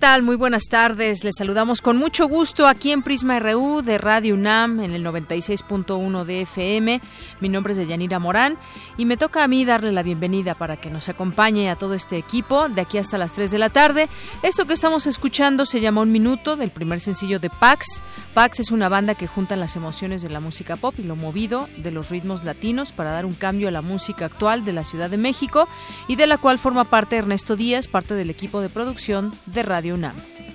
Tal? Muy buenas tardes. Les saludamos con mucho gusto aquí en Prisma RU de Radio UNAM en el 96.1 de FM. Mi nombre es Deyanira Morán y me toca a mí darle la bienvenida para que nos acompañe a todo este equipo de aquí hasta las 3 de la tarde. Esto que estamos escuchando se llama Un Minuto del primer sencillo de Pax. Pax es una banda que junta las emociones de la música pop y lo movido de los ritmos latinos para dar un cambio a la música actual de la Ciudad de México y de la cual forma parte Ernesto Díaz, parte del equipo de producción de Radio UNAM.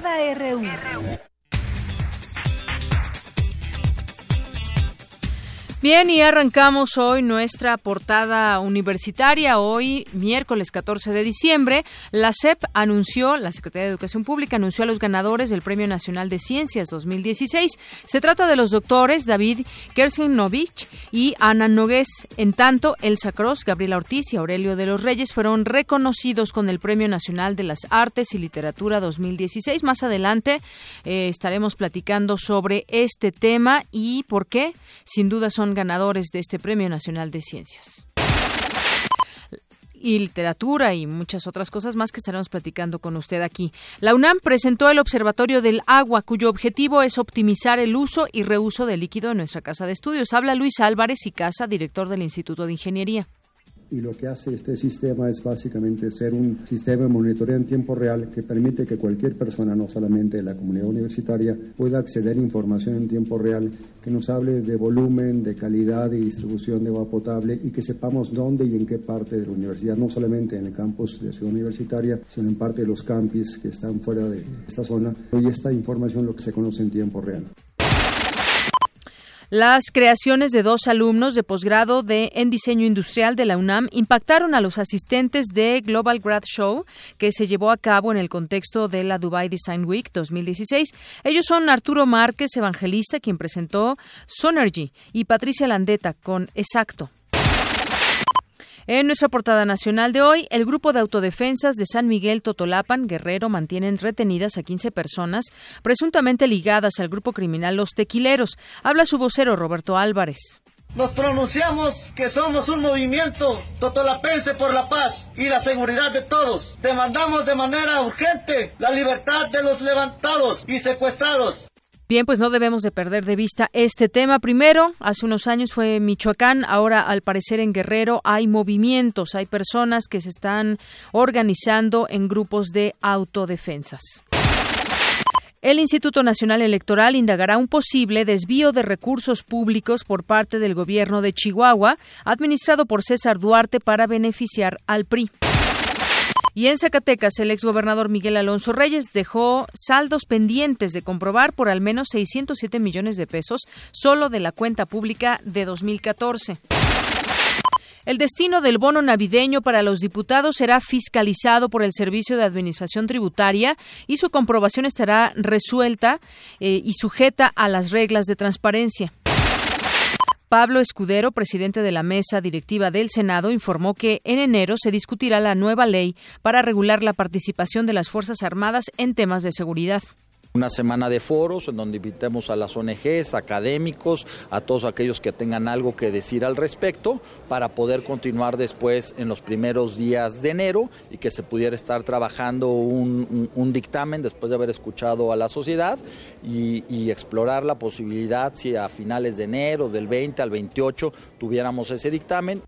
Moda RU. Bien, y arrancamos hoy nuestra portada universitaria. Hoy, miércoles 14 de diciembre, la SEP anunció, la Secretaría de Educación Pública anunció a los ganadores del Premio Nacional de Ciencias 2016. Se trata de los doctores David Kersinovich y Ana Nogués. En tanto, Elsa Cross, Gabriela Ortiz y Aurelio de los Reyes fueron reconocidos con el Premio Nacional de las Artes y Literatura 2016. Más adelante eh, estaremos platicando sobre este tema y por qué, sin duda, son ganadores de este Premio Nacional de Ciencias y literatura y muchas otras cosas más que estaremos platicando con usted aquí. La UNAM presentó el Observatorio del Agua, cuyo objetivo es optimizar el uso y reuso del líquido en nuestra casa de estudios. Habla Luis Álvarez y Casa, director del Instituto de Ingeniería y lo que hace este sistema es básicamente ser un sistema de monitoreo en tiempo real que permite que cualquier persona, no solamente de la comunidad universitaria, pueda acceder a información en tiempo real que nos hable de volumen, de calidad y distribución de agua potable y que sepamos dónde y en qué parte de la universidad, no solamente en el campus de Ciudad Universitaria, sino en parte de los campus que están fuera de esta zona. Y esta información lo que se conoce en tiempo real. Las creaciones de dos alumnos de posgrado de en diseño industrial de la UNAM impactaron a los asistentes de Global Grad Show que se llevó a cabo en el contexto de la Dubai Design Week 2016. Ellos son Arturo Márquez, evangelista, quien presentó Sonergy, y Patricia Landeta con Exacto. En nuestra portada nacional de hoy, el grupo de autodefensas de San Miguel Totolapan, Guerrero, mantienen retenidas a 15 personas presuntamente ligadas al grupo criminal Los Tequileros. Habla su vocero Roberto Álvarez. Nos pronunciamos que somos un movimiento totolapense por la paz y la seguridad de todos. Demandamos de manera urgente la libertad de los levantados y secuestrados. Bien, pues no debemos de perder de vista este tema. Primero, hace unos años fue Michoacán, ahora al parecer en Guerrero hay movimientos, hay personas que se están organizando en grupos de autodefensas. El Instituto Nacional Electoral indagará un posible desvío de recursos públicos por parte del gobierno de Chihuahua, administrado por César Duarte para beneficiar al PRI. Y en Zacatecas, el exgobernador Miguel Alonso Reyes dejó saldos pendientes de comprobar por al menos 607 millones de pesos solo de la cuenta pública de 2014. El destino del bono navideño para los diputados será fiscalizado por el Servicio de Administración Tributaria y su comprobación estará resuelta eh, y sujeta a las reglas de transparencia. Pablo Escudero, presidente de la mesa directiva del Senado, informó que en enero se discutirá la nueva ley para regular la participación de las Fuerzas Armadas en temas de seguridad. Una semana de foros en donde invitemos a las ONGs, académicos, a todos aquellos que tengan algo que decir al respecto para poder continuar después en los primeros días de enero y que se pudiera estar trabajando un, dictamen después de haber escuchado a la sociedad y, explorar la posibilidad si a finales de enero, del 20 al 28, tuviéramos ese dictamen.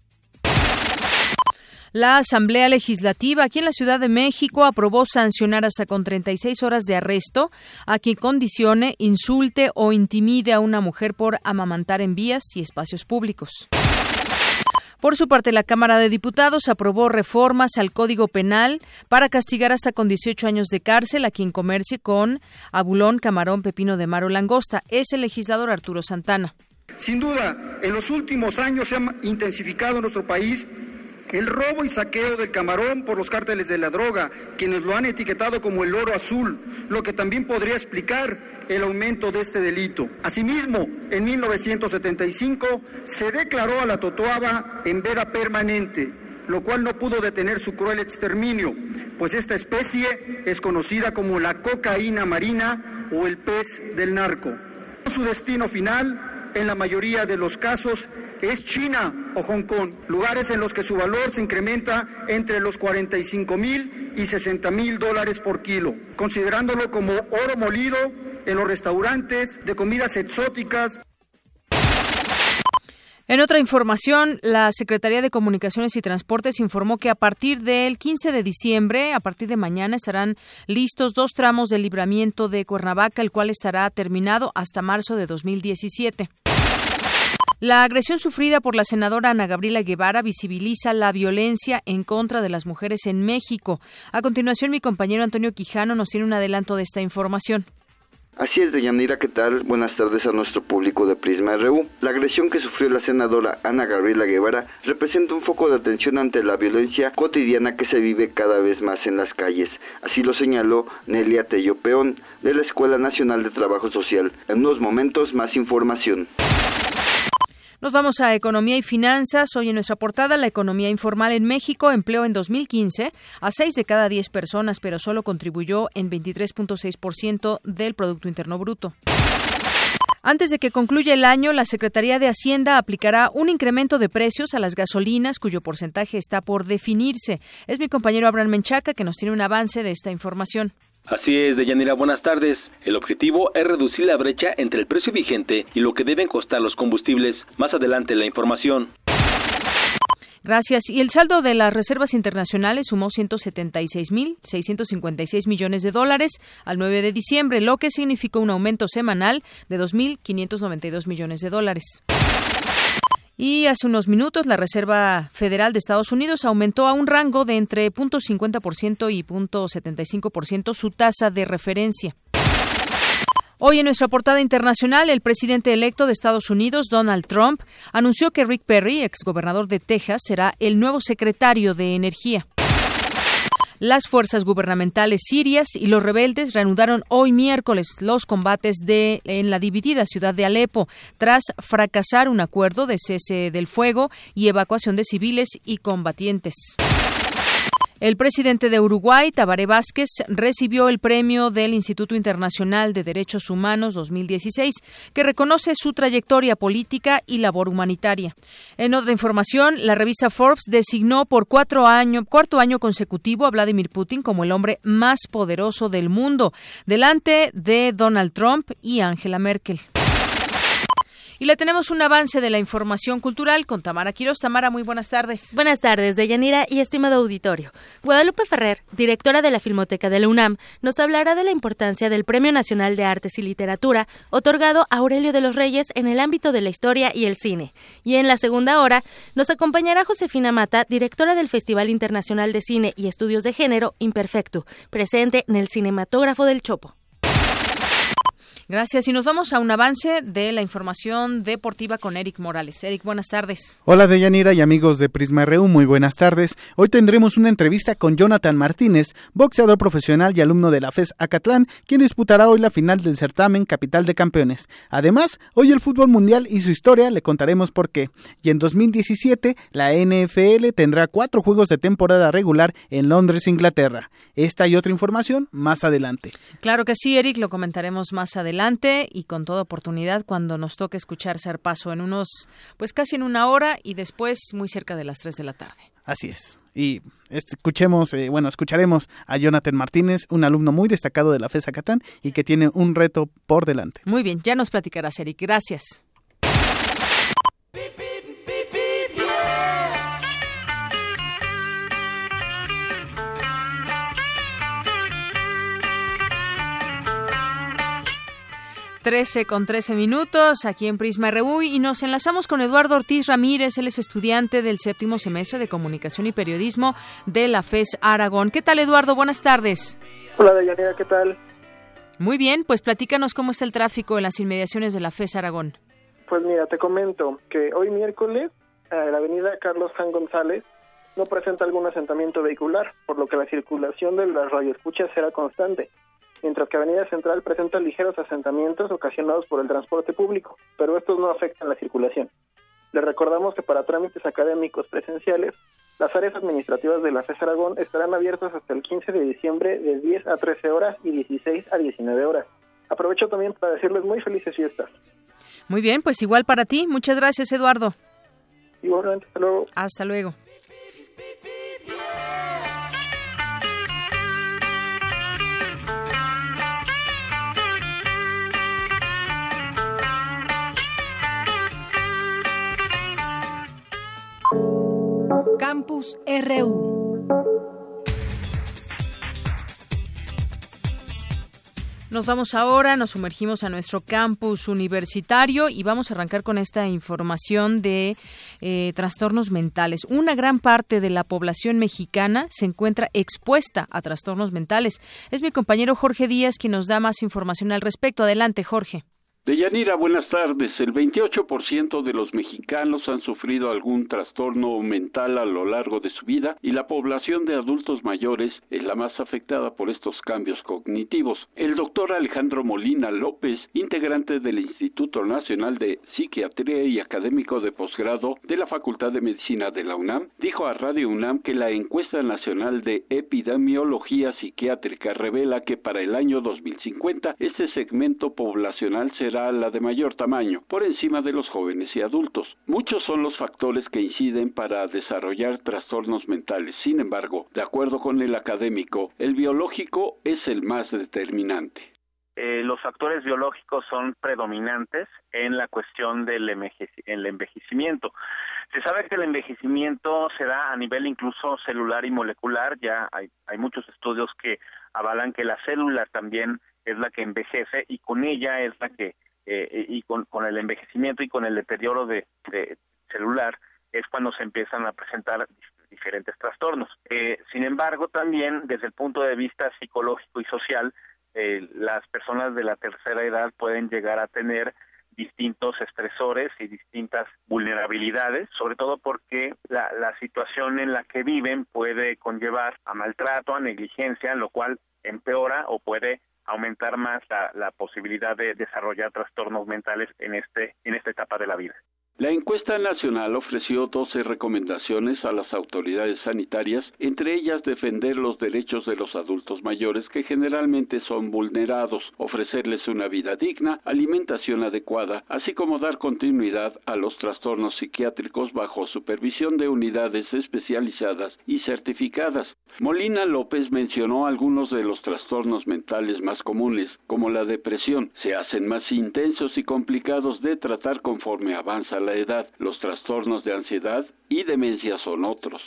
La Asamblea Legislativa aquí en la Ciudad de México aprobó sancionar hasta con 36 horas de arresto a quien condicione, insulte o intimide a una mujer por amamantar en vías y espacios públicos. Por su parte, la Cámara de Diputados aprobó reformas al Código Penal para castigar hasta con 18 años de cárcel a quien comercie con abulón, camarón, pepino de mar o langosta. Es el legislador Arturo Santana. Sin duda, en los últimos años se ha intensificado en nuestro país el robo y saqueo del camarón por los cárteles de la droga, quienes lo han etiquetado como el oro azul, lo que también podría explicar el aumento de este delito. Asimismo, en 1975 se declaró a la totoaba en veda permanente, lo cual no pudo detener su cruel exterminio, pues esta especie es conocida como la cocaína marina o el pez del narco. Su destino final, en la mayoría de los casos, es China o Hong Kong, lugares en los que su valor se incrementa entre los 45 mil y 60 mil dólares por kilo, considerándolo como oro molido en los restaurantes de comidas exóticas. En otra información, la Secretaría de Comunicaciones y Transportes informó que a partir del 15 de diciembre, a partir de mañana, estarán listos dos tramos del libramiento de Cuernavaca, el cual estará terminado hasta marzo de 2017. La agresión sufrida por la senadora Ana Gabriela Guevara visibiliza la violencia en contra de las mujeres en México. A continuación, mi compañero Antonio Quijano nos tiene un adelanto de esta información. Así es, Deyanira, ¿qué tal? Buenas tardes a nuestro público de Prisma RU. La agresión que sufrió la senadora Ana Gabriela Guevara representa un foco de atención ante la violencia cotidiana que se vive cada vez más en las calles. Así lo señaló Nelia Tello Peón, de la Escuela Nacional de Trabajo Social. En unos momentos, más información. Nos vamos a Economía y Finanzas. Hoy en nuestra portada, la economía informal en México empleó en 2015 a 6 de cada 10 personas, pero solo contribuyó en 23.6% del Producto Interno Bruto. Antes de que concluya el año, la Secretaría de Hacienda aplicará un incremento de precios a las gasolinas cuyo porcentaje está por definirse. Es mi compañero Abraham Menchaca que nos tiene un avance de esta información. Así es, Deyanira, buenas tardes. El objetivo es reducir la brecha entre el precio vigente y lo que deben costar los combustibles. Más adelante la información. Gracias. Y el saldo de las reservas internacionales sumó 176.656 millones de dólares al 9 de diciembre, lo que significó un aumento semanal de 2.592 millones de dólares. Y hace unos minutos la Reserva Federal de Estados Unidos aumentó a un rango de entre 0.50% y 0.75% su tasa de referencia. Hoy en nuestra portada internacional, el presidente electo de Estados Unidos, Donald Trump, anunció que Rick Perry, exgobernador de Texas, será el nuevo secretario de Energía. Las fuerzas gubernamentales sirias y los rebeldes reanudaron hoy miércoles los combates en la dividida ciudad de Alepo tras fracasar un acuerdo de cese del fuego y evacuación de civiles y combatientes. El presidente de Uruguay, Tabaré Vázquez, recibió el premio del Instituto Internacional de Derechos Humanos 2016, que reconoce su trayectoria política y labor humanitaria. En otra información, la revista Forbes designó por cuatro cuarto año consecutivo a Vladimir Putin como el hombre más poderoso del mundo, delante de Donald Trump y Angela Merkel. Y le tenemos un avance de la información cultural con Tamara Quiroz. Tamara, muy buenas tardes. Buenas tardes, Deyanira y estimado auditorio. Guadalupe Ferrer, directora de la Filmoteca de la UNAM, nos hablará de la importancia del Premio Nacional de Artes y Literatura, otorgado a Aurelio de los Reyes en el ámbito de la historia y el cine. Y en la segunda hora, nos acompañará Josefina Mata, directora del Festival Internacional de Cine y Estudios de Género Imperfecto, presente en el Cinematógrafo del Chopo. Gracias. Y nos vamos a un avance de la información deportiva con Eric Morales. Eric, buenas tardes. Hola, Deyanira y amigos de Prisma RU, muy buenas tardes. Hoy tendremos una entrevista con Jonathan Martínez, boxeador profesional y alumno de la FES Acatlán, quien disputará hoy la final del certamen Capital de Campeones. Además, hoy el fútbol mundial y su historia le contaremos por qué. Y en 2017, la NFL tendrá cuatro juegos de temporada regular en Londres, Inglaterra. Esta y otra información más adelante. Claro que sí, Eric, lo comentaremos más adelante y con toda oportunidad cuando nos toque escuchar Ser Paso en unos, pues casi en una hora y después muy cerca de las 3 de la tarde. Así es. Y escuchemos, eh, bueno, escucharemos a Jonathan Martínez, un alumno muy destacado de la FESA Catán y que tiene un reto por delante. Muy bien, ya nos platicarás, Eric. Gracias. 13 con 13 minutos aquí en Prisma RU y nos enlazamos con Eduardo Ortiz Ramírez, él es estudiante del séptimo semestre de Comunicación y Periodismo de la FES Aragón. ¿Qué tal Eduardo? Buenas tardes. Hola Deyanira, ¿qué tal? Muy bien, pues platícanos cómo está el tráfico en las inmediaciones de la FES Aragón. Pues mira, te comento que hoy miércoles eh, la avenida Carlos San González no presenta algún asentamiento vehicular, por lo que la circulación de las radioescuchas será constante mientras que Avenida Central presenta ligeros asentamientos ocasionados por el transporte público, pero estos no afectan la circulación. Les recordamos que para trámites académicos presenciales, las áreas administrativas de la FES Aragón estarán abiertas hasta el 15 de diciembre de 10 a 13 horas y 16 a 19 horas. Aprovecho también para decirles muy felices fiestas. Muy bien, pues igual para ti. Muchas gracias, Eduardo. Igualmente, hasta luego. Hasta luego. Campus RU. Nos vamos ahora, nos sumergimos a nuestro campus universitario y vamos a arrancar con esta información de eh, trastornos mentales. Una gran parte de la población mexicana se encuentra expuesta a trastornos mentales. Es mi compañero Jorge Díaz quien nos da más información al respecto. Adelante, Jorge. Deyanira, buenas tardes. El 28% de los mexicanos han sufrido algún trastorno mental a lo largo de su vida y la población de adultos mayores es la más afectada por estos cambios cognitivos. El doctor Alejandro Molina López, integrante del Instituto Nacional de Psiquiatría y académico de posgrado de la Facultad de Medicina de la UNAM, dijo a Radio UNAM que la encuesta nacional de epidemiología psiquiátrica revela que para el año 2050 este segmento poblacional la de mayor tamaño, por encima de los jóvenes y adultos. Muchos son los factores que inciden para desarrollar trastornos mentales. Sin embargo, de acuerdo con el académico, el biológico es el más determinante. Eh, los factores biológicos son predominantes en la cuestión del envejecimiento. Se sabe que el envejecimiento se da a nivel incluso celular y molecular, ya hay, hay muchos estudios que avalan que la célula también es la que envejece y con ella es la que, eh, y con, el envejecimiento y con el deterioro de, celular es cuando se empiezan a presentar diferentes trastornos. Eh, sin embargo, también desde el punto de vista psicológico y social, eh, las personas de la tercera edad pueden llegar a tener distintos estresores y distintas vulnerabilidades, sobre todo porque la, la situación en la que viven puede conllevar a maltrato, a negligencia, lo cual empeora o puede aumentar más la, posibilidad de desarrollar trastornos mentales en este en esta etapa de la vida. La encuesta nacional ofreció 12 recomendaciones a las autoridades sanitarias, entre ellas defender los derechos de los adultos mayores que generalmente son vulnerados, ofrecerles una vida digna, alimentación adecuada, así como dar continuidad a los trastornos psiquiátricos bajo supervisión de unidades especializadas y certificadas. Molina López mencionó algunos de los trastornos mentales más comunes, como la depresión. Se hacen más intensos y complicados de tratar conforme avanza la edad. Los trastornos de ansiedad y demencia son otros.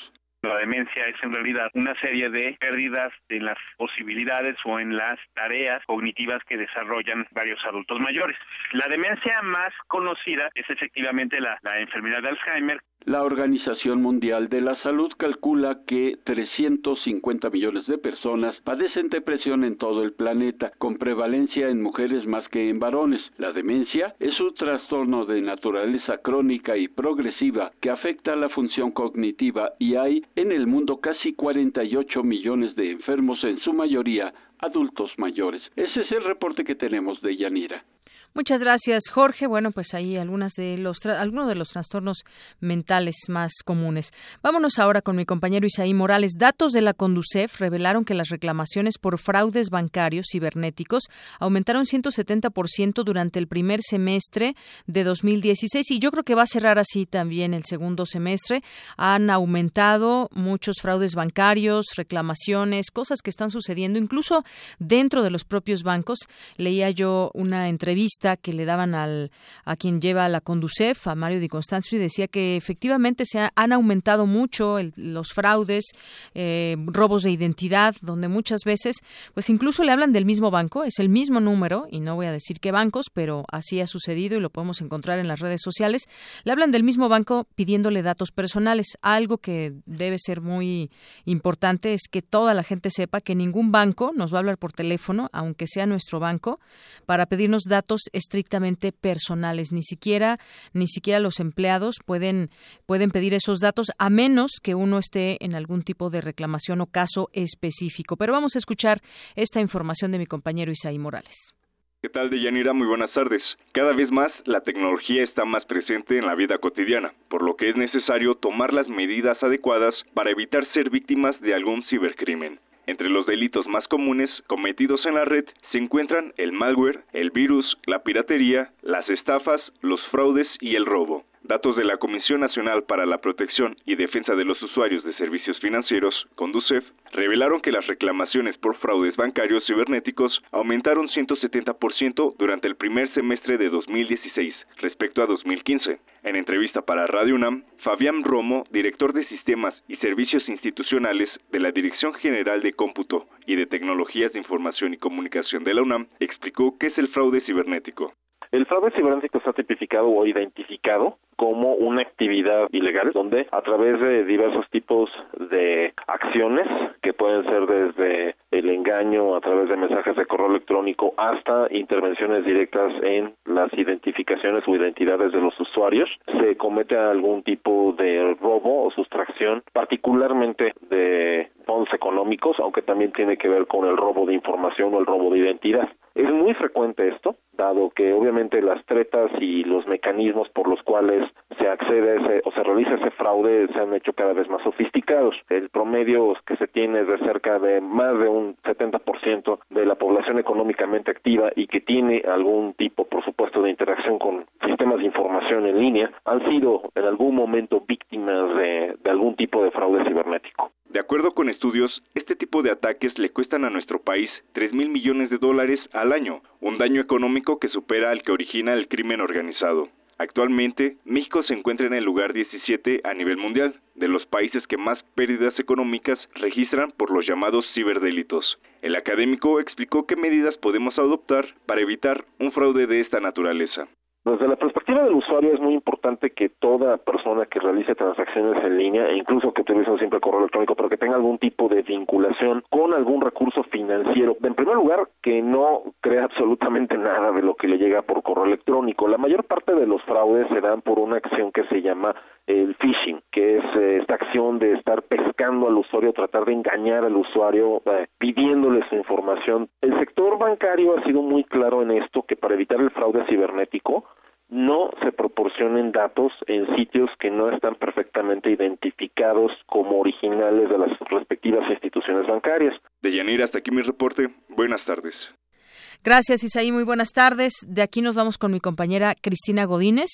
La demencia es en realidad una serie de pérdidas en las posibilidades o en las tareas cognitivas que desarrollan varios adultos mayores. La demencia más conocida es efectivamente la, enfermedad de Alzheimer. La Organización Mundial de la Salud calcula que 350 millones de personas padecen depresión en todo el planeta, con prevalencia en mujeres más que en varones. La demencia es un trastorno de naturaleza crónica y progresiva que afecta la función cognitiva y hay en el mundo casi 48 millones de enfermos, en su mayoría adultos mayores. Ese es el reporte que tenemos de Yanira. Muchas gracias, Jorge. Bueno, pues ahí algunas de los algunos de los trastornos mentales más comunes. Vámonos ahora con mi compañero Isaí Morales. Datos de la Conducef revelaron que las reclamaciones por fraudes bancarios cibernéticos aumentaron 170% durante el primer semestre de 2016 y yo creo que va a cerrar así también el segundo semestre. Han aumentado muchos fraudes bancarios, reclamaciones, cosas que están sucediendo incluso dentro de los propios bancos. Leía yo una entrevista que le daban al, a quien lleva la Conducef, a Mario Di Constanzo, y decía que efectivamente se han aumentado mucho los fraudes, eh, robos de identidad, donde muchas veces, pues incluso le hablan del mismo banco, es el mismo número, y no voy a decir qué bancos, pero así ha sucedido y lo podemos encontrar en las redes sociales, le hablan del mismo banco pidiéndole datos personales. Algo que debe ser muy importante es que toda la gente sepa que ningún banco nos va a hablar por teléfono, aunque sea nuestro banco, para pedirnos datos estrictamente personales. Ni siquiera, ni siquiera los empleados pueden, pueden pedir esos datos a menos que uno esté en algún tipo de reclamación o caso específico. Pero vamos a escuchar esta información de mi compañero Isaí Morales. ¿Qué tal, Deyanira? Muy buenas tardes. Cada vez más la tecnología está más presente en la vida cotidiana, por lo que es necesario tomar las medidas adecuadas para evitar ser víctimas de algún cibercrimen. Entre los delitos más comunes cometidos en la red se encuentran el malware, el virus, la piratería, las estafas, los fraudes y el robo. Datos de la Comisión Nacional para la Protección y Defensa de los Usuarios de Servicios Financieros, CONDUCEF, revelaron que las reclamaciones por fraudes bancarios cibernéticos aumentaron 170% durante el primer semestre de 2016 respecto a 2015. En entrevista para Radio UNAM, Fabián Romo, director de Sistemas y Servicios Institucionales de la Dirección General de Cómputo y de Tecnologías de Información y Comunicación de la UNAM, explicó qué es el fraude cibernético. El fraude cibernético está tipificado o identificado como una actividad ilegal donde a través de diversos tipos de acciones que pueden ser desde el engaño a través de mensajes de correo electrónico hasta intervenciones directas en las identificaciones o identidades de los usuarios se comete algún tipo de robo o sustracción particularmente de fondos económicos aunque también tiene que ver con el robo de información o el robo de identidad. Es muy frecuente esto, dado que obviamente las tretas y los mecanismos por los cuales se accede a ese, o se realiza ese fraude se han hecho cada vez más sofisticados. El promedio que se tiene es de cerca de más de un 70% de la población económicamente activa y que tiene algún tipo, por supuesto, de interacción con sistemas de información en línea, han sido en algún momento víctimas de, de algún tipo de fraude cibernético. De acuerdo con estudios, este tipo de ataques le cuestan a nuestro país 3 mil millones de dólares al año, un daño económico que supera al que origina el crimen organizado. Actualmente, México se encuentra en el lugar 17 a nivel mundial, de los países que más pérdidas económicas registran por los llamados ciberdelitos. El académico explicó qué medidas podemos adoptar para evitar un fraude de esta naturaleza. Desde la perspectiva del usuario es muy importante que toda persona que realice transacciones en línea, e incluso que utilice siempre correo electrónico, pero que tenga algún tipo de vinculación con algún recurso financiero, en primer lugar, que no crea absolutamente nada de lo que le llega por correo electrónico. La mayor parte de los fraudes se dan por una acción que se llama el phishing, que es eh, esta acción de estar pescando al usuario, tratar de engañar al usuario, eh, pidiéndole su información. El sector bancario ha sido muy claro en esto, que para evitar el fraude cibernético, no se proporcionen datos en sitios que no están perfectamente identificados como originales de las respectivas instituciones bancarias. De Yanira, hasta aquí mi reporte. Buenas tardes. Gracias, Isaí. Muy buenas tardes. De aquí nos vamos con mi compañera Cristina Godínez,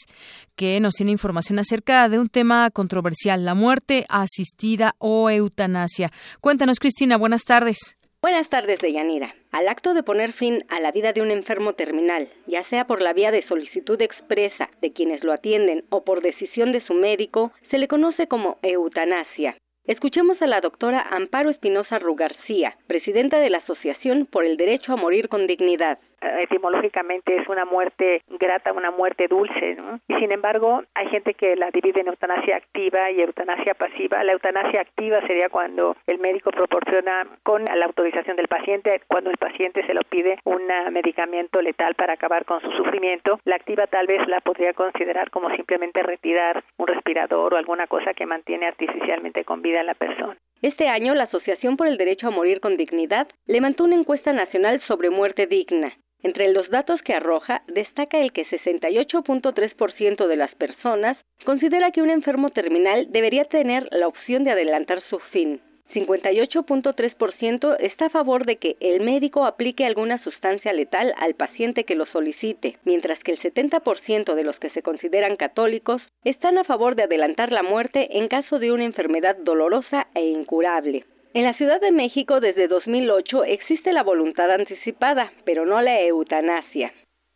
que nos tiene información acerca de un tema controversial, la muerte asistida o eutanasia. Cuéntanos, Cristina. Buenas tardes. Buenas tardes, Deyanira. Al acto de poner fin a la vida de un enfermo terminal, ya sea por la vía de solicitud expresa de quienes lo atienden o por decisión de su médico, se le conoce como eutanasia. Escuchemos a la doctora Amparo Espinosa Rugarcía, presidenta de la Asociación por el Derecho a Morir con Dignidad. etimológicamente es una muerte grata, una muerte dulce, Y sin embargo, hay gente que la divide en eutanasia activa y eutanasia pasiva. La eutanasia activa sería cuando el médico proporciona con la autorización del paciente, cuando el paciente se lo pide un medicamento letal para acabar con su sufrimiento. La activa tal vez la podría considerar como simplemente retirar un respirador o alguna cosa que mantiene artificialmente con vida la persona. Este año, la Asociación por el Derecho a Morir con Dignidad levantó una encuesta nacional sobre muerte digna. Entre los datos que arroja, destaca el que 68.3% de las personas considera que un enfermo terminal debería tener la opción de adelantar su fin. 58.3% está a favor de que el médico aplique alguna sustancia letal al paciente que lo solicite, mientras que el 70% de los que se consideran católicos están a favor de adelantar la muerte en caso de una enfermedad dolorosa e incurable. En la Ciudad de México desde 2008 existe la voluntad anticipada, pero no la eutanasia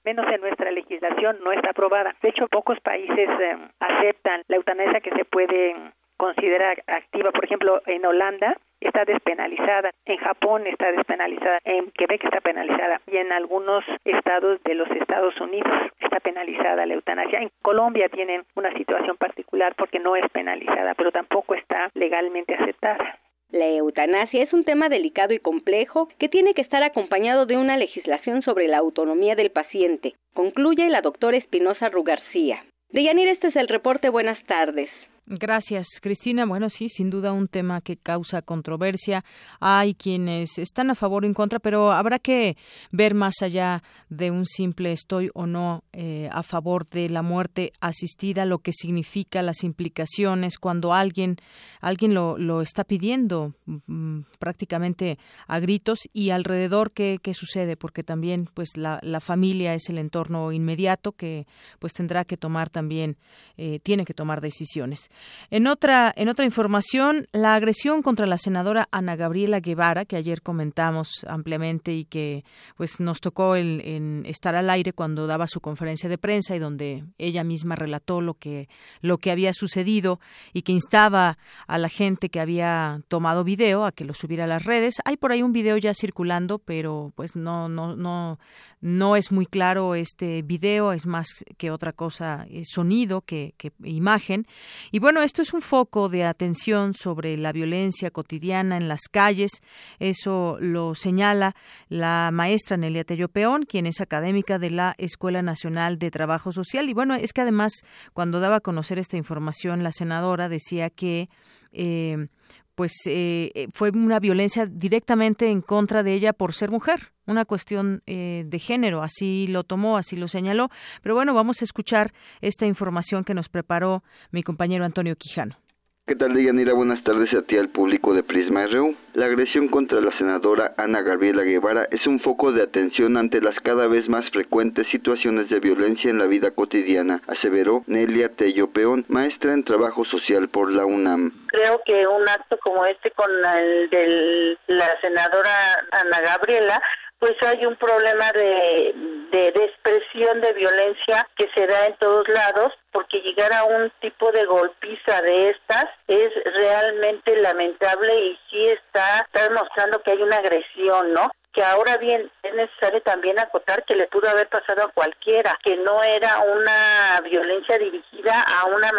menos en nuestra legislación no está aprobada. De hecho, pocos países eh, aceptan la eutanasia que se puede considera activa, por ejemplo, en Holanda está despenalizada, en Japón está despenalizada, en Quebec está penalizada y en algunos estados de los Estados Unidos está penalizada la eutanasia. En Colombia tienen una situación particular porque no es penalizada, pero tampoco está legalmente aceptada. La eutanasia es un tema delicado y complejo que tiene que estar acompañado de una legislación sobre la autonomía del paciente, concluye la doctora Espinosa Rugarcía. Deyanir, este es el reporte. Buenas tardes. Gracias, Cristina. Bueno, sí, sin duda un tema que causa controversia. Hay quienes están a favor o en contra, pero habrá que ver más allá de un simple estoy o no eh, a favor de la muerte asistida, lo que significa las implicaciones cuando alguien, alguien lo, lo está pidiendo mm, prácticamente a gritos y alrededor qué, qué sucede, porque también pues la, la, familia es el entorno inmediato que pues tendrá que tomar también, eh, tiene que tomar decisiones. En otra, en otra información, la agresión contra la senadora Ana Gabriela Guevara, que ayer comentamos ampliamente y que pues nos tocó en estar al aire cuando daba su conferencia de prensa y donde ella misma relató lo que, lo que había sucedido y que instaba a la gente que había tomado video a que lo subiera a las redes. Hay por ahí un video ya circulando, pero pues no, no, no, no es muy claro este video, es más que otra cosa, eh, sonido que, imagen. Y bueno, esto es un foco de atención sobre la violencia cotidiana en las calles. Eso lo señala la maestra Nelia Tello Peón, quien es académica de la Escuela Nacional de Trabajo Social. Y bueno, es que además, cuando daba a conocer esta información, la senadora decía que eh, pues eh, fue una violencia directamente en contra de ella por ser mujer, una cuestión eh, de género, así lo tomó, así lo señaló. Pero bueno, vamos a escuchar esta información que nos preparó mi compañero Antonio Quijano. ¿Qué tal, Deyanira? Buenas tardes a ti al público de Prisma RU. La agresión contra la senadora Ana Gabriela Guevara es un foco de atención ante las cada vez más frecuentes situaciones de violencia en la vida cotidiana, aseveró Nelia Tello Peón, maestra en trabajo social por la UNAM. Creo que un acto como este con el de la senadora Ana Gabriela pues hay un problema de, de, expresión de violencia que se da en todos lados, porque llegar a un tipo de golpiza de estas es realmente lamentable y sí está, está demostrando que hay una agresión, ¿no? Que ahora bien es necesario también acotar que le pudo haber pasado a cualquiera, que no era una violencia dirigida a una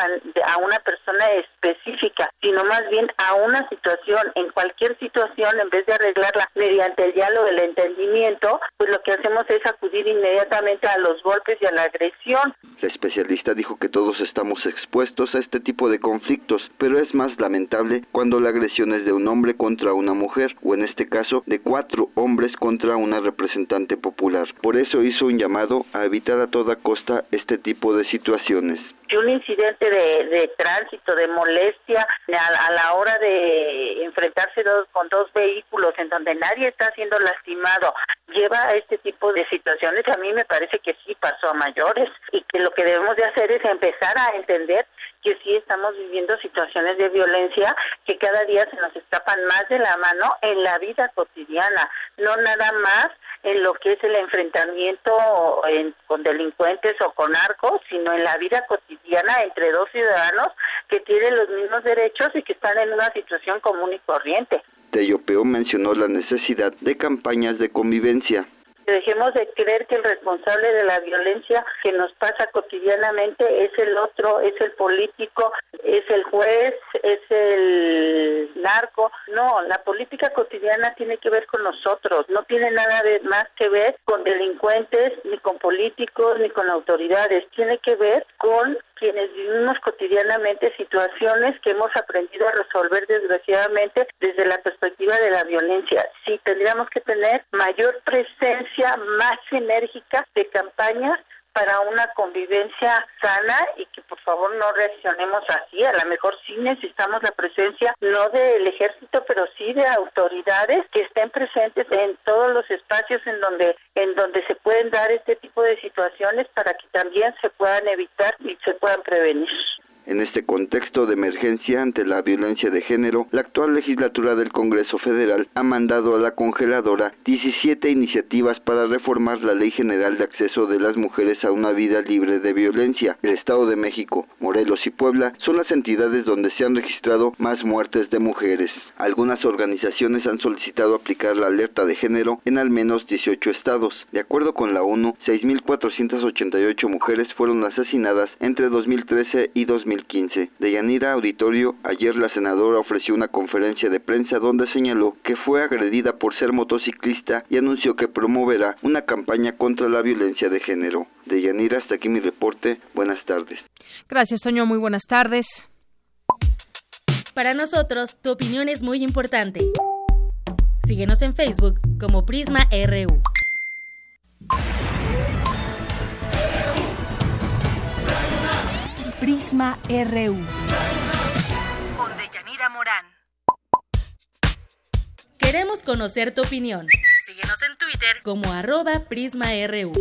a una persona específica, sino más bien a una situación, en cualquier situación, en vez de arreglarla mediante el diálogo, el entendimiento, pues lo que hacemos es acudir inmediatamente a los golpes y a la agresión. La especialista dijo que todos estamos expuestos a este tipo de conflictos, pero es más lamentable cuando la agresión es de un hombre contra una mujer, o en este caso de cuatro hombres contra una representante popular. Por eso hizo un llamado a evitar a toda costa este tipo de situaciones un incidente de, tránsito, de molestia a, la hora de enfrentarse con dos vehículos en donde nadie está siendo lastimado, lleva a este tipo de situaciones, a mí me parece que sí pasó a mayores y que lo que debemos de hacer es empezar a entender que sí estamos viviendo situaciones de violencia que cada día se nos escapan más de la mano en la vida cotidiana, no nada más en lo que es el enfrentamiento con delincuentes o con arcos, sino en la vida cotidiana entre dos ciudadanos que tienen los mismos derechos y que están en una situación común y corriente. Teyopeo mencionó la necesidad de campañas de convivencia Dejemos de creer que el responsable de la violencia que nos pasa cotidianamente es el otro, es el político, es el juez, es el narco. No, la política cotidiana tiene que ver con nosotros, no tiene nada de más que ver con delincuentes, ni con políticos, ni con autoridades, tiene que ver con quienes vivimos cotidianamente situaciones que hemos aprendido a resolver desgraciadamente desde la perspectiva de la violencia. Sí, tendríamos que tener mayor presencia, más enérgica de campañas para una convivencia sana y que por favor no reaccionemos así. A lo mejor sí necesitamos la presencia no del ejército, pero sí de autoridades que estén presentes en todos los espacios en donde en donde se pueden dar este tipo de situaciones para que también se puedan evitar y se puedan prevenir. En este contexto de emergencia ante la violencia de género, la actual legislatura del Congreso Federal ha mandado a la congeladora 17 iniciativas para reformar la Ley General de Acceso de las Mujeres a una vida libre de violencia. El Estado de México, Morelos y Puebla son las entidades donde se han registrado más muertes de mujeres. Algunas organizaciones han solicitado aplicar la alerta de género en al menos 18 estados. De acuerdo con la ONU, 6.488 mujeres fueron asesinadas entre 2013 y 2015 2015. De Yanira Auditorio, ayer la senadora ofreció una conferencia de prensa donde señaló que fue agredida por ser motociclista y anunció que promoverá una campaña contra la violencia de género. De Yanira, hasta aquí mi reporte. Buenas tardes. Gracias, Toño. Muy buenas tardes. Para nosotros, tu opinión es muy importante. Síguenos en Facebook como Prisma RU. Prisma RU. Con Deyanira Morán. Queremos conocer tu opinión. Síguenos en Twitter como arroba PrismaRU.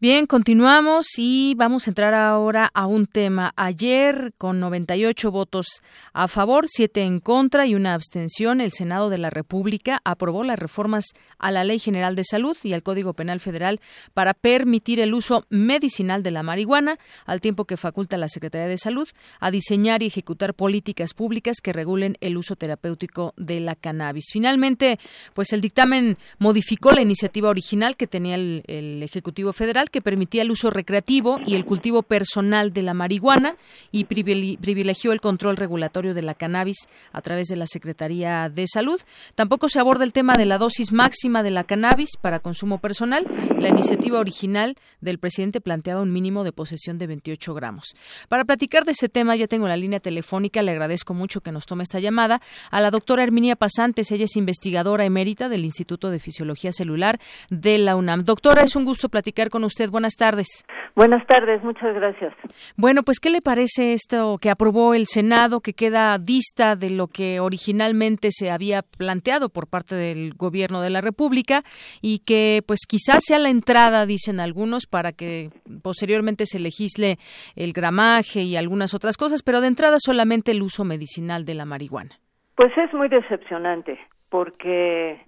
Bien, continuamos y vamos a entrar ahora a un tema. Ayer, con 98 votos a favor, 7 en contra y una abstención, el Senado de la República aprobó las reformas a la Ley General de Salud y al Código Penal Federal para permitir el uso medicinal de la marihuana, al tiempo que faculta a la Secretaría de Salud a diseñar y ejecutar políticas públicas que regulen el uso terapéutico de la cannabis. Finalmente, pues el dictamen modificó la iniciativa original que tenía el, el Ejecutivo Federal que permitía el uso recreativo y el cultivo personal de la marihuana y privilegió el control regulatorio de la cannabis a través de la Secretaría de Salud. Tampoco se aborda el tema de la dosis máxima de la cannabis para consumo personal. La iniciativa original del presidente planteaba un mínimo de posesión de 28 gramos. Para platicar de ese tema ya tengo la línea telefónica, le agradezco mucho que nos tome esta llamada a la doctora Herminia Pasantes, ella es investigadora emérita del Instituto de Fisiología Celular de la UNAM. Doctora, es un gusto platicar con usted Buenas tardes. Buenas tardes, muchas gracias. Bueno, pues ¿qué le parece esto que aprobó el Senado, que queda dista de lo que originalmente se había planteado por parte del Gobierno de la República y que pues quizás sea la entrada, dicen algunos, para que posteriormente se legisle el gramaje y algunas otras cosas, pero de entrada solamente el uso medicinal de la marihuana? Pues es muy decepcionante porque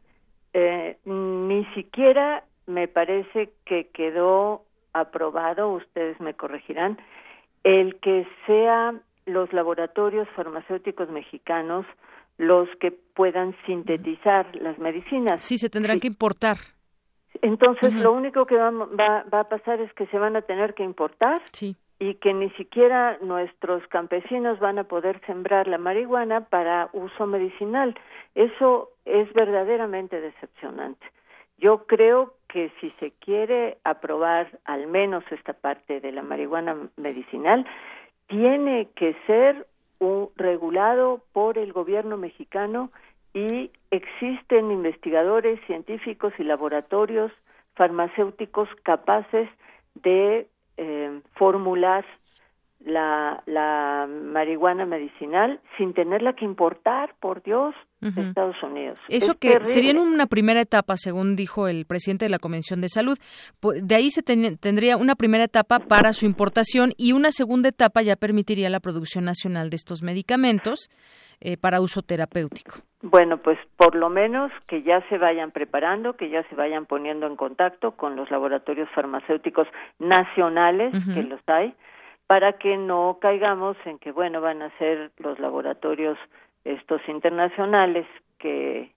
eh, ni siquiera me parece que quedó aprobado, ustedes me corregirán, el que sean los laboratorios farmacéuticos mexicanos los que puedan sintetizar las medicinas. Sí, se tendrán que importar. Entonces, lo único que va, va, va, a pasar es que se van a tener que importar sí. y que ni siquiera nuestros campesinos van a poder sembrar la marihuana para uso medicinal. Eso es verdaderamente decepcionante. Yo creo que si se quiere aprobar al menos esta parte de la marihuana medicinal, tiene que ser regulado por el gobierno mexicano y existen investigadores científicos y laboratorios farmacéuticos capaces de eh, formular la, la marihuana medicinal sin tenerla que importar, por Dios, de Estados Unidos. Eso que sería en una primera etapa, según dijo el presidente de la Convención de Salud. De ahí se tendría una primera etapa para su importación y una segunda etapa ya permitiría la producción nacional de estos medicamentos eh, para uso terapéutico. Bueno, pues por lo menos que ya se vayan preparando, que ya se vayan poniendo en contacto con los laboratorios farmacéuticos nacionales, que los hay, para que no caigamos en que, bueno, van a ser los laboratorios estos internacionales que,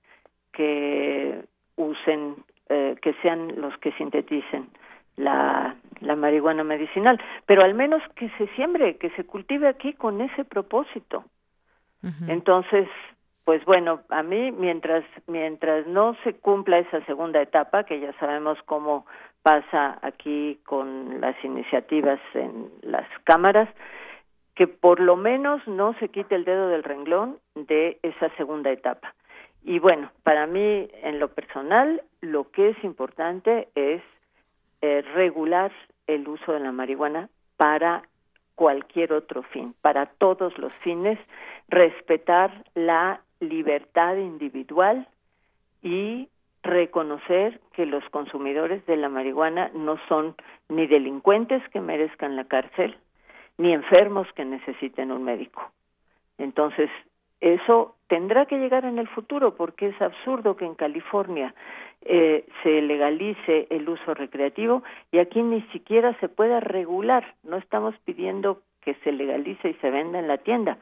que usen, eh, que sean los que sinteticen la, la marihuana medicinal, pero al menos que se siembre, que se cultive aquí con ese propósito. Entonces, pues bueno, a mí mientras mientras no se cumpla esa segunda etapa, que ya sabemos cómo pasa aquí con las iniciativas en las cámaras, que por lo menos no se quite el dedo del renglón de esa segunda etapa. Y bueno, para mí en lo personal lo que es importante es eh, regular el uso de la marihuana para cualquier otro fin, para todos los fines, respetar la libertad individual y reconocer que los consumidores de la marihuana no son ni delincuentes que merezcan la cárcel, ni enfermos que necesiten un médico. Entonces, eso tendrá que llegar en el futuro porque es absurdo que en California eh, se legalice el uso recreativo y aquí ni siquiera se pueda regular. No estamos pidiendo que se legalice y se venda en la tienda,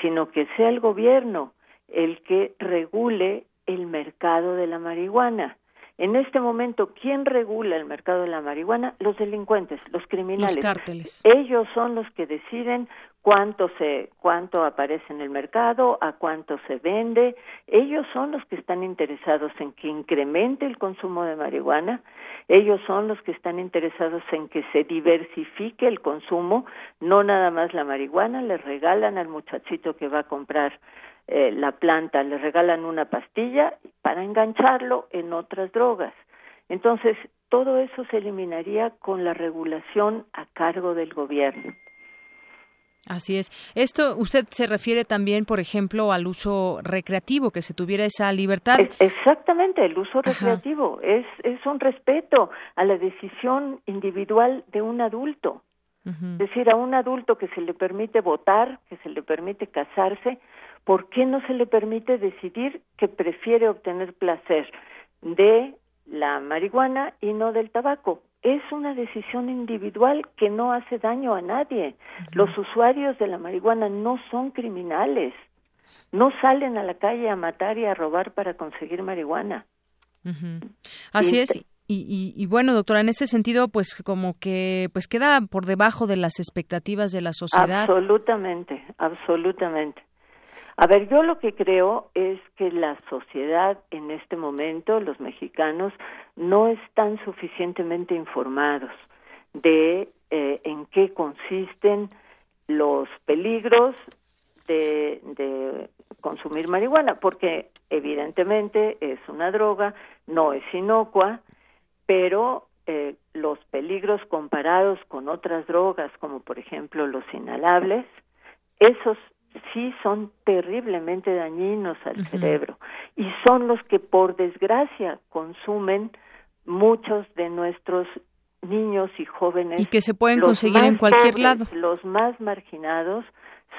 sino que sea el gobierno el que regule el mercado de la marihuana. En este momento, ¿quién regula el mercado de la marihuana? Los delincuentes, los criminales. Los cárteles. Ellos son los que deciden cuánto se cuánto aparece en el mercado, a cuánto se vende. Ellos son los que están interesados en que incremente el consumo de marihuana. Ellos son los que están interesados en que se diversifique el consumo, no nada más la marihuana, le regalan al muchachito que va a comprar eh, la planta, le regalan una pastilla para engancharlo en otras drogas. Entonces, todo eso se eliminaría con la regulación a cargo del gobierno. Así es. Esto usted se refiere también, por ejemplo, al uso recreativo, que se tuviera esa libertad. exactamente, el uso recreativo es, es un respeto a la decisión individual de un adulto. Es decir, a un adulto que se le permite votar, que se le permite casarse, ¿por qué no se le permite decidir que prefiere obtener placer de la marihuana y no del tabaco? Es una decisión individual que no hace daño a nadie. Los usuarios de la marihuana no son criminales. No salen a la calle a matar y a robar para conseguir marihuana. Así es. Y, y, bueno, doctora, en ese sentido, pues como que pues queda por debajo de las expectativas de la sociedad. Absolutamente, absolutamente. A ver, yo lo que creo es que la sociedad en este momento, los mexicanos, no están suficientemente informados de eh, en qué consisten los peligros de, de consumir marihuana, porque evidentemente es una droga, no es inocua, pero eh, los peligros comparados con otras drogas, como por ejemplo los inhalables, esos sí son terriblemente dañinos al cerebro y son los que por desgracia consumen muchos de nuestros niños y jóvenes y que se pueden conseguir en cualquier lado. Los más marginados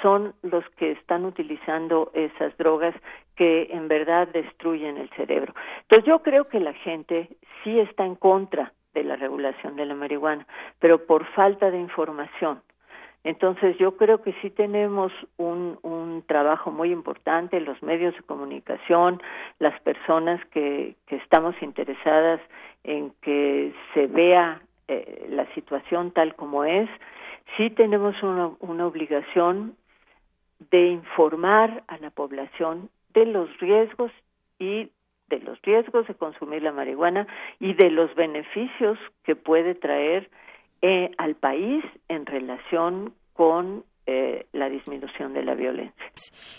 son los que están utilizando esas drogas que en verdad destruyen el cerebro. Entonces yo creo que la gente sí está en contra de la regulación de la marihuana, pero por falta de información. Entonces yo creo que sí tenemos un, un trabajo muy importante, los medios de comunicación, las personas que, que estamos interesadas en que se vea eh, la situación tal como es, sí tenemos una, una obligación de informar a la población de los riesgos y de los riesgos de consumir la marihuana y de los beneficios que puede traer eh, al país en relación con eh, la disminución de la violencia.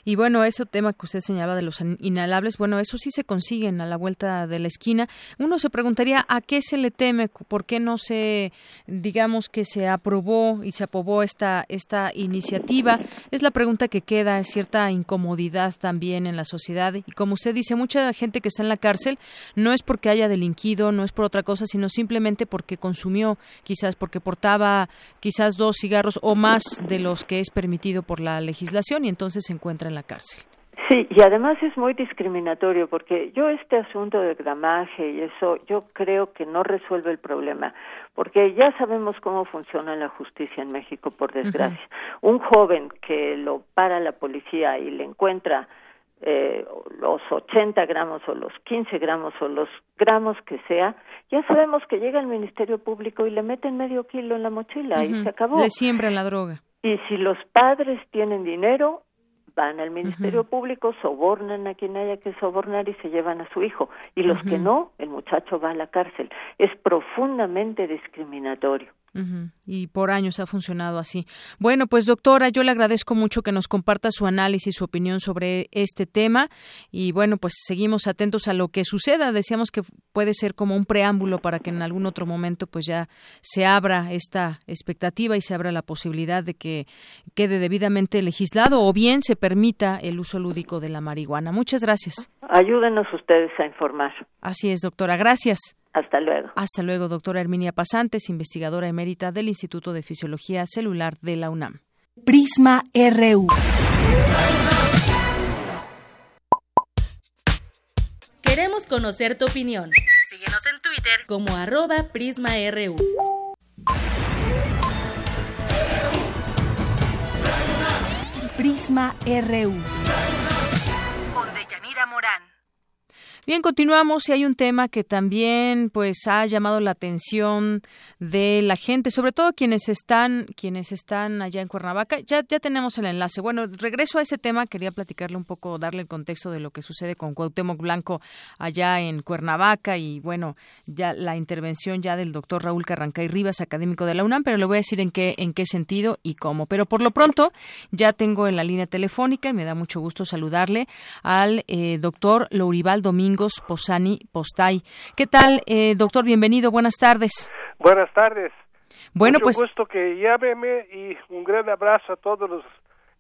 Y bueno, ese tema que usted señalaba de los inhalables, bueno, eso sí se consiguen a la vuelta de la esquina. Uno se preguntaría a qué se le teme, por qué no se, digamos que se aprobó y se aprobó esta, esta iniciativa. Es la pregunta que queda, es cierta incomodidad también en la sociedad. Y como usted dice, mucha gente que está en la cárcel no es porque haya delinquido, no es por otra cosa, sino simplemente porque consumió, quizás porque portaba quizás dos cigarros o más de los que es permitido por la legislación y entonces se encuentra en la cárcel. Sí, y además es muy discriminatorio porque yo este asunto de gramaje y eso yo creo que no resuelve el problema porque ya sabemos cómo funciona la justicia en México por desgracia. Un joven que lo para la policía y le encuentra eh, los 80 gramos o los 15 gramos o los gramos que sea, ya sabemos que llega el Ministerio Público y le meten medio kilo en la mochila y se acabó. Le siembran la droga. Y si los padres tienen dinero, van al Ministerio Público, sobornan a quien haya que sobornar y se llevan a su hijo. Y los que no, el muchacho va a la cárcel. Es profundamente discriminatorio. Y por años ha funcionado así. Bueno, pues doctora, yo le agradezco mucho que nos comparta su análisis, su opinión sobre este tema. Y bueno, pues seguimos atentos a lo que suceda. Decíamos que puede ser como un preámbulo para que en algún otro momento pues ya se abra esta expectativa y se abra la posibilidad de que quede debidamente legislado o bien se permita el uso lúdico de la marihuana. Muchas gracias. Ayúdenos ustedes a informar. Así es, doctora. Gracias. Hasta luego. Hasta luego, doctora Herminia Pasantes, investigadora emérita del Instituto de Fisiología Celular de la UNAM. Prisma RU. Queremos conocer tu opinión. Síguenos en Twitter como arroba PrismaRU. Prisma RU. Bien, continuamos y hay un tema que también pues ha llamado la atención de la gente, sobre todo quienes están quienes están allá en Cuernavaca. Ya ya tenemos el enlace. Bueno, regreso a ese tema, quería platicarle un poco, darle el contexto de lo que sucede con Cuauhtémoc Blanco allá en Cuernavaca y bueno, ya la intervención ya del doctor Raúl Carrancay Rivas, académico de la UNAM, pero le voy a decir en qué en qué sentido y cómo. Pero por lo pronto ya tengo en la línea telefónica y me da mucho gusto saludarle al eh, doctor Lourival Domingo Posani Postay. ¿Qué tal, eh, doctor? Bienvenido, buenas tardes. Buenas tardes. Bueno, Mucho pues. gusto que llámeme y un gran abrazo a todos los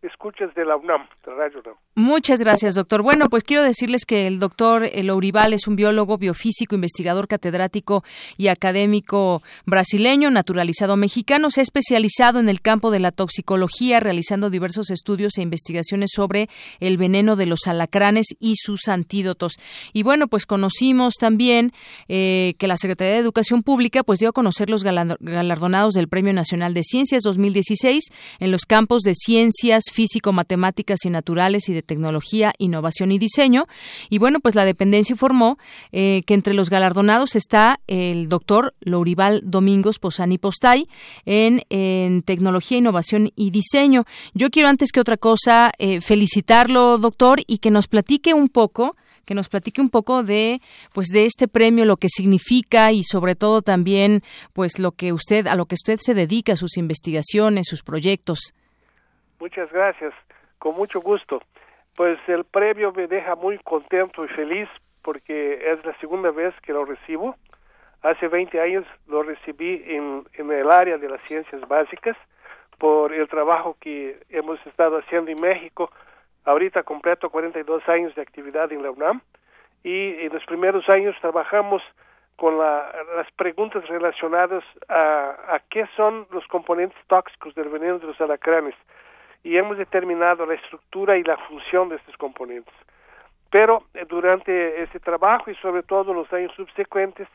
escuchas de la UNAM, de Radio UNAM. Muchas gracias, doctor. Bueno, pues quiero decirles que el doctor Lourival es un biólogo, biofísico, investigador catedrático y académico brasileño, naturalizado mexicano. Se ha especializado en el campo de la toxicología, realizando diversos estudios e investigaciones sobre el veneno de los alacranes y sus antídotos. Y bueno, pues conocimos también eh, que la Secretaría de Educación Pública pues dio a conocer los galardonados del Premio Nacional de Ciencias 2016 en los campos de ciencias físico, matemáticas y naturales y de tecnología, innovación y diseño. Y bueno, pues la dependencia informó eh, que entre los galardonados está el doctor Lourival Domingos Posani Postay en, tecnología, innovación y diseño. Yo quiero antes que otra cosa eh, felicitarlo, doctor, y que nos platique un poco que nos platique un poco de pues de este premio lo que significa y sobre todo también pues lo que usted a lo que usted se dedica sus investigaciones sus proyectos Muchas gracias, con mucho gusto. Pues el premio me deja muy contento y feliz porque es la segunda vez que lo recibo. Hace 20 años lo recibí en, el área de las ciencias básicas por el trabajo que hemos estado haciendo en México. Ahorita completo 42 años de actividad en la UNAM y en los primeros años trabajamos con la, las preguntas relacionadas a, a qué son los componentes tóxicos del veneno de los alacranes y hemos determinado la estructura y la función de estos componentes. Pero eh, durante ese trabajo y sobre todo los años subsecuentes,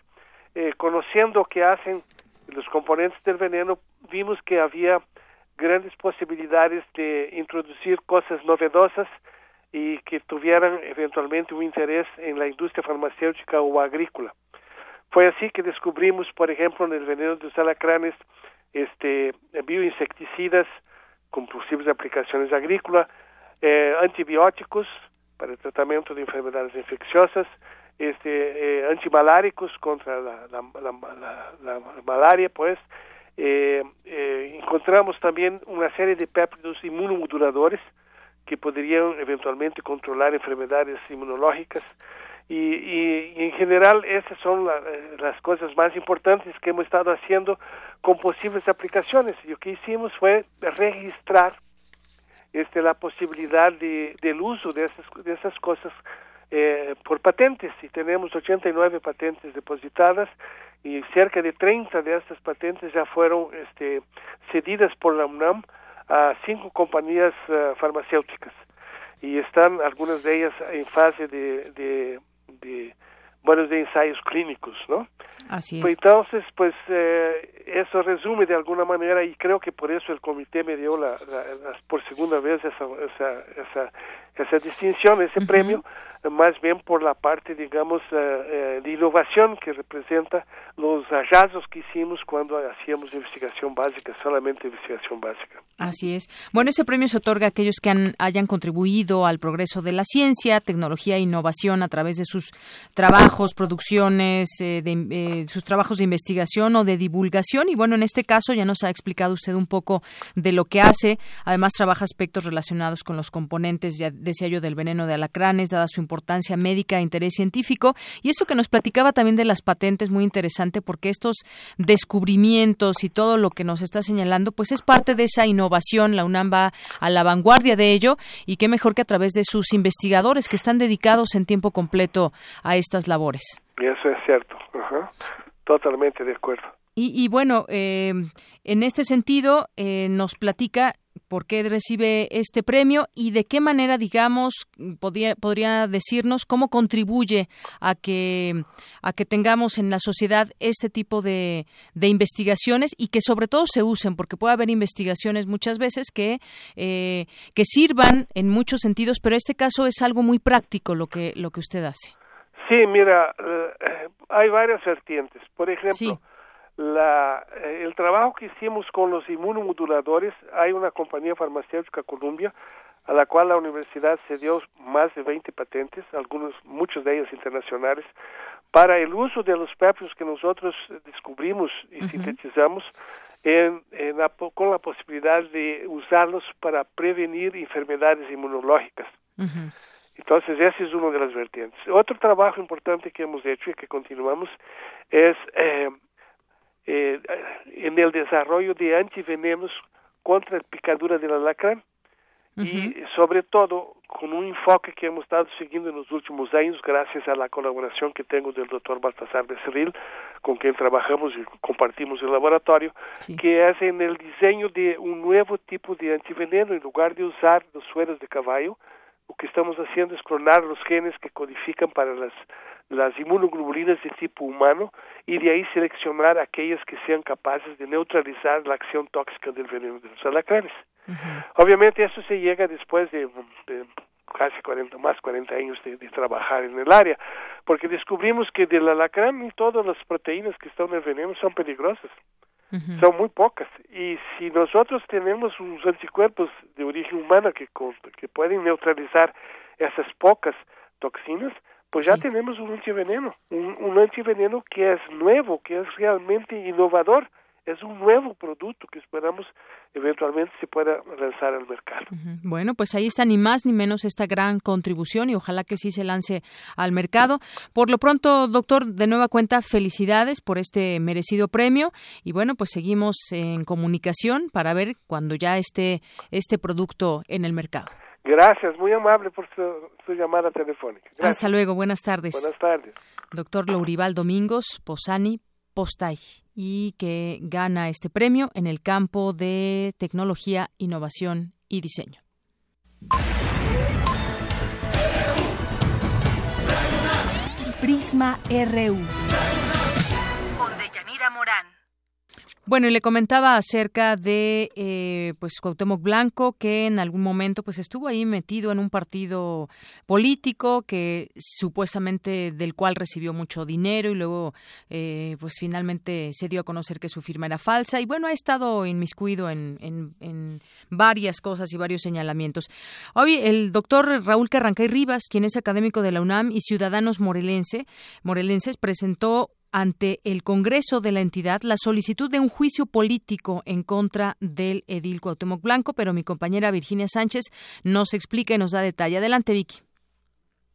eh, conociendo qué hacen los componentes del veneno, vimos que había grandes posibilidades de introducir cosas novedosas y que tuvieran eventualmente un interés en la industria farmacéutica o agrícola. Fue así que descubrimos, por ejemplo, en el veneno de los alacranes, este, bioinsecticidas, con posibles aplicaciones agrícolas, eh, antibióticos para el tratamiento de enfermedades infecciosas, este, eh, antimaláricos contra la, la, la, la, malaria, pues, eh, encontramos también una serie de péptidos inmunomoduladores que podrían eventualmente controlar enfermedades inmunológicas. Y, y, y en general esas son la, las cosas más importantes que hemos estado haciendo con posibles aplicaciones. Y lo que hicimos fue registrar este, la posibilidad de, del uso de esas, de esas cosas eh, por patentes. Y tenemos 89 patentes depositadas y cerca de 30 de estas patentes ya fueron este, cedidas por la UNAM a cinco compañías uh, farmacéuticas. Y están algunas de ellas en fase de, de bueno, de ensayos clínicos, ¿no? Así es. Pues entonces, pues eh, eso resume de alguna manera y creo que por eso el comité me dio la, la, la por segunda vez esa, esa, esa esa distinción, ese premio, más bien por la parte, digamos, eh, eh, de innovación que representa los hallazgos que hicimos cuando hacíamos investigación básica, solamente investigación básica. Así es. Bueno, ese premio se otorga a aquellos que han, hayan contribuido al progreso de la ciencia, tecnología e innovación a través de sus trabajos, producciones, eh, de, sus trabajos de investigación o de divulgación. Y bueno, en este caso ya nos ha explicado usted un poco de lo que hace. Además, trabaja aspectos relacionados con los componentes, ya decía yo, del veneno de alacranes, dada su importancia médica e interés científico. Y eso que nos platicaba también de las patentes, muy interesante, porque estos descubrimientos y todo lo que nos está señalando, pues es parte de esa innovación. La UNAM va a la vanguardia de ello y qué mejor que a través de sus investigadores que están dedicados en tiempo completo a estas labores. Eso es cierto. Totalmente de acuerdo. Y, bueno, eh, en este sentido, eh, nos platica por qué recibe este premio y de qué manera, digamos, podría, podría decirnos cómo contribuye a que, a que tengamos en la sociedad este tipo de, de investigaciones y que sobre todo se usen, porque puede haber investigaciones muchas veces que, eh, que sirvan en muchos sentidos, pero este caso es algo muy práctico lo que, lo que usted hace. Sí, mira, eh, hay varias vertientes. Por ejemplo, la, eh, el trabajo que hicimos con los inmunomoduladores, hay una compañía farmacéutica Columbia, a la cual la universidad se dio más de 20 patentes, algunos, muchos de ellos internacionales, para el uso de los péptidos que nosotros descubrimos y sintetizamos en, con la posibilidad de usarlos para prevenir enfermedades inmunológicas. Entonces, ese es uno de las vertientes. Otro trabajo importante que hemos hecho y que continuamos es eh, eh, en el desarrollo de antivenenos contra la picadura del alacrán y sobre todo con un enfoque que hemos estado siguiendo en los últimos años gracias a la colaboración que tengo del doctor Baltasar Becerril con quien trabajamos y compartimos el laboratorio que es en el diseño de un nuevo tipo de antiveneno en lugar de usar los sueros de caballo lo que estamos haciendo es clonar los genes que codifican para las, las inmunoglobulinas de tipo humano y de ahí seleccionar aquellas que sean capaces de neutralizar la acción tóxica del veneno de los alacranes. Obviamente eso se llega después de, casi 40, más 40 años de, de, trabajar en el área, porque descubrimos que del alacrán y todas las proteínas que están en el veneno son peligrosas son muy pocas. Y si nosotros tenemos unos anticuerpos de origen humano que, que pueden neutralizar esas pocas toxinas, pues ya tenemos un antiveneno, un, un antiveneno que es nuevo, que es realmente innovador es un nuevo producto que esperamos eventualmente se pueda lanzar al mercado. Bueno, pues ahí está ni más ni menos esta gran contribución y ojalá que sí se lance al mercado. Por lo pronto, doctor, de nueva cuenta, felicidades por este merecido premio y bueno, pues seguimos en comunicación para ver cuando ya esté este producto en el mercado. Gracias, muy amable por su, llamada telefónica. Hasta luego, buenas tardes. Buenas tardes. Doctor Lourival Domingos Posani, Postay y que gana este premio en el campo de tecnología, innovación y diseño. Prisma RU. Bueno, y le comentaba acerca de eh, pues Cuauhtémoc Blanco que en algún momento pues estuvo ahí metido en un partido político que supuestamente del cual recibió mucho dinero y luego eh, pues finalmente se dio a conocer que su firma era falsa y bueno ha estado inmiscuido en, en, en varias cosas y varios señalamientos. Hoy el doctor Raúl Carrancay Rivas, quien es académico de la UNAM y ciudadanos morelense, morelenses, presentó ante el Congreso de la entidad la solicitud de un juicio político en contra del edil Cuauhtémoc Blanco, pero mi compañera Virginia Sánchez nos explica y nos da detalle. Adelante, Vicky.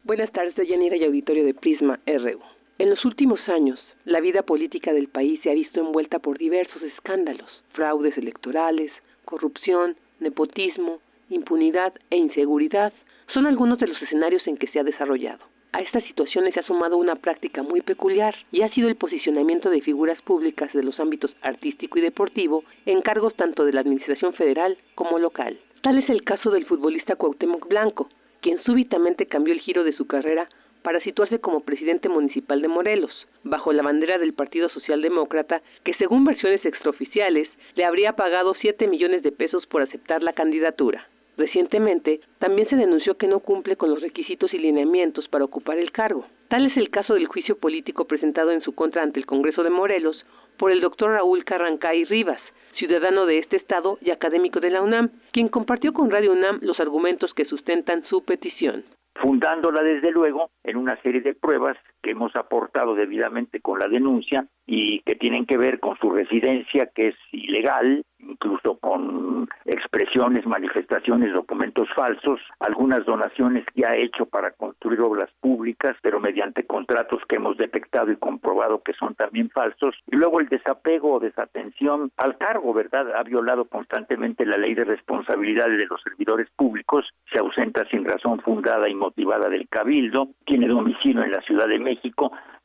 Buenas tardes, Yanira y auditorio de Prisma RU. En los últimos años, la vida política del país se ha visto envuelta por diversos escándalos, fraudes electorales, corrupción, nepotismo, impunidad e inseguridad son algunos de los escenarios en que se ha desarrollado. A estas situaciones se ha sumado una práctica muy peculiar y ha sido el posicionamiento de figuras públicas de los ámbitos artístico y deportivo en cargos tanto de la Administración federal como local. Tal es el caso del futbolista Cuauhtémoc Blanco, quien súbitamente cambió el giro de su carrera para situarse como presidente municipal de Morelos, bajo la bandera del Partido Socialdemócrata, que según versiones extraoficiales le habría pagado 7 millones de pesos por aceptar la candidatura. Recientemente, también se denunció que no cumple con los requisitos y lineamientos para ocupar el cargo. Tal es el caso del juicio político presentado en su contra ante el Congreso de Morelos por el doctor Raúl Carrancay Rivas, ciudadano de este estado y académico de la UNAM, quien compartió con Radio UNAM los argumentos que sustentan su petición fundándola desde luego en una serie de pruebas que hemos aportado debidamente con la denuncia y que tienen que ver con su residencia que es ilegal, incluso con expresiones, manifestaciones, documentos falsos, algunas donaciones que ha hecho para construir obras públicas, pero mediante contratos que hemos detectado y comprobado que son también falsos, y luego el desapego o desatención al cargo, ¿verdad? Ha violado constantemente la ley de responsabilidades de los servidores públicos, se ausenta sin razón fundada y motivada del cabildo, tiene domicilio en la Ciudad de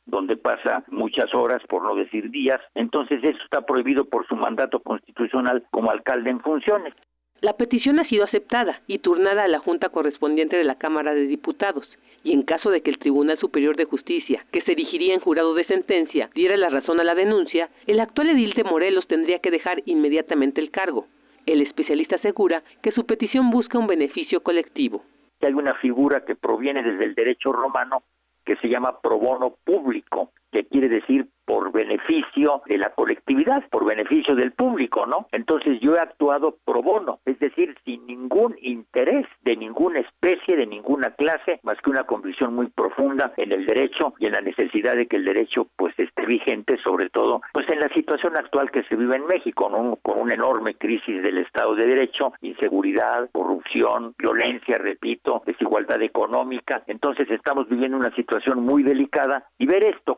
donde pasa muchas horas, por no decir días. Entonces eso está prohibido por su mandato constitucional como alcalde en funciones. La petición ha sido aceptada y turnada a la Junta correspondiente de la Cámara de Diputados, y en caso de que el Tribunal Superior de Justicia, que se erigiría en jurado de sentencia, diera la razón a la denuncia, el actual edil de Morelos tendría que dejar inmediatamente el cargo. El especialista asegura que su petición busca un beneficio colectivo. Hay una figura que proviene desde el derecho romano que se llama pro bono público, que quiere decir por beneficio de la colectividad, por beneficio del público, ¿no? Entonces yo he actuado pro bono, es decir, sin ningún interés de ninguna especie, de ninguna clase, más que una convicción muy profunda en el derecho y en la necesidad de que el derecho pues esté vigente, sobre todo pues en la situación actual que se vive en México, ¿no? Con una enorme crisis del Estado de Derecho, inseguridad, corrupción, violencia, repito, desigualdad económica. Entonces estamos viviendo una situación muy delicada y ver esto,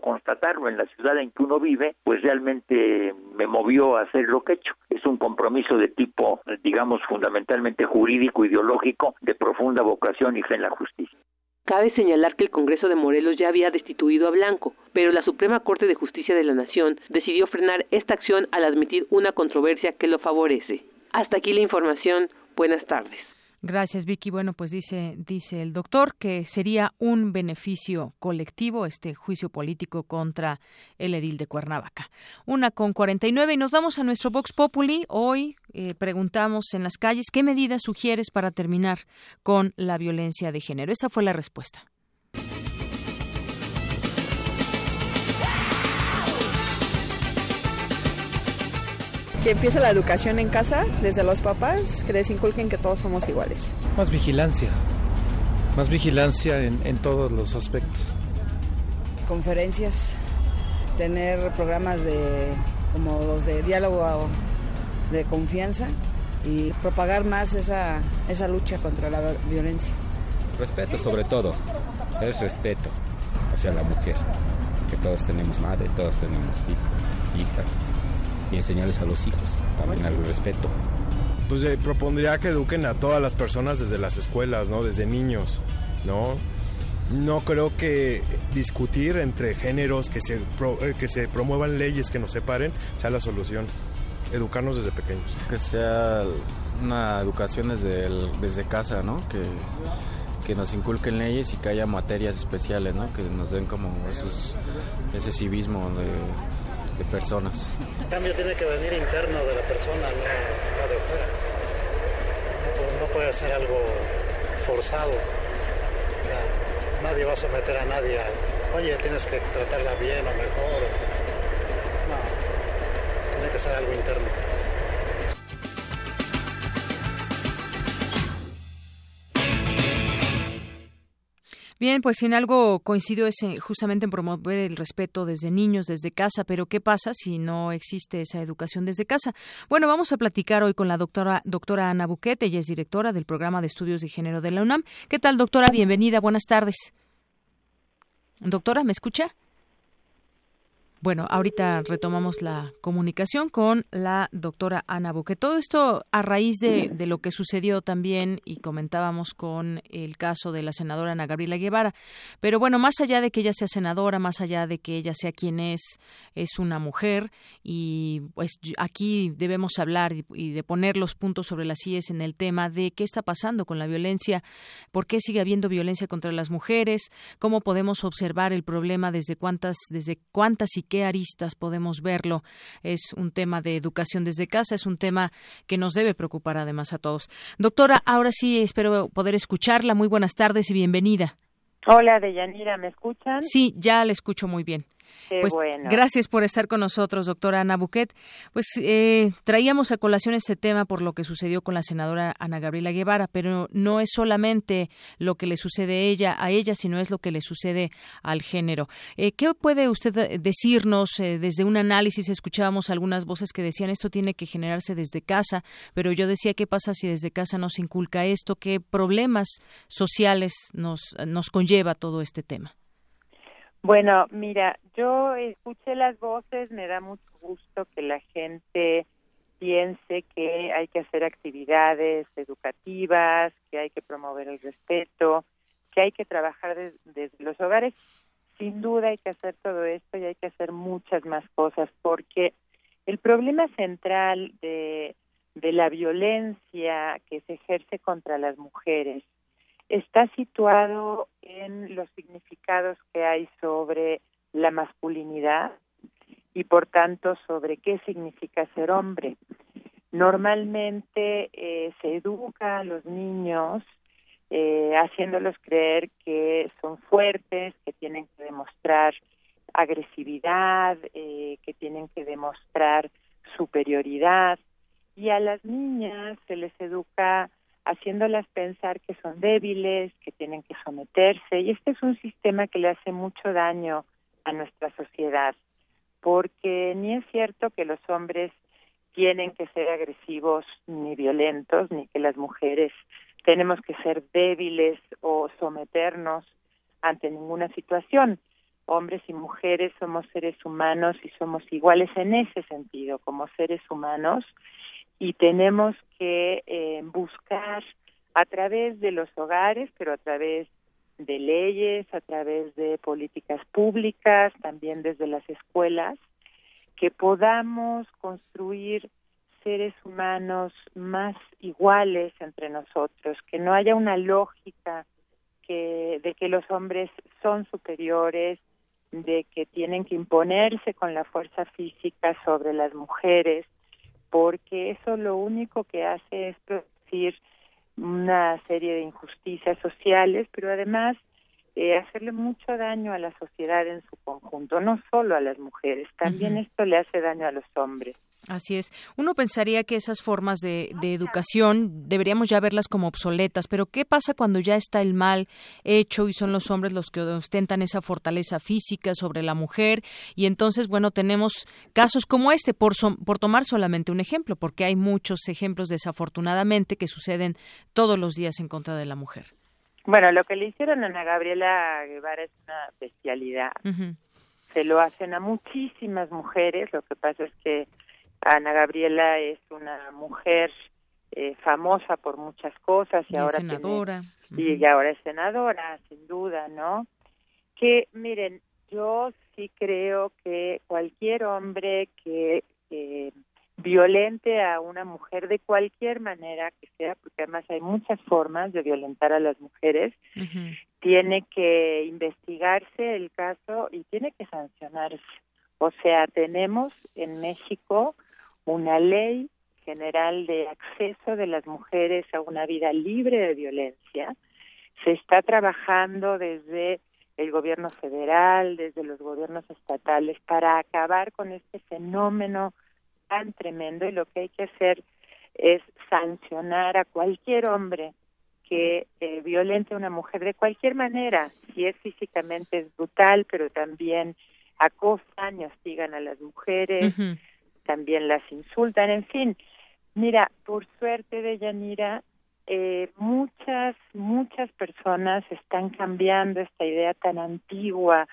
en la ciudad en que uno vive, pues realmente me movió a hacer lo que he hecho. Es un compromiso de tipo, digamos, fundamentalmente jurídico, ideológico, de profunda vocación y fe en la justicia. Cabe señalar que el Congreso de Morelos ya había destituido a Blanco, pero la Suprema Corte de Justicia de la Nación decidió frenar esta acción al admitir una controversia que lo favorece. Hasta aquí la información. Buenas tardes. Gracias, Vicky. Bueno, pues dice, dice el doctor que sería un beneficio colectivo este juicio político contra el edil de Cuernavaca. Una con 49 y nos vamos a nuestro Vox Populi. Hoy eh, preguntamos en las calles qué medidas sugieres para terminar con la violencia de género. Esa fue la respuesta. Que empiece la educación en casa, desde los papás, que les inculquen que todos somos iguales. Más vigilancia, más vigilancia en, en todos los aspectos. Conferencias, tener programas de como los de diálogo de confianza y propagar más esa, esa lucha contra la violencia. Respeto sobre todo, es respeto hacia la mujer, que todos tenemos madre, todos tenemos hijos, hijas y enseñarles a los hijos también al respeto. Pues eh, propondría que eduquen a todas las personas desde las escuelas, ¿no? Desde niños, ¿no? No creo que discutir entre géneros, que se, eh, que se promuevan leyes que nos separen, sea la solución. Educarnos desde pequeños. Que sea una educación desde, desde casa, ¿no? Que, que nos inculquen leyes y que haya materias especiales, ¿no? Que nos den como esos, ese civismo de de personas. El cambio tiene que venir interno de la persona, no, de fuera. No, puede ser algo forzado. nadie va a someter a nadie a, oye, tienes que tratarla bien o mejor. No, tiene que ser algo interno. Bien, pues en algo coincido es justamente en promover el respeto desde niños, desde casa, pero ¿qué pasa si no existe esa educación desde casa? Bueno, vamos a platicar hoy con la doctora, doctora Ana Buquete, ella es directora del programa de estudios de género de la UNAM. ¿Qué tal, doctora? Bienvenida, buenas tardes. Doctora, ¿me escucha? Bueno, ahorita retomamos la comunicación con la doctora Ana Buque. Todo esto a raíz de, lo que sucedió también y comentábamos con el caso de la senadora Ana Gabriela Guevara. Pero bueno, más allá de que ella sea senadora, más allá de que ella sea quien es, es una mujer y pues aquí debemos hablar y de poner los puntos sobre las IES en el tema de qué está pasando con la violencia, por qué sigue habiendo violencia contra las mujeres, cómo podemos observar el problema desde cuántas, desde cuántas y qué qué aristas podemos verlo. Es un tema de educación desde casa, es un tema que nos debe preocupar además a todos. Doctora, ahora sí espero poder escucharla. Muy buenas tardes y bienvenida. Hola, Deyanira, ¿me escuchan? Sí, ya la escucho muy bien pues, Gracias por estar con nosotros, doctora Ana Buquet. Pues eh, traíamos a colación este tema por lo que sucedió con la senadora Ana Gabriela Guevara, pero no es solamente lo que le sucede a ella, a ella sino es lo que le sucede al género. Eh, ¿Qué puede usted decirnos eh, desde un análisis? Escuchábamos algunas voces que decían esto tiene que generarse desde casa, pero yo decía, ¿qué pasa si desde casa nos inculca esto? ¿Qué problemas sociales nos, nos conlleva todo este tema? Bueno, mira, yo escuché las voces, me da mucho gusto que la gente piense que hay que hacer actividades educativas, que hay que promover el respeto, que hay que trabajar desde los hogares. Sin duda hay que hacer todo esto y hay que hacer muchas más cosas porque el problema central de, de la violencia que se ejerce contra las mujeres está situado en los significados que hay sobre la masculinidad y por tanto sobre qué significa ser hombre. Normalmente eh, se educa a los niños eh, haciéndolos creer que son fuertes, que tienen que demostrar agresividad, eh, que tienen que demostrar superioridad y a las niñas se les educa haciéndolas pensar que son débiles, que tienen que someterse. Y este es un sistema que le hace mucho daño a nuestra sociedad, porque ni es cierto que los hombres tienen que ser agresivos ni violentos, ni que las mujeres tenemos que ser débiles o someternos ante ninguna situación. Hombres y mujeres somos seres humanos y somos iguales en ese sentido, como seres humanos y tenemos que eh, buscar a través de los hogares, pero a través de leyes, a través de políticas públicas, también desde las escuelas, que podamos construir seres humanos más iguales entre nosotros, que no haya una lógica que, de que los hombres son superiores, de que tienen que imponerse con la fuerza física sobre las mujeres, porque eso lo único que hace es producir una serie de injusticias sociales, pero además eh, hacerle mucho daño a la sociedad en su conjunto, no solo a las mujeres, también esto le hace daño a los hombres. Así es. Uno pensaría que esas formas de, educación deberíamos ya verlas como obsoletas, pero ¿qué pasa cuando ya está el mal hecho y son los hombres los que ostentan esa fortaleza física sobre la mujer? Y entonces, bueno, tenemos casos como este, por, por tomar solamente un ejemplo, porque hay muchos ejemplos desafortunadamente que suceden todos los días en contra de la mujer. Bueno, lo que le hicieron a Ana Gabriela Guevara es una bestialidad. Se lo hacen a muchísimas mujeres, lo que pasa es que Ana Gabriela es una mujer eh, famosa por muchas cosas y, ahora senadora. y ahora es senadora, sin duda, ¿no? Que miren, yo sí creo que cualquier hombre que violente a una mujer de cualquier manera que sea, porque además hay muchas formas de violentar a las mujeres, tiene que investigarse el caso y tiene que sancionarse. O sea, tenemos en México una ley general de acceso de las mujeres a una vida libre de violencia. Se está trabajando desde el gobierno federal, desde los gobiernos estatales, para acabar con este fenómeno tan tremendo. Y lo que hay que hacer es sancionar a cualquier hombre que eh, violente a una mujer de cualquier manera, si es físicamente es brutal, pero también acosan y hostigan a las mujeres, también las insultan, en fin. Mira, por suerte de Yanira, eh, muchas, muchas personas están cambiando esta idea tan antigua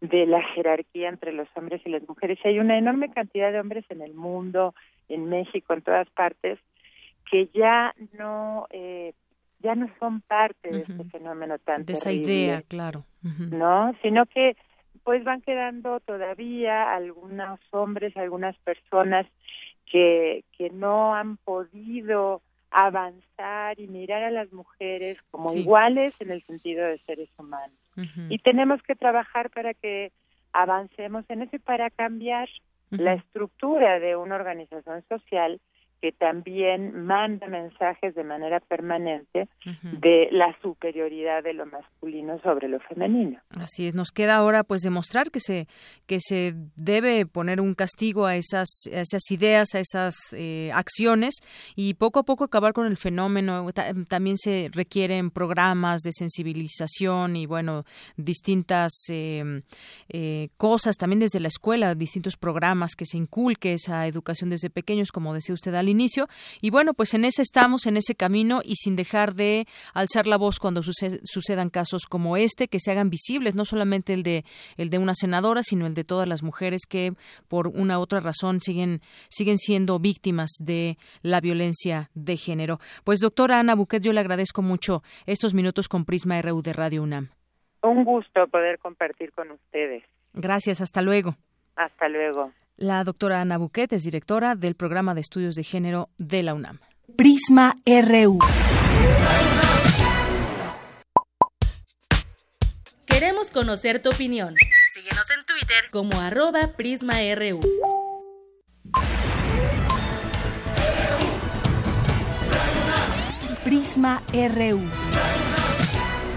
de la jerarquía entre los hombres y las mujeres. hay una enorme cantidad de hombres en el mundo, en México, en todas partes, que ya no eh, ya no son parte de este fenómeno tan de esa idea, claro, no, sino que pues van quedando todavía algunos hombres, algunas personas que, que no han podido avanzar y mirar a las mujeres como iguales en el sentido de seres humanos. Y tenemos que trabajar para que avancemos en eso para cambiar la estructura de una organización social que también manda mensajes de manera permanente de la superioridad de lo masculino sobre lo femenino. Así es, nos queda ahora pues demostrar que se que se debe poner un castigo a esas esas ideas, a esas eh, acciones y poco a poco acabar con el fenómeno. también se requieren programas de sensibilización y bueno distintas em, eh, cosas también desde la escuela, distintos programas que se inculque esa educación desde pequeños, como decía usted al inicio. Y bueno, pues en ese estamos, en ese camino y sin dejar de alzar la voz cuando sucedan casos como este, que se hagan visibles, no solamente el de, el de una senadora, sino el de todas las mujeres que por una u otra razón siguen, siguen siendo víctimas de la violencia de género. Pues doctora Ana Buquet, yo le agradezco mucho estos minutos con Prisma RU de Radio UNAM. Un gusto poder compartir con ustedes. Gracias, hasta luego. Hasta luego. La doctora Ana Buquet es directora del programa de estudios de género de la UNAM. Prisma RU. Queremos conocer tu opinión. Síguenos en Twitter como arroba PrismaRU. Prisma RU.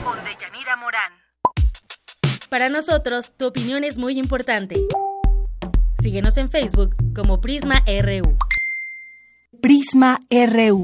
Con Deyanira Morán. Para nosotros, tu opinión es muy importante. Síguenos en Facebook como Prisma RU. Prisma RU.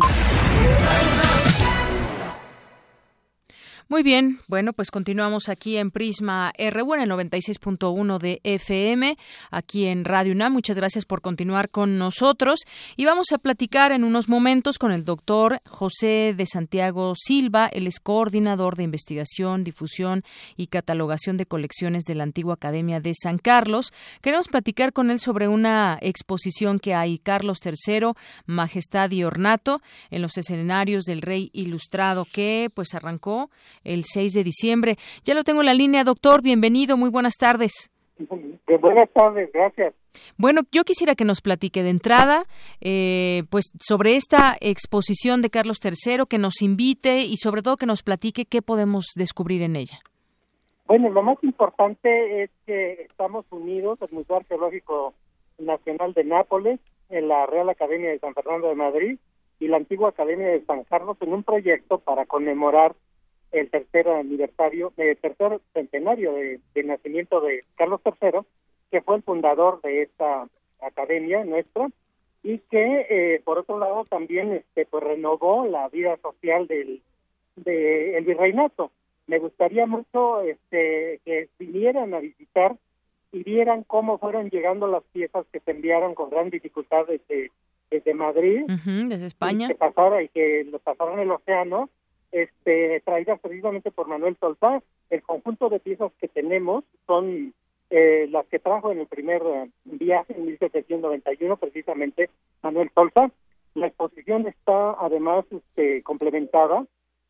Muy bien, bueno, pues continuamos aquí en Prisma RU en el 96.1 de FM, aquí en Radio UNAM. Muchas gracias por continuar con nosotros y vamos a platicar en unos momentos con el doctor José de Santiago Silva, él es coordinador de investigación, difusión y catalogación de colecciones de la antigua Academia de San Carlos. Queremos platicar con él sobre una exposición que hay, Carlos III, Majestad y Ornato, en los escenarios del Rey Ilustrado, que pues arrancó el 6 de diciembre. Ya lo tengo en la línea, doctor. Bienvenido, muy buenas tardes. Buenas tardes, gracias. Bueno, yo quisiera que nos platique de entrada, eh, pues sobre esta exposición de Carlos III, que nos invite y sobre todo que nos platique qué podemos descubrir en ella. Bueno, lo más importante es que estamos unidos, el Museo Arqueológico Nacional de Nápoles, en la Real Academia de San Fernando de Madrid y la antigua Academia de San Carlos en un proyecto para conmemorar el tercer aniversario, el tercer centenario de, nacimiento de Carlos III, que fue el fundador de esta academia nuestra y que eh, por otro lado también este pues renovó la vida social del de el virreinato. Me gustaría mucho este que vinieran a visitar y vieran cómo fueron llegando las piezas que se enviaron con gran dificultad desde, desde Madrid, desde España, y que pasara y que lo pasaron el océano este, traídas precisamente por Manuel Soltá. El conjunto de piezas que tenemos son eh, las que trajo en el primer eh, viaje en 1791 precisamente Manuel Soltá. La exposición está además este, complementada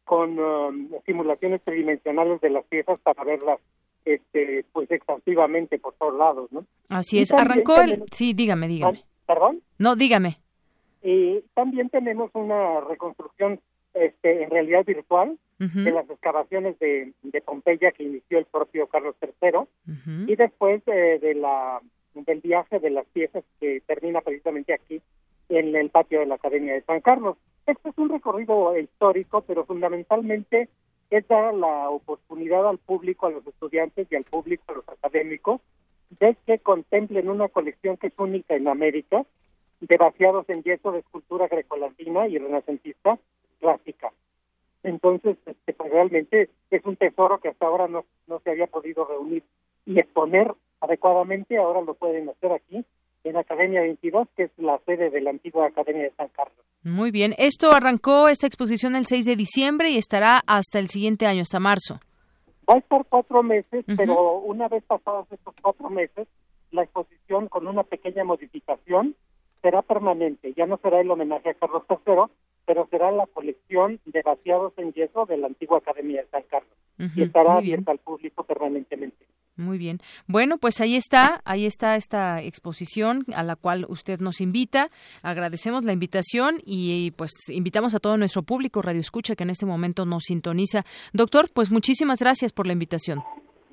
con um, simulaciones tridimensionales de las piezas para verlas este, pues exhaustivamente por todos lados, ¿no? Así es. Arrancó el... Sí, dígame, dígame. ¿Perdón? No, dígame. Y también tenemos una reconstrucción este, en realidad virtual de las excavaciones de, de, Pompeya que inició el propio Carlos III y después de, la del viaje de las piezas que termina precisamente aquí en el patio de la Academia de San Carlos. Este es un recorrido histórico, pero fundamentalmente es dar la oportunidad al público, a los estudiantes y al público, a los académicos, de que contemplen una colección que es única en América, de vaciados en yeso de escultura grecolatina y renacentista, clásica. Entonces, este, pues realmente es un tesoro que hasta ahora no, no se había podido reunir y exponer adecuadamente. Ahora lo pueden hacer aquí en Academia 22, que es la sede de la antigua Academia de San Carlos. Muy bien. Esto arrancó esta exposición el 6 de diciembre y estará hasta el siguiente año, hasta marzo. Va a estar cuatro meses, pero una vez pasados estos cuatro meses, la exposición con una pequeña modificación será permanente. Ya no será el homenaje a Carlos III, pero será la colección de vaciados en yeso de la antigua Academia de San Carlos y estará abierta al público permanentemente. Muy bien. Bueno, pues ahí está, ahí está esta exposición a la cual usted nos invita. Agradecemos la invitación y pues invitamos a todo nuestro público Radio Escucha que en este momento nos sintoniza. Doctor, pues muchísimas gracias por la invitación.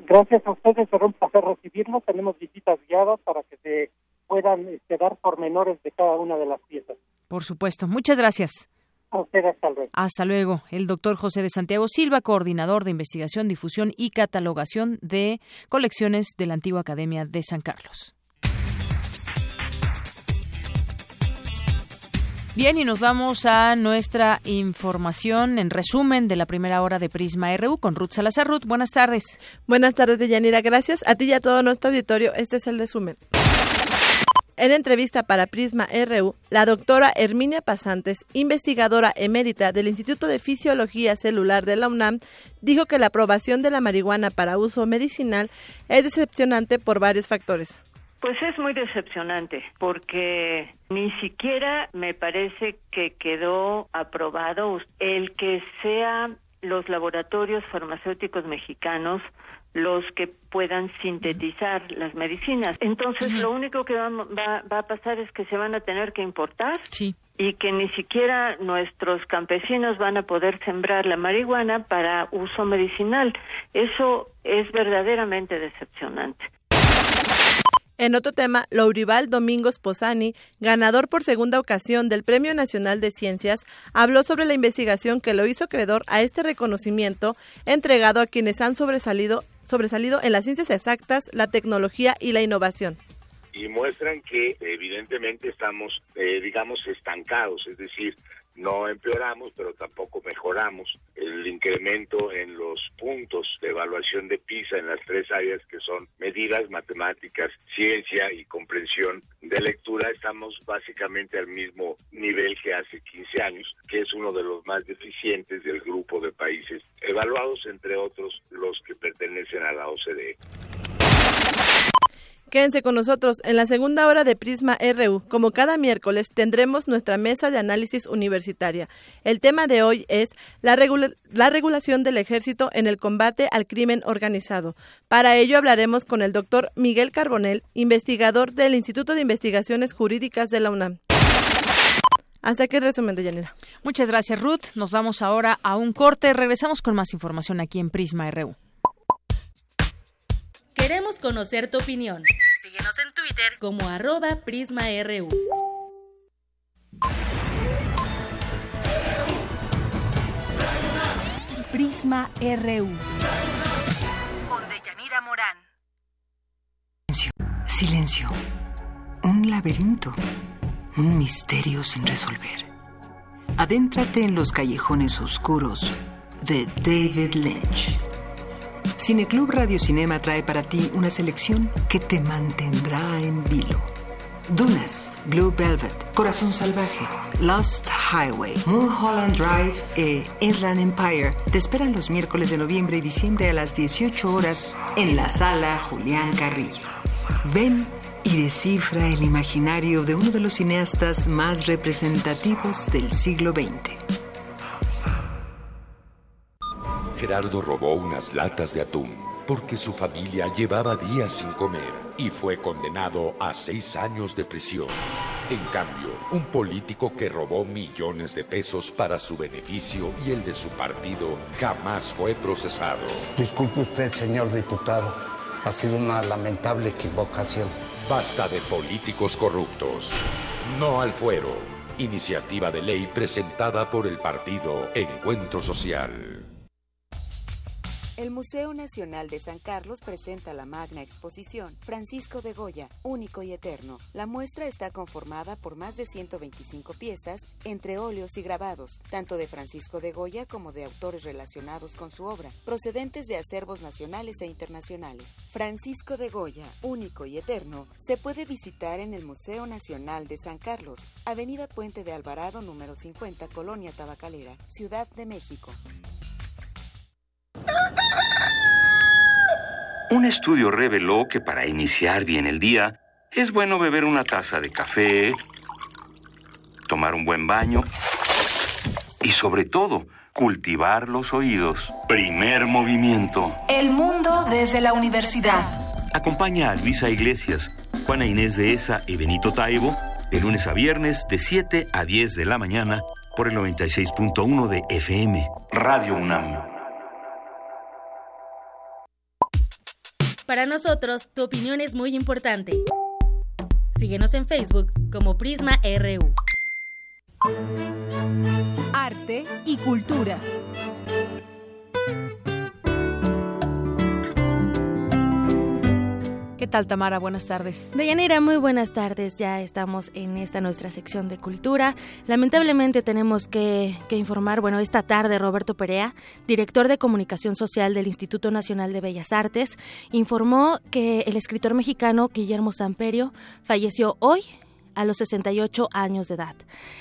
Gracias a ustedes, será un placer recibirlos. Tenemos visitas guiadas para que se puedan este, dar pormenores de cada una de las piezas. Por supuesto. Muchas gracias. A usted, hasta luego. Hasta luego. El doctor José de Santiago Silva, coordinador de investigación, difusión y catalogación de colecciones de la antigua Academia de San Carlos. Bien, y nos vamos a nuestra información en resumen de la primera hora de Prisma RU con Ruth Salazar. Ruth, buenas tardes. Buenas tardes, Deyanira. Gracias a ti y a todo nuestro auditorio. Este es el resumen. En entrevista para Prisma RU, la doctora Herminia Pasantes, investigadora emérita del Instituto de Fisiología Celular de la UNAM, dijo que la aprobación de la marihuana para uso medicinal es decepcionante por varios factores. Pues es muy decepcionante porque ni siquiera me parece que quedó aprobado el que sean los laboratorios farmacéuticos mexicanos los que puedan sintetizar las medicinas. Entonces, lo único que va, va, a pasar es que se van a tener que importar y que ni siquiera nuestros campesinos van a poder sembrar la marihuana para uso medicinal. Eso es verdaderamente decepcionante. En otro tema, Lourival Domingos Posani, ganador por segunda ocasión del Premio Nacional de Ciencias, habló sobre la investigación que lo hizo acreedor a este reconocimiento entregado a quienes han sobresalido, sobresalido en las ciencias exactas, la tecnología y la innovación. Y muestran que evidentemente estamos, eh, digamos, estancados, es decir, no empeoramos, pero tampoco mejoramos. El incremento en los puntos de evaluación de PISA en las tres áreas que son medidas, matemáticas, ciencia y comprensión de lectura, estamos básicamente al mismo nivel que hace 15 años, que es uno de los más deficientes del grupo de países evaluados, entre otros los que pertenecen a la OCDE. Quédense con nosotros en la segunda hora de Prisma RU. Como cada miércoles tendremos nuestra mesa de análisis universitaria. El tema de hoy es la, la, regulación del ejército en el combate al crimen organizado. Para ello hablaremos con el doctor Miguel Carbonel, investigador del Instituto de Investigaciones Jurídicas de la UNAM. Hasta aquí resumen de Yanira. Muchas gracias, Ruth. Nos vamos ahora a un corte. Regresamos con más información aquí en Prisma RU. Queremos conocer tu opinión. Síguenos en Twitter como arroba PrismaRU. Prisma RU. Con Deyanira Morán. Silencio. Silencio. Un laberinto. Un misterio sin resolver. Adéntrate en los callejones oscuros de David Lynch. Cineclub Radio Cinema trae para ti una selección que te mantendrá en vilo. Dunas, Blue Velvet, Corazón Salvaje, Lost Highway, Mulholland Drive e Inland Empire te esperan los miércoles de noviembre y diciembre a las 18 horas en la sala Julián Carrillo. Ven y descifra el imaginario de uno de los cineastas más representativos del siglo XX. Gerardo robó unas latas de atún porque su familia llevaba días sin comer y fue condenado a seis años de prisión. En cambio, un político que robó millones de pesos para su beneficio y el de su partido jamás fue procesado. Disculpe usted, señor diputado. Ha sido una lamentable equivocación. Basta de políticos corruptos. No al fuero. Iniciativa de ley presentada por el partido Encuentro Social. El Museo Nacional de San Carlos presenta la magna exposición Francisco de Goya, único y eterno. La muestra está conformada por más de 125 piezas, entre óleos y grabados, tanto de Francisco de Goya como de autores relacionados con su obra, procedentes de acervos nacionales e internacionales. Francisco de Goya, único y eterno, se puede visitar en el Museo Nacional de San Carlos, Avenida Puente de Alvarado número 50, Colonia Tabacalera, Ciudad de México. Un estudio reveló que para iniciar bien el día es bueno beber una taza de café, tomar un buen baño y sobre todo cultivar los oídos. Primer movimiento. El mundo desde la universidad. Acompaña a Luisa Iglesias, Juana Inés de Esa y Benito Taibo de lunes a viernes de 7 a 10 de la mañana por el 96.1 de FM. Radio UNAM. Para nosotros, tu opinión es muy importante. Síguenos en Facebook como Prisma RU. Arte y cultura. ¿Qué tal, Tamara? Buenas tardes. Deyanira, muy buenas tardes. Ya estamos en esta nuestra sección de cultura. Lamentablemente tenemos que, informar, bueno, esta tarde Roberto Perea, director de comunicación social del Instituto Nacional de Bellas Artes, informó que el escritor mexicano Guillermo Samperio falleció hoy a los 68 años de edad.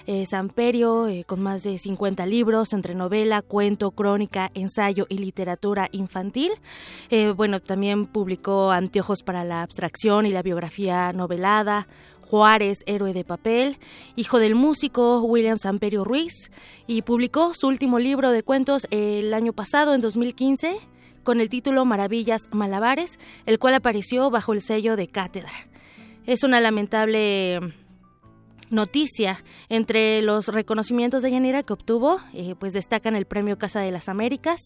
Eh, Samperio, eh, con más de 50 libros entre novela, cuento, crónica, ensayo y literatura infantil. Eh, bueno, también publicó Anteojos para la abstracción y la biografía novelada, Juárez, héroe de papel, hijo del músico William Samperio Ruiz, y publicó su último libro de cuentos el año pasado, en 2015, con el título Maravillas Malabares, el cual apareció bajo el sello de Cátedra. Es una lamentable noticia entre los reconocimientos de Yanira que obtuvo, eh, pues destacan el Premio Casa de las Américas,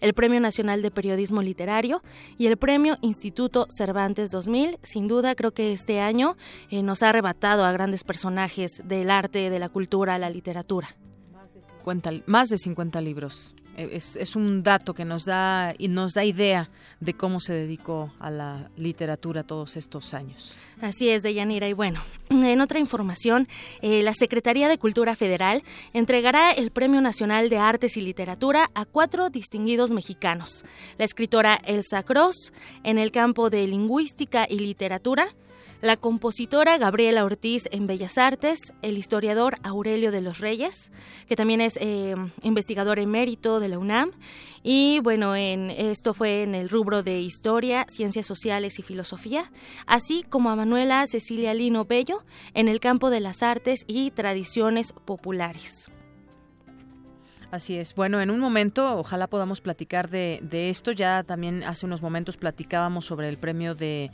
el Premio Nacional de Periodismo Literario y el Premio Instituto Cervantes 2000. Sin duda, creo que este año eh, nos ha arrebatado a grandes personajes del arte, de la cultura, la literatura. Más de 50, más de 50 libros. Es, es, un dato que nos da y nos da idea de cómo se dedicó a la literatura todos estos años. Así es, Deyanira. Y bueno, en otra información, eh, la Secretaría de Cultura Federal entregará el Premio Nacional de Artes y Literatura a cuatro distinguidos mexicanos. La escritora Elsa Cross en el campo de lingüística y literatura, la compositora Gabriela Ortiz en Bellas Artes, el historiador Aurelio de los Reyes, que también es eh, investigador emérito de la UNAM, y bueno, en, esto fue en el rubro de Historia, Ciencias Sociales y Filosofía, así como a Manuela Cecilia Lino Bello en el campo de las artes y tradiciones populares. Así es. Bueno, en un momento ojalá podamos platicar de, esto. Ya también hace unos momentos platicábamos sobre el premio de,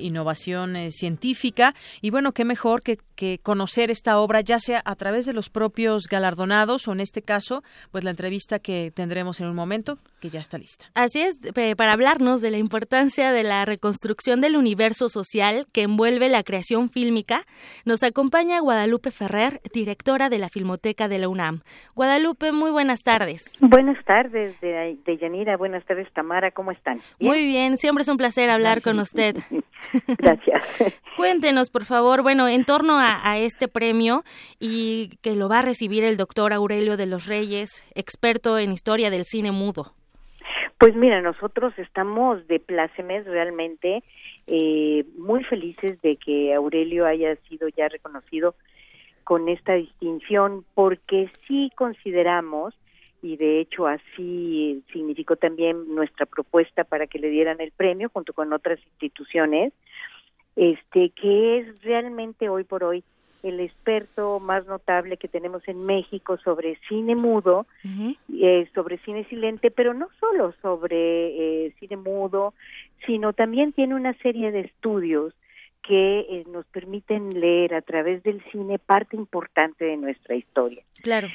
innovación eh, científica. Y bueno, qué mejor que, que, conocer esta obra, ya sea a través de los propios galardonados o en este caso, pues la entrevista que tendremos en un momento, que ya está lista. Así es, para hablarnos de la importancia de la reconstrucción del universo social que envuelve la creación fílmica, nos acompaña Guadalupe Ferrer, directora de la Filmoteca de la UNAM. Guadalupe, muy buenas tardes. Buenas tardes, de, de Yanira. Buenas tardes, Tamara. ¿Cómo están? ¿Bien? Muy bien. Siempre es un placer hablar Gracias. con usted. Gracias. Cuéntenos, por favor, bueno, en torno a, a, este premio y que lo va a recibir el doctor Aurelio de los Reyes, experto en historia del cine mudo. Pues mira, nosotros estamos de plácemes realmente eh, muy felices de que Aurelio haya sido ya reconocido con esta distinción porque sí consideramos y de hecho así significó también nuestra propuesta para que le dieran el premio junto con otras instituciones este que es realmente hoy por hoy el experto más notable que tenemos en México sobre cine mudo, uh -huh. eh, sobre cine silente, pero no solo sobre eh, cine mudo, sino también tiene una serie de estudios que eh, nos permiten leer a través del cine parte importante de nuestra historia. Claro.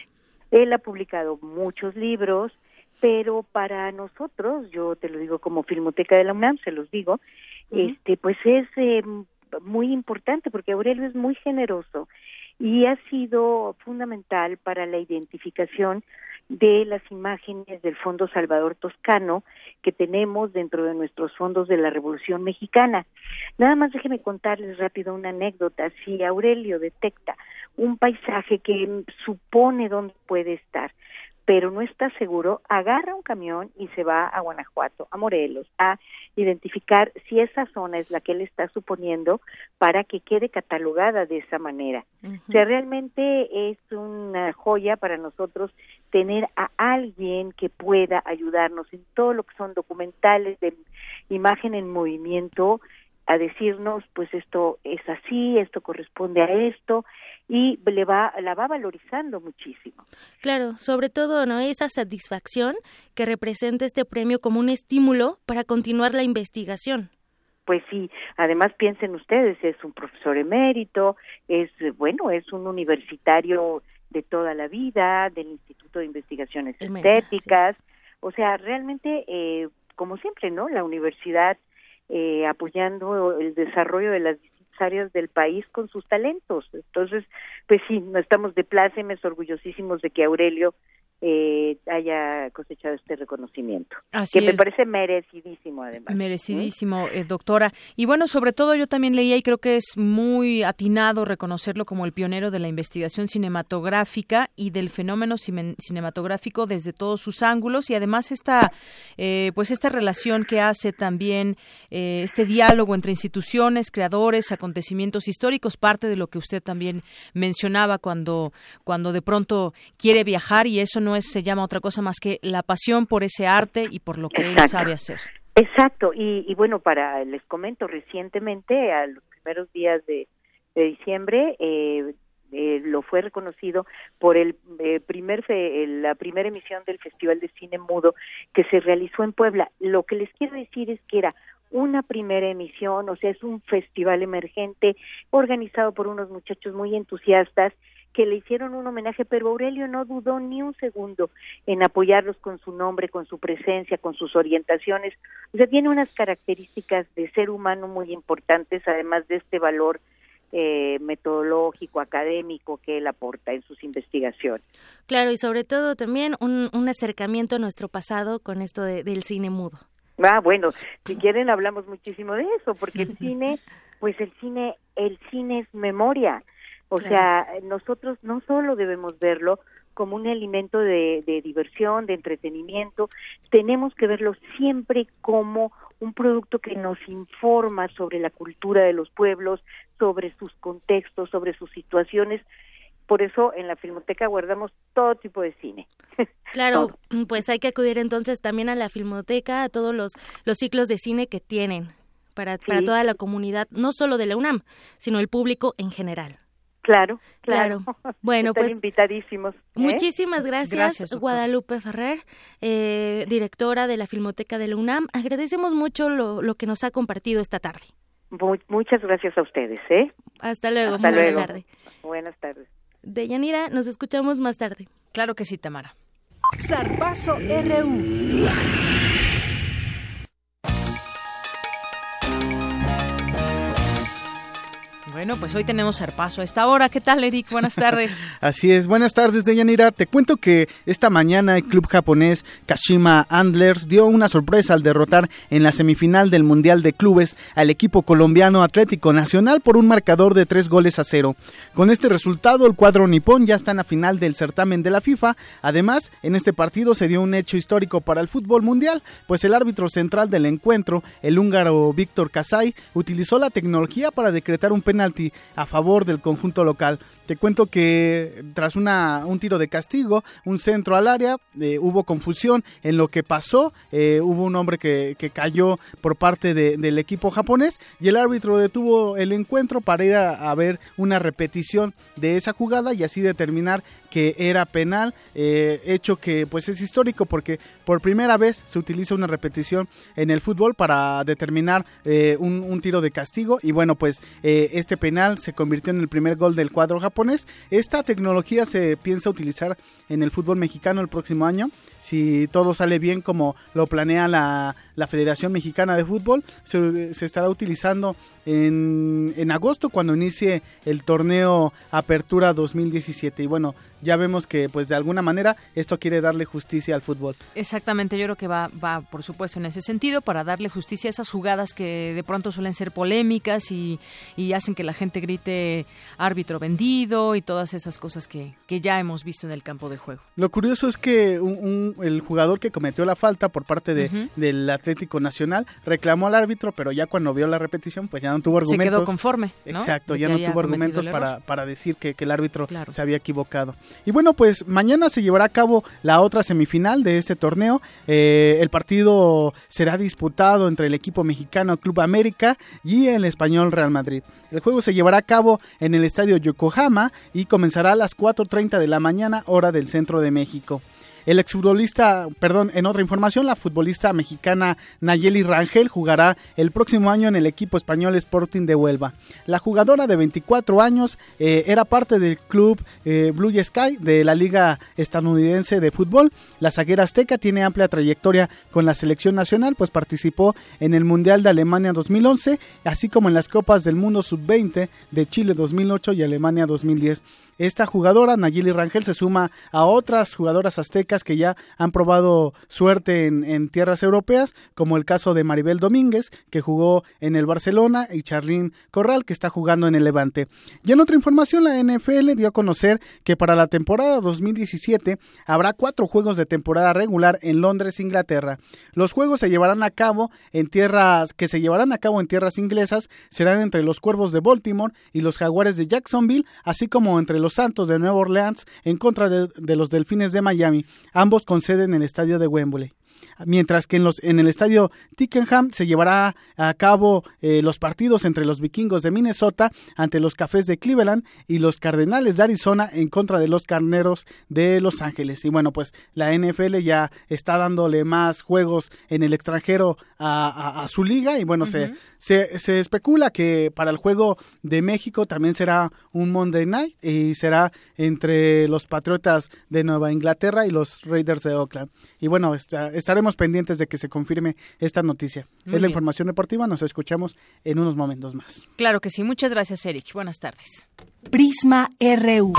Él ha publicado muchos libros, pero para nosotros, yo te lo digo como Filmoteca de la UNAM, se los digo, uh -huh. este pues es eh, muy importante porque Aurelio es muy generoso y ha sido fundamental para la identificación de las imágenes del Fondo Salvador Toscano que tenemos dentro de nuestros fondos de la Revolución Mexicana. Nada más déjenme contarles rápido una anécdota. Si Aurelio detecta un paisaje que supone dónde puede estar, pero no está seguro, agarra un camión y se va a Guanajuato, a Morelos, a identificar si esa zona es la que él está suponiendo para que quede catalogada de esa manera. Uh -huh. O sea, realmente es una joya para nosotros tener a alguien que pueda ayudarnos en todo lo que son documentales de imagen en movimiento, a decirnos, pues esto es así, esto corresponde a esto, y le va, la va valorizando muchísimo. Claro, sobre todo, ¿no? Esa satisfacción que representa este premio como un estímulo para continuar la investigación. Pues sí, además piensen ustedes, es un profesor emérito, es, bueno, es un universitario de toda la vida, del Instituto de Investigaciones Estéticas, o sea, realmente, eh, como siempre, ¿no? La universidad eh, apoyando el desarrollo de las áreas del país con sus talentos. Entonces, pues sí, no estamos de plácemes, orgullosísimos de que Aurelio eh, haya cosechado este reconocimiento, Así que me parece merecidísimo además. Merecidísimo, eh, doctora. Y bueno, sobre todo yo también leía y creo que es muy atinado reconocerlo como el pionero de la investigación cinematográfica y del fenómeno cine- cinematográfico desde todos sus ángulos y además esta, eh, pues esta relación que hace también eh, este diálogo entre instituciones, creadores, acontecimientos históricos, parte de lo que usted también mencionaba cuando, cuando de pronto quiere viajar y eso no es, se llama otra cosa más que la pasión por ese arte y por lo que él sabe hacer. Exacto, y, y bueno, para les comento recientemente, a los primeros días de, de diciembre, eh, eh, lo fue reconocido por el eh, primer fe- eh, la primera emisión del Festival de Cine Mudo que se realizó en Puebla. Lo que les quiero decir es que era una primera emisión, o sea, es un festival emergente organizado por unos muchachos muy entusiastas que le hicieron un homenaje, pero Aurelio no dudó ni un segundo en apoyarlos con su nombre, con su presencia, con sus orientaciones. O sea, tiene unas características de ser humano muy importantes, además de este valor eh, metodológico, académico que él aporta en sus investigaciones. Claro, y sobre todo también un, un acercamiento a nuestro pasado con esto de- del cine mudo. Ah, bueno, si quieren hablamos muchísimo de eso, porque el cine, pues el cine, el cine es memoria. O Claro. sea, nosotros no solo debemos verlo como un elemento de, de diversión, de entretenimiento, tenemos que verlo siempre como un producto que nos informa sobre la cultura de los pueblos, sobre sus contextos, sobre sus situaciones. Por eso en la Filmoteca guardamos todo tipo de cine. Claro, pues hay que acudir entonces también a la filmoteca, a todos los, los ciclos de cine que tienen para, para toda la comunidad, no solo de la UNAM, sino el público en general. Claro, claro. Bueno, Están pues invitadísimos. ¿eh? Muchísimas gracias. Guadalupe Ferrer, eh, directora de la Filmoteca de la UNAM. Agradecemos mucho lo, lo que nos ha compartido esta tarde. Mu- muchas gracias a ustedes, ¿eh? Hasta luego, Hasta buena luego. tarde. Buenas tardes. Deyanira, nos escuchamos más tarde. Claro que sí, Tamara. Zarpazo RU. Bueno, pues hoy tenemos paso a esta hora. ¿Qué tal, Eric? Buenas tardes. Así es, buenas tardes, Deyanira. Te cuento que esta mañana el club japonés Kashima Antlers dio una sorpresa al derrotar en la semifinal del Mundial de Clubes al equipo colombiano Atlético Nacional por un marcador de tres goles a cero. Con este resultado, el cuadro nipón ya está en la final del certamen de la FIFA. Además, en este partido se dio un hecho histórico para el fútbol mundial, pues el árbitro central del encuentro, el húngaro Víctor Kasai, utilizó la tecnología para decretar un a favor del conjunto local. Te cuento que tras una, un tiro de castigo, un centro al área, eh, hubo confusión en lo que pasó. eh, hubo un hombre que, cayó por parte de- del equipo japonés y el árbitro detuvo el encuentro para ir a, a ver una repetición de esa jugada y así determinar que era penal, eh, hecho que pues es histórico porque por primera vez se utiliza una repetición en el fútbol para determinar eh, un, un tiro de castigo y bueno pues eh, este penal se convirtió en el primer gol del cuadro japonés. Esta tecnología se piensa utilizar en el fútbol mexicano el próximo año. Si todo sale bien como lo planea la, la Federación Mexicana de Fútbol, se, se estará utilizando en, en agosto cuando inicie el torneo Apertura 2017. Y bueno, ya vemos que pues de alguna manera esto quiere darle justicia al fútbol. Exactamente, yo creo que va, va, por supuesto, en ese sentido, para darle justicia a esas jugadas que de pronto suelen ser polémicas y, y hacen que la gente grite árbitro vendido y todas esas cosas que, que ya hemos visto en el campo de juego. Lo curioso es que un- un- el jugador que cometió la falta por parte de, del Atlético Nacional reclamó al árbitro, pero ya cuando vio la repetición, pues ya no tuvo Se argumentos. quedó conforme, ¿no? Exacto, ya no tuvo argumentos para, para decir que, que el árbitro se había equivocado. Y bueno, pues mañana se llevará a cabo la otra semifinal de este torneo. Eh, el partido será disputado entre el equipo mexicano Club América y el español Real Madrid. El juego se llevará a cabo en el estadio Yokohama y comenzará a las 4.30 de la mañana, hora del centro de México. El exfutbolista, perdón, en otra información, la futbolista mexicana Nayeli Rangel jugará el próximo año en el equipo español Sporting de Huelva. La jugadora de 24 años eh, era parte del club eh, Blue Sky de la Liga Estadounidense de Fútbol. La zaguera azteca tiene amplia trayectoria con la selección nacional, pues participó en el Mundial de Alemania 2011, así como en las Copas del Mundo Sub-20 de Chile 2008 y Alemania 2010. Esta jugadora, Nayeli Rangel, se suma a otras jugadoras aztecas que ya han probado suerte en, tierras europeas, como el caso de Maribel Domínguez, que jugó en el Barcelona, y Charlín Corral, que está jugando en el Levante. Y en otra información, la NFL dio a conocer que para la temporada 2017 habrá cuatro juegos de temporada regular en Londres, Inglaterra. Los juegos se llevarán a cabo en tierras que se llevarán a cabo en tierras inglesas serán entre los Cuervos de Baltimore y los Jaguares de Jacksonville, así como entre los los Santos de Nueva Orleans en contra de, los Delfines de Miami, ambos con sede en el estadio de Wembley mientras que en, los, en el estadio Tickenham se llevará a cabo eh, los partidos entre los vikingos de Minnesota ante los cafés de Cleveland y los cardenales de Arizona en contra de los carneros de Los Ángeles. Y bueno, pues la NFL ya está dándole más juegos en el extranjero a, su liga y bueno, se, se, se especula que para el juego de México también será un Monday Night y será entre los Patriotas de Nueva Inglaterra y los Raiders de Oakland. Y bueno, está, estaremos pendientes de que se confirme esta noticia. es la información deportiva, nos escuchamos en unos momentos más. Claro que sí, muchas gracias Eric. Buenas tardes. Prisma RU.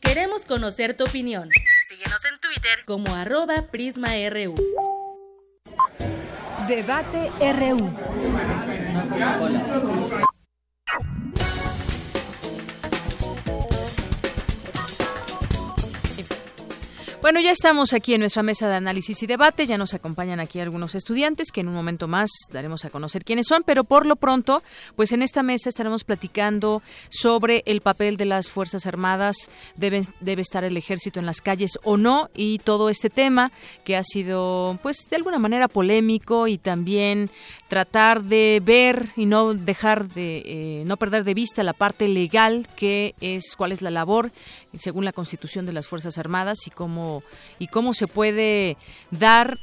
Queremos conocer tu opinión. Síguenos en Twitter como arroba PrismaRU. Debate RU. Bueno, ya estamos aquí en nuestra mesa de análisis y debate. Ya nos acompañan aquí algunos estudiantes que en un momento más daremos a conocer quiénes son, pero por lo pronto, pues en esta mesa estaremos platicando sobre el papel de las Fuerzas Armadas, debe, debe estar el ejército en las calles o no, y todo este tema que ha sido, pues de alguna manera polémico y también tratar de ver y no dejar de, eh, no perder de vista la parte legal que es, cuál es la labor según la Constitución de las Fuerzas Armadas y cómo y cómo se puede dar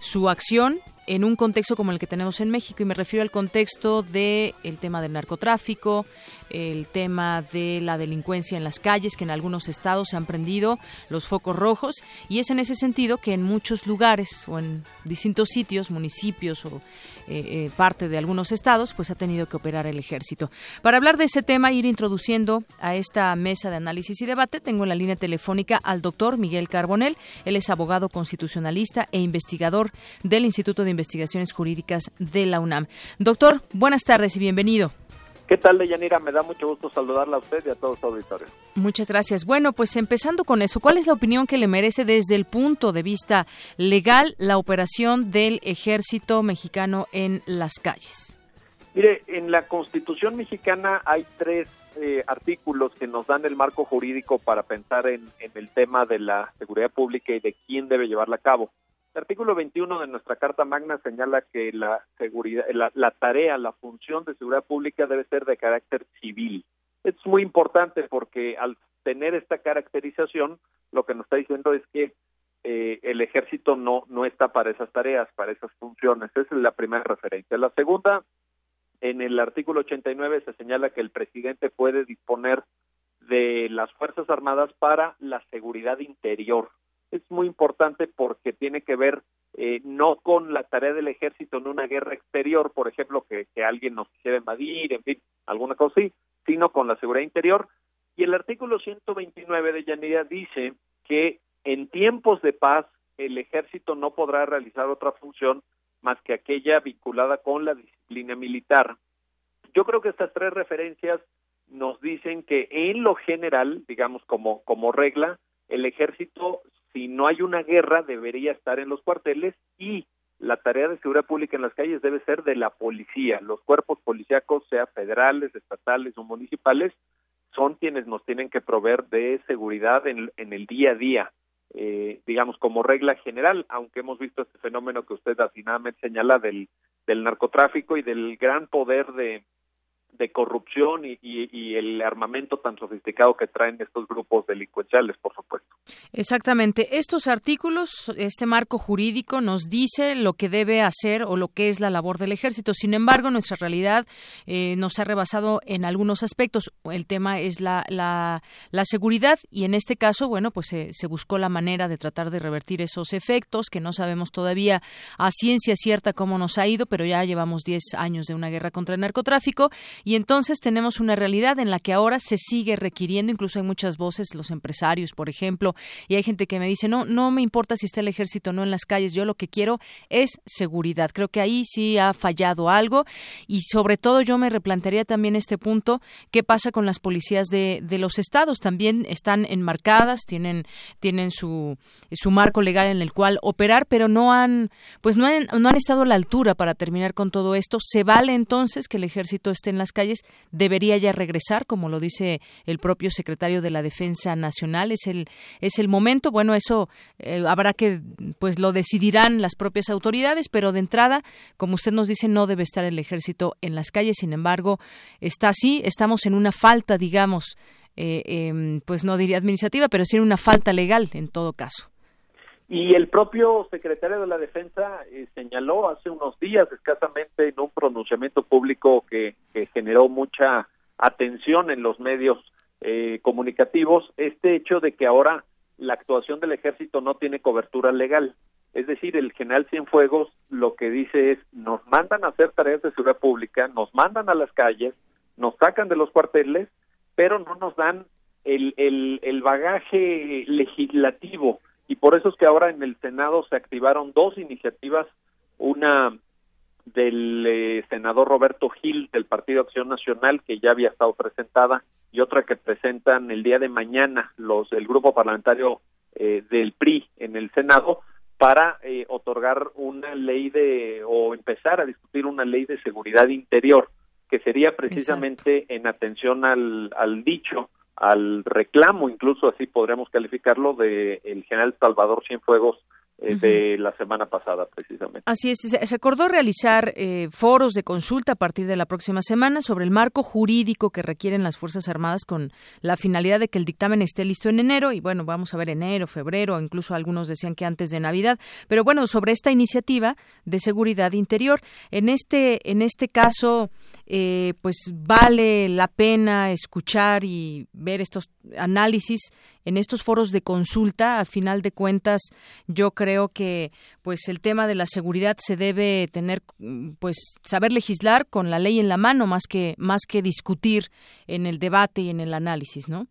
su acción en un contexto como el que tenemos en México y me refiero al contexto del el tema del narcotráfico, el tema de la delincuencia en las calles, que en algunos estados se han prendido los focos rojos, y es en ese sentido que en muchos lugares o en distintos sitios, municipios o eh, eh, parte de algunos estados, pues ha tenido que operar el ejército. Para hablar de ese tema, ir introduciendo a esta mesa de análisis y debate, tengo en la línea telefónica al doctor Miguel Carbonel. Él es abogado constitucionalista e investigador del Instituto de Investigaciones Jurídicas de la UNAM. Doctor, buenas tardes y bienvenido. ¿Qué tal, Deyanira? Me da mucho gusto saludarla a usted y a todo su auditorio. Muchas gracias. Bueno, pues empezando con eso, ¿cuál es la opinión que le merece desde el punto de vista legal la operación del ejército mexicano en las calles? Mire, en la Constitución mexicana hay tres eh, artículos que nos dan el marco jurídico para pensar en el tema de la seguridad pública y de quién debe llevarla a cabo. Artículo 21 de nuestra Carta Magna señala que la seguridad, la, tarea, la función de seguridad pública debe ser de carácter civil. Es muy importante porque al tener esta caracterización, lo que nos está diciendo es que eh, el ejército no, no está para esas tareas, para esas funciones. Esa es la primera referencia. La segunda, en el artículo 89 se señala que el presidente puede disponer de las Fuerzas Armadas para la seguridad interior es muy importante porque tiene que ver eh, no con la tarea del ejército en una guerra exterior, por ejemplo, que, que alguien nos quisiera invadir, en fin, alguna cosa así, sino con la seguridad interior. Y el artículo 129 de Yanira dice que en tiempos de paz el ejército no podrá realizar otra función más que aquella vinculada con la disciplina militar. Yo creo que estas tres referencias nos dicen que en lo general, digamos como, como regla, el ejército si no hay una guerra, debería estar en los cuarteles y la tarea de seguridad pública en las calles debe ser de la policía. Los cuerpos policíacos, sea federales, estatales o municipales, son quienes nos tienen que proveer de seguridad en, el día a día. Eh, digamos, como regla general, aunque hemos visto este fenómeno que usted afinadamente señala del, del narcotráfico y del gran poder de, de corrupción y, y, el armamento tan sofisticado que traen estos grupos delincuenciales, por supuesto. Exactamente. Estos artículos, este marco jurídico nos dice lo que debe hacer o lo que es la labor del ejército. Sin embargo, nuestra realidad eh, nos ha rebasado en algunos aspectos. El tema es la, la, seguridad y en este caso, bueno, pues se buscó la manera de tratar de revertir esos efectos que no sabemos todavía a ciencia cierta cómo nos ha ido, pero ya llevamos 10 años de una guerra contra el narcotráfico y entonces tenemos una realidad en la que ahora se sigue requiriendo, incluso hay muchas voces, los empresarios, por ejemplo, y hay gente que me dice, no, no me importa si está el ejército o no en las calles, yo lo que quiero es seguridad. Creo que ahí sí ha fallado algo y sobre todo yo me replantearía también este punto, ¿qué pasa con las policías de, de los estados? También están enmarcadas, tienen, tienen su, su marco legal en el cual operar, pero no han, pues no han, no han estado a la altura para terminar con todo esto. ¿Se vale entonces que el ejército esté en las calles debería ya regresar, como lo dice el propio secretario de la Defensa Nacional. Es el es el momento. Bueno, eso eh, habrá que pues lo decidirán las propias autoridades, pero de entrada, como usted nos dice, no debe estar el ejército en las calles. Sin embargo, está así. Estamos en una falta, digamos, eh, em, pues no diría administrativa, pero sí en una falta legal en todo caso. Y el propio secretario de la Defensa eh, señaló hace unos días, escasamente, en un pronunciamiento público que, generó mucha atención en los medios eh, comunicativos, este hecho de que ahora la actuación del ejército no tiene cobertura legal. Es decir, el general Cienfuegos lo que dice es, nos mandan a hacer tareas de seguridad pública, nos mandan a las calles, nos sacan de los cuarteles, pero no nos dan el, el, el bagaje legislativo y por eso es que ahora en el Senado se activaron dos iniciativas, una del eh, senador Roberto Gil del Partido Acción Nacional que ya había estado presentada y otra que presentan el día de mañana los el grupo parlamentario eh, del PRI en el Senado para eh, otorgar una ley de o empezar a discutir una ley de seguridad interior que sería precisamente en atención al, al dicho al reclamo, incluso así podríamos calificarlo, de el general Salvador Cienfuegos eh, de la semana pasada, precisamente. Así es, se, acordó realizar eh, foros de consulta a partir de la próxima semana sobre el marco jurídico que requieren las Fuerzas Armadas con la finalidad de que el dictamen esté listo en enero y bueno, vamos a ver enero, febrero, incluso algunos decían que antes de Navidad, pero bueno, sobre esta iniciativa de seguridad interior, en este en este caso eh, pues vale la pena escuchar y ver estos análisis en estos foros de consulta. A final de cuentas, yo creo que pues el tema de la seguridad se debe tener, pues saber legislar con la ley en la mano más que más que discutir en el debate y en el análisis, ¿no?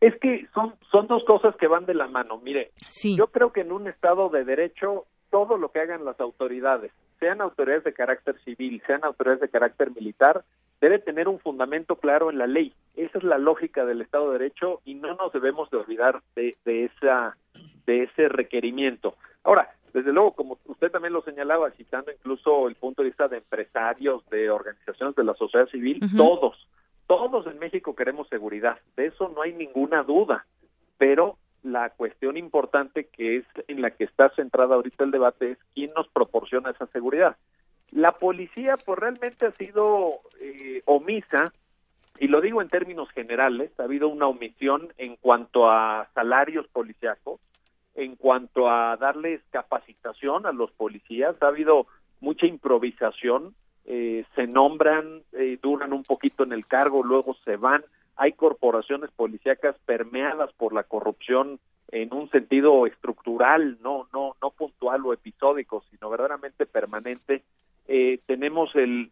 Es que son son dos cosas que van de la mano. Mire, yo creo que en un estado de derecho todo lo que hagan las autoridades, sean autoridades de carácter civil, sean autoridades de carácter militar, debe tener un fundamento claro en la ley. Esa es la lógica del Estado de Derecho y no nos debemos de olvidar de, esa de ese requerimiento. Ahora, desde luego, como usted también lo señalaba, citando incluso el punto de vista de empresarios, de organizaciones de la sociedad civil, todos, todos en México queremos seguridad, de eso no hay ninguna duda, pero la cuestión importante que es en la que está centrada ahorita el debate es quién nos proporciona esa seguridad. La policía pues realmente ha sido eh, omisa y lo digo en términos generales, ha habido una omisión en cuanto a salarios policíacos, en cuanto a darles capacitación a los policías, ha habido mucha improvisación, eh, se nombran, eh, duran un poquito en el cargo, luego se van, hay corporaciones policíacas permeadas por la corrupción en un sentido estructural, no, no, no puntual o episódico, sino verdaderamente permanente. Eh, tenemos el,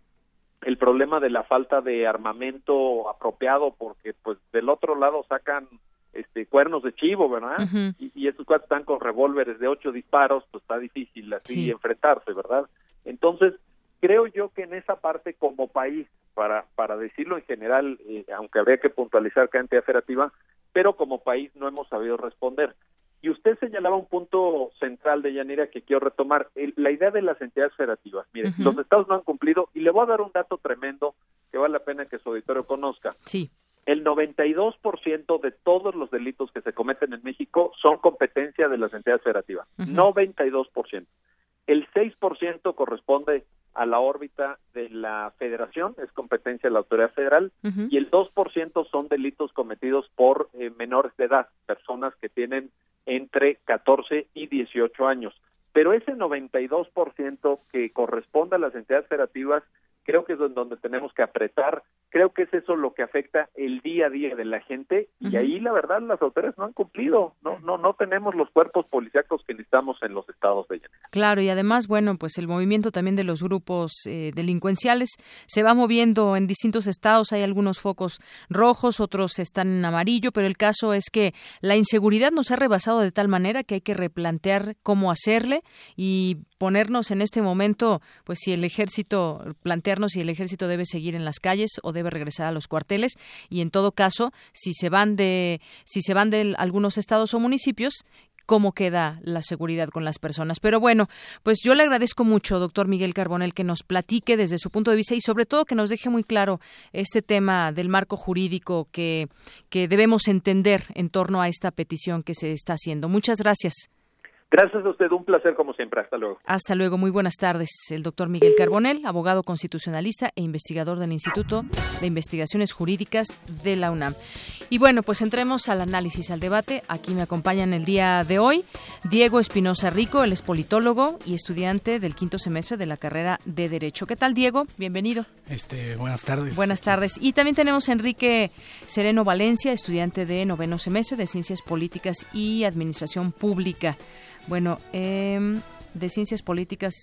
el problema de la falta de armamento apropiado, porque pues del otro lado sacan este cuernos de chivo, ¿verdad? y, y, esos cuatro están con revólveres de ocho disparos, pues está difícil así enfrentarse, ¿verdad? Entonces, creo yo que en esa parte como país para, para decirlo en general, eh, aunque habría que puntualizar cada entidad federativa, pero como país no hemos sabido responder. Y usted señalaba un punto central de Yanira que quiero retomar, la idea de las entidades federativas. Mire, los estados no han cumplido, y le voy a dar un dato tremendo que vale la pena que su auditorio conozca. Sí. El 92% de todos los delitos que se cometen en México son competencia de las entidades federativas. 92%. El 6% corresponde a la órbita de la federación, es competencia de la autoridad federal, y el 2% son delitos cometidos por eh, menores de edad, personas que tienen entre 14 y 18 años. Pero ese 92% que corresponde a las entidades federativas creo que es donde tenemos que apretar, creo que es eso lo que afecta el día a día de la gente y ahí la verdad las autoridades no han cumplido, no no no tenemos los cuerpos policíacos que necesitamos en los estados de ella. Claro, y además, bueno, pues el movimiento también de los grupos eh, delincuenciales se va moviendo en distintos estados, hay algunos focos rojos, otros están en amarillo, pero el caso es que la inseguridad nos ha rebasado de tal manera que hay que replantear cómo hacerle y ponernos en este momento, pues si el ejército, plantearnos si el ejército debe seguir en las calles o debe regresar a los cuarteles y en todo caso, si se van de, si se van de algunos estados o municipios, cómo queda la seguridad con las personas. Pero bueno, pues yo le agradezco mucho, doctor Miguel Carbonel, que nos platique desde su punto de vista y sobre todo que nos deje muy claro este tema del marco jurídico que, que debemos entender en torno a esta petición que se está haciendo. Muchas gracias. Gracias a usted, un placer como siempre. Hasta luego. Hasta luego, muy buenas tardes. El doctor Miguel Carbonel, abogado constitucionalista e investigador del Instituto de Investigaciones Jurídicas de la UNAM. Y bueno, pues entremos al análisis, al debate. Aquí me acompañan el día de hoy Diego Espinosa Rico, él es politólogo y estudiante del quinto semestre de la carrera de Derecho. ¿Qué tal, Diego? Bienvenido. Este, buenas tardes. Buenas tardes. Y también tenemos a Enrique Sereno Valencia, estudiante de noveno semestre de Ciencias Políticas y Administración Pública. Bueno, eh, de Ciencias Políticas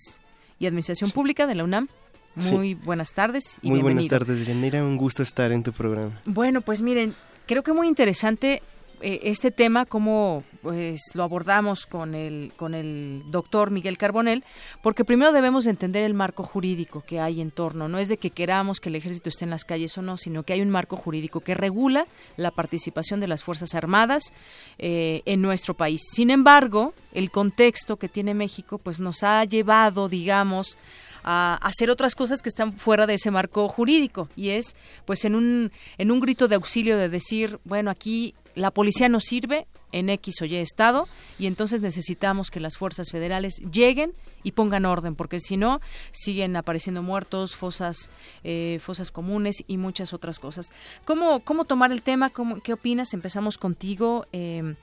y Administración Pública de la UNAM. Muy buenas tardes y Muy buenas tardes, Yanira. Un gusto estar en tu programa. Bueno, pues miren, creo que muy interesante eh, este tema, cómo pues lo abordamos con el, con el doctor Miguel Carbonel, porque primero debemos entender el marco jurídico que hay en torno. No es de que queramos que el ejército esté en las calles o no, sino que hay un marco jurídico que regula la participación de las Fuerzas Armadas eh, en nuestro país. Sin embargo, el contexto que tiene México pues nos ha llevado, digamos, a hacer otras cosas que están fuera de ese marco jurídico y es pues en un en un grito de auxilio de decir bueno aquí la policía no sirve en X o Y estado y entonces necesitamos que las fuerzas federales lleguen y pongan orden, porque si no, siguen apareciendo muertos, fosas, eh, fosas comunes y muchas otras cosas. ¿Cómo, cómo tomar el tema? ¿Cómo, ¿Qué opinas? Empezamos contigo, eh,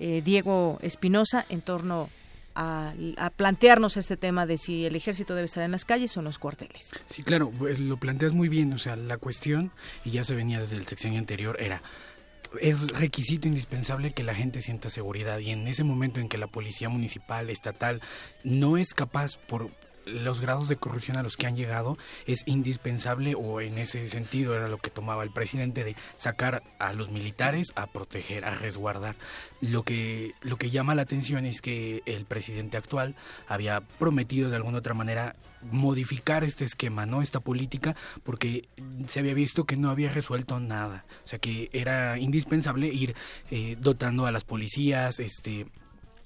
eh, Diego Espinosa, en torno a, plantearnos este tema de si el ejército debe estar en las calles o en los cuarteles. Sí, claro, pues lo planteas muy bien. O sea, la cuestión, y ya se venía desde el sexenio anterior, era es requisito indispensable que la gente sienta seguridad y en ese momento en que la policía municipal, estatal, no es capaz por los grados de corrupción a los que han llegado es indispensable o en ese sentido era lo que tomaba el presidente de sacar a los militares a proteger, a resguardar. Lo que lo que llama la atención es que el presidente actual había prometido de alguna otra manera modificar este esquema, ¿no? Esta política porque se había visto que no había resuelto nada, o sea que era indispensable ir eh, dotando a las policías, este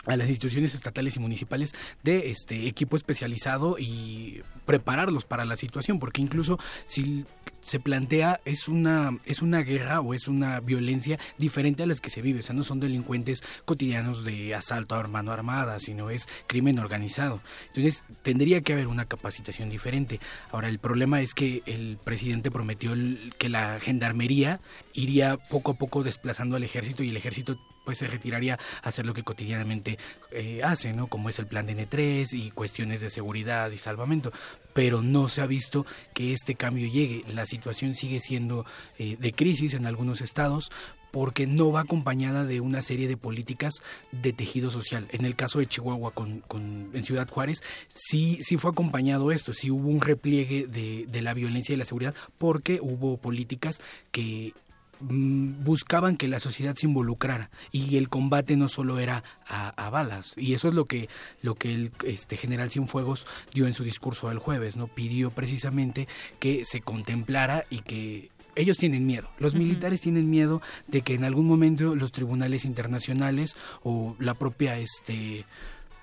a las instituciones estatales y municipales de este equipo especializado y prepararlos para la situación porque incluso si se plantea es una es una guerra o es una violencia diferente a las que se vive, o sea, no son delincuentes cotidianos de asalto a mano armada, sino es crimen organizado. Entonces, tendría que haber una capacitación diferente. Ahora, el problema es que el presidente prometió que la gendarmería iría poco a poco desplazando al ejército y el ejército pues se retiraría a hacer lo que cotidianamente eh, hace, ¿no? Como es el plan de N3 y cuestiones de seguridad y salvamento. Pero no se ha visto que este cambio llegue. La situación sigue siendo eh, de crisis en algunos estados porque no va acompañada de una serie de políticas de tejido social. En el caso de Chihuahua con, con en Ciudad Juárez, sí, sí fue acompañado esto, sí hubo un repliegue de, de la violencia y la seguridad, porque hubo políticas que buscaban que la sociedad se involucrara y el combate no solo era a, balas. Y eso es lo que lo que el este general Cienfuegos dio en su discurso del jueves no pidió precisamente que se contemplara y que ellos tienen miedo, los militares tienen miedo de que en algún momento los tribunales internacionales o la propia este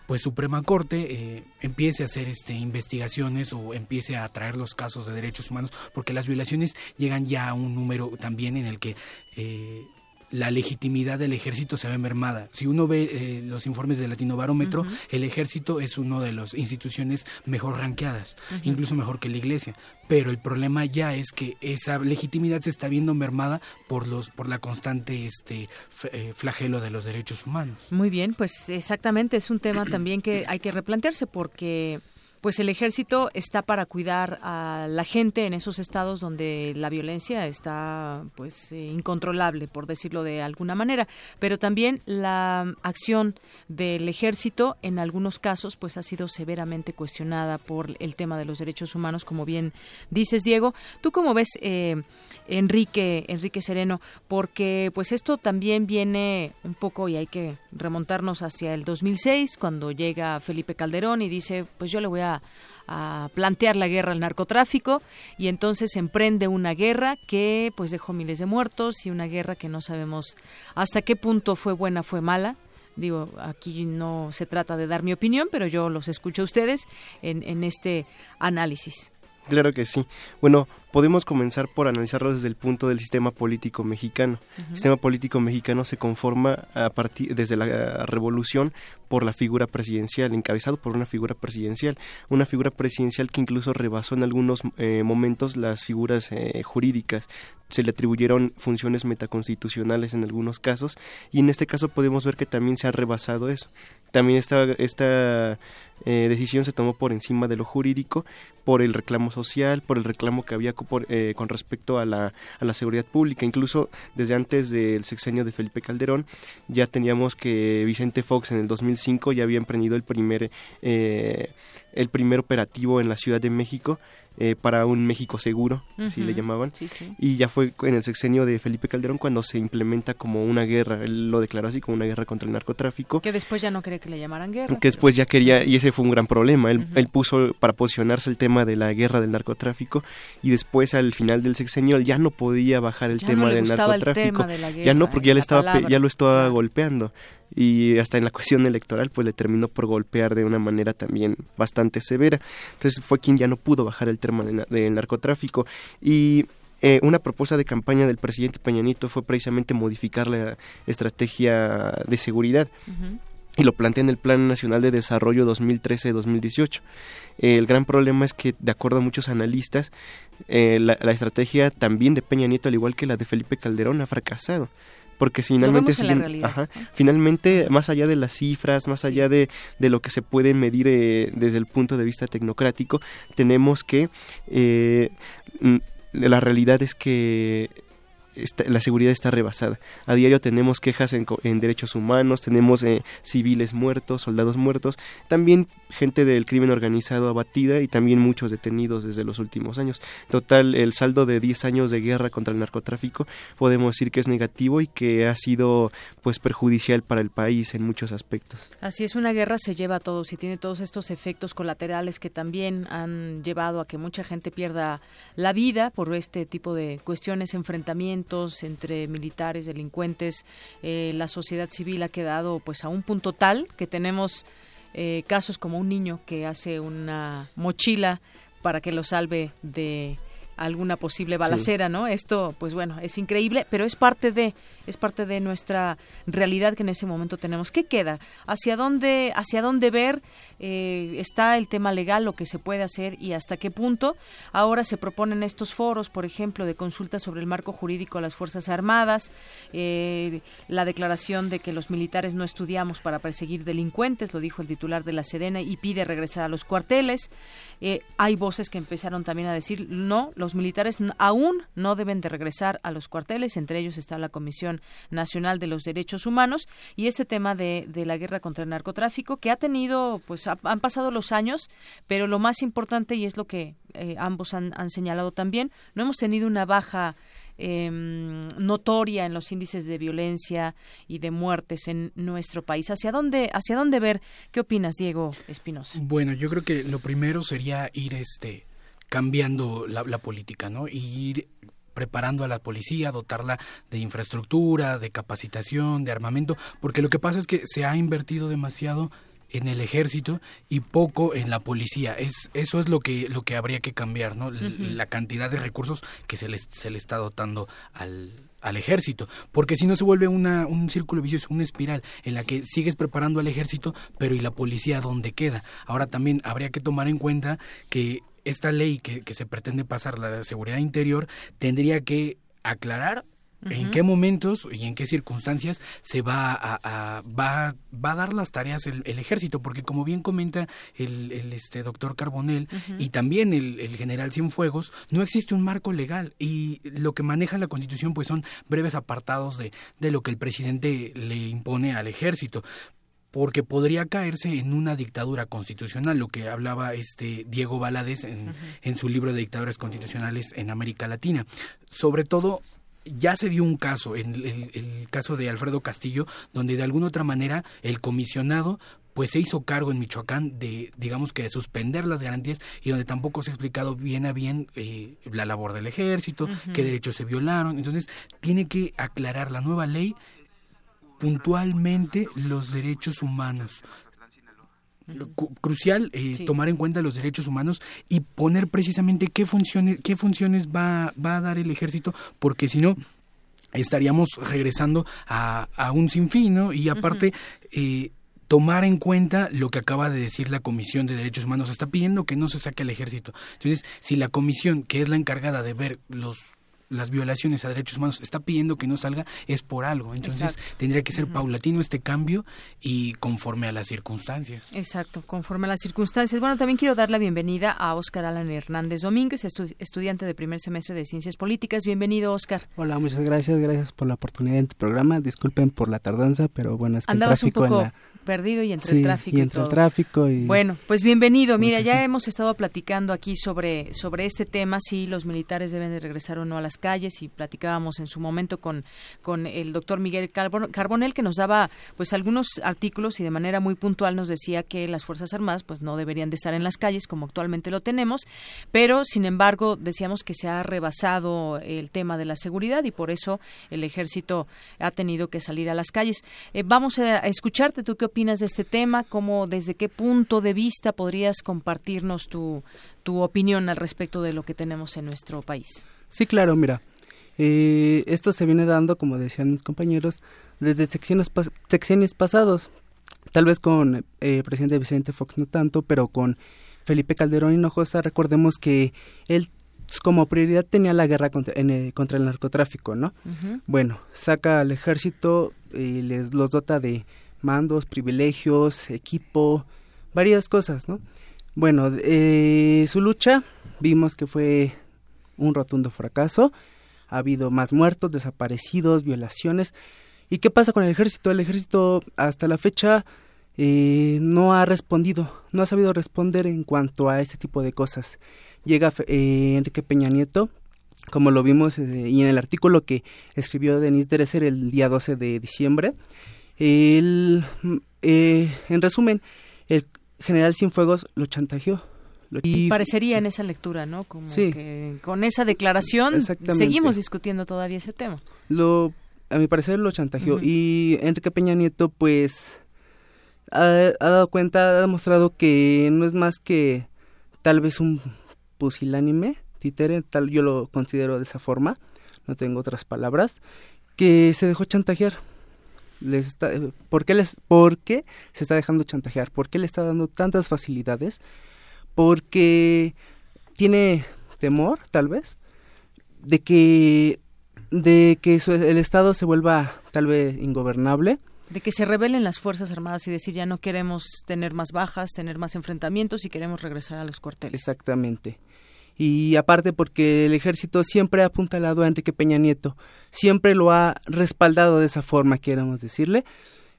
pues Suprema Corte eh, empiece a hacer este investigaciones o empiece a traer los casos de derechos humanos porque las violaciones llegan ya a un número también en el que eh, la legitimidad del ejército se ve mermada. Si uno ve eh, los informes del Latino Barómetro, el ejército es una de las instituciones mejor ranqueadas, incluso mejor que la iglesia. Pero el problema ya es que esa legitimidad se está viendo mermada por los por la constante este eh, flagelo de los derechos humanos. Muy bien, pues exactamente es un tema también que hay que replantearse porque pues el ejército está para cuidar a la gente en esos estados donde la violencia está pues eh, incontrolable por decirlo de alguna manera. Pero también la acción del ejército en algunos casos pues ha sido severamente cuestionada por el tema de los derechos humanos como bien dices Diego. Tú cómo ves eh, Enrique Enrique Sereno porque pues esto también viene un poco y hay que remontarnos hacia el 2006 cuando llega Felipe Calderón y dice pues yo le voy a a, plantear la guerra al narcotráfico y entonces emprende una guerra que pues dejó miles de muertos y una guerra que no sabemos hasta qué punto fue buena, fue mala. Digo, aquí no se trata de dar mi opinión, pero yo los escucho a ustedes en, en este análisis. Claro que sí. Bueno, podemos comenzar por analizarlo desde el punto del sistema político mexicano. El sistema político mexicano se conforma a partir desde la revolución por la figura presidencial, encabezado por una figura presidencial, una figura presidencial que incluso rebasó en algunos eh, momentos las figuras eh, jurídicas. Se le atribuyeron funciones metaconstitucionales en algunos casos y en este caso podemos ver que también se ha rebasado eso. También esta, esta eh, decisión se tomó por encima de lo jurídico, por el reclamo social, por el reclamo que había eh, con respecto a la, a la seguridad pública. Incluso desde antes del sexenio de Felipe Calderón ya teníamos que Vicente Fox en el 2005 ya había emprendido el primer, eh, el primer operativo en la Ciudad de México eh, para un México seguro, así le llamaban. Y ya fue en el sexenio de Felipe Calderón cuando se implementa como una guerra, él lo declaró así como una guerra contra el narcotráfico. Que después ya no quería que le llamaran guerra. Que después ya quería, y ese fue un gran problema, él, él, puso para posicionarse el tema de la guerra del narcotráfico y después al final del sexenio ya no podía bajar el tema del narcotráfico. ya no, porque ya, le estaba, ya lo estaba golpeando y hasta en la cuestión electoral pues le terminó por golpear de una manera también bastante severa. Entonces fue quien ya no pudo bajar el tema del narcotráfico y eh, una propuesta de campaña del presidente Peña fue precisamente modificar la estrategia de seguridad. Y lo plantea en el Plan Nacional de Desarrollo 2013-2018. el gran problema es que, de acuerdo a muchos analistas, eh, la, la, estrategia también de Peña Nieto, al igual que la de Felipe Calderón, ha fracasado porque finalmente finalmente más allá de las cifras más allá de, de, lo que se puede medir eh, desde el punto de vista tecnocrático tenemos que eh, la realidad es que la seguridad está rebasada. A diario tenemos quejas en, derechos humanos, tenemos eh, civiles muertos, soldados muertos, también gente del crimen organizado abatida y también muchos detenidos desde los últimos años. Total, el saldo de 10 años de guerra contra el narcotráfico podemos decir que es negativo y que ha sido pues perjudicial para el país en muchos aspectos. Así es, una guerra se lleva a todos y tiene todos estos efectos colaterales que también han llevado a que mucha gente pierda la vida por este tipo de cuestiones, enfrentamientos entre militares, delincuentes, eh, la sociedad civil ha quedado pues a un punto tal que tenemos eh, casos como un niño que hace una mochila para que lo salve de alguna posible balacera, ¿no? Esto, pues bueno, es increíble, pero es parte de es parte de nuestra realidad que en ese momento tenemos. ¿Qué queda? ¿Hacia dónde, hacia dónde ver? Eh, está el tema legal, lo que se puede hacer y hasta qué punto. Ahora se proponen estos foros, por ejemplo, de consulta sobre el marco jurídico de las Fuerzas Armadas, eh, la declaración de que los militares no estudiamos para perseguir delincuentes, lo dijo el titular de la Sedena y pide regresar a los cuarteles. Eh, hay voces que empezaron también a decir, no, los militares aún no deben de regresar a los cuarteles, entre ellos está la Comisión Nacional de los Derechos Humanos y este tema de, la guerra contra el narcotráfico que ha tenido, pues han pasado los años, pero lo más importante y es lo que eh, ambos han, señalado también, no hemos tenido una baja em, notoria en los índices de violencia y de muertes en nuestro país. ¿Hacia dónde, hacia dónde ver? ¿Qué opinas, Diego Espinosa? Bueno, yo creo que lo primero sería ir este cambiando la, la política, ¿no? Y ir preparando a la policía, dotarla de infraestructura, de capacitación, de armamento, porque lo que pasa es que se ha invertido demasiado en el ejército y poco en la policía. Es, eso es lo que, lo que habría que cambiar, ¿no? La cantidad de recursos que se le, se le está dotando al, al ejército, porque si no se vuelve una, un círculo vicioso, una espiral en la que sigues preparando al ejército, pero ¿y la policía dónde queda? Ahora también habría que tomar en cuenta que esta ley que, que se pretende pasar, la seguridad interior, tendría que aclarar en qué momentos y en qué circunstancias se va a, va, va a dar las tareas el, ejército, porque como bien comenta el, el este doctor Carbonel y también el, el, general Cienfuegos, no existe un marco legal y lo que maneja la Constitución pues son breves apartados de, de lo que el presidente le impone al ejército porque podría caerse en una dictadura constitucional, lo que hablaba este Diego Valadez en, en su libro de dictaduras constitucionales en América Latina. Sobre todo ya se dio un caso, en el, caso de Alfredo Castillo, donde de alguna otra manera el comisionado pues se hizo cargo en Michoacán de, digamos que de suspender las garantías y donde tampoco se ha explicado bien a bien eh, la labor del ejército, qué derechos se violaron. Entonces, tiene que aclarar la nueva ley puntualmente los derechos humanos crucial eh, tomar en cuenta los derechos humanos y poner precisamente qué funciones qué funciones va, va a dar el ejército porque si no estaríamos regresando a, a un sinfín ¿no? y aparte eh, tomar en cuenta lo que acaba de decir la Comisión de Derechos Humanos. Está pidiendo que no se saque al ejército. Entonces, si la comisión, que es la encargada de ver los las violaciones a derechos humanos está pidiendo que no salga es por algo. Entonces tendría que ser paulatino este cambio y conforme a las circunstancias. Exacto, conforme a las circunstancias. Bueno, también quiero dar la bienvenida a Óscar Alan Hernández Domínguez, estudiante de primer semestre de Ciencias Políticas. Bienvenido, Óscar. Hola, muchas gracias. Gracias por la oportunidad en tu programa. Disculpen por la tardanza, pero bueno, es que el tráfico un poco perdido y entre el tráfico y entre el tráfico y bueno pues bienvenido mira ya hemos estado platicando aquí sobre sobre este tema si los militares deben de regresar o no a las calles y platicábamos en su momento con, con el doctor Miguel Carbonel que nos daba pues algunos artículos y de manera muy puntual nos decía que las Fuerzas Armadas pues no deberían de estar en las calles como actualmente lo tenemos, pero sin embargo decíamos que se ha rebasado el tema de la seguridad y por eso el ejército ha tenido que salir a las calles. Eh, vamos a escucharte, ¿tú qué opinas de este tema? ¿Cómo, desde qué punto de vista podrías compartirnos tu, tu opinión al respecto de lo que tenemos en nuestro país? Sí, claro, mira, eh, esto se viene dando, como decían mis compañeros, desde secciones, secciones pasados. Tal vez con eh, el presidente Vicente Fox no tanto, pero con Felipe Calderón Hinojosa, recordemos que él como prioridad tenía la guerra contra, el, contra el narcotráfico, ¿no? Bueno, saca al ejército y les los dota de mandos, privilegios, equipo, varias cosas, ¿no? Bueno, eh, su lucha vimos que fue un rotundo fracaso ha habido más muertos, desaparecidos, violaciones. ¿Y qué pasa con el ejército? El ejército hasta la fecha eh, no ha respondido, no ha sabido responder en cuanto a este tipo de cosas. Llega eh, Enrique Peña Nieto, como lo vimos eh, y en el artículo que escribió Denise Derecer el día 12 de diciembre. en resumen, el general Cienfuegos lo chantajeó, y parecería en esa lectura, ¿no? Como que con esa declaración seguimos discutiendo todavía ese tema. Lo, a mi parecer lo chantajeó. Y Enrique Peña Nieto, pues, ha, dado cuenta, ha demostrado que no es más que tal vez un pusilánime, títere, tal yo lo considero de esa forma, no tengo otras palabras, que se dejó chantajear. Les está, ¿por, qué les, ¿Por qué se está dejando chantajear? ¿Por qué le está dando tantas facilidades? Porque tiene temor, tal vez, de que de que el Estado se vuelva tal vez ingobernable. De que se rebelen las Fuerzas Armadas y decir ya no queremos tener más bajas, tener más enfrentamientos y queremos regresar a los cuarteles. Exactamente. Y aparte porque el ejército siempre ha apuntalado a Enrique Peña Nieto, siempre lo ha respaldado de esa forma, queremos decirle.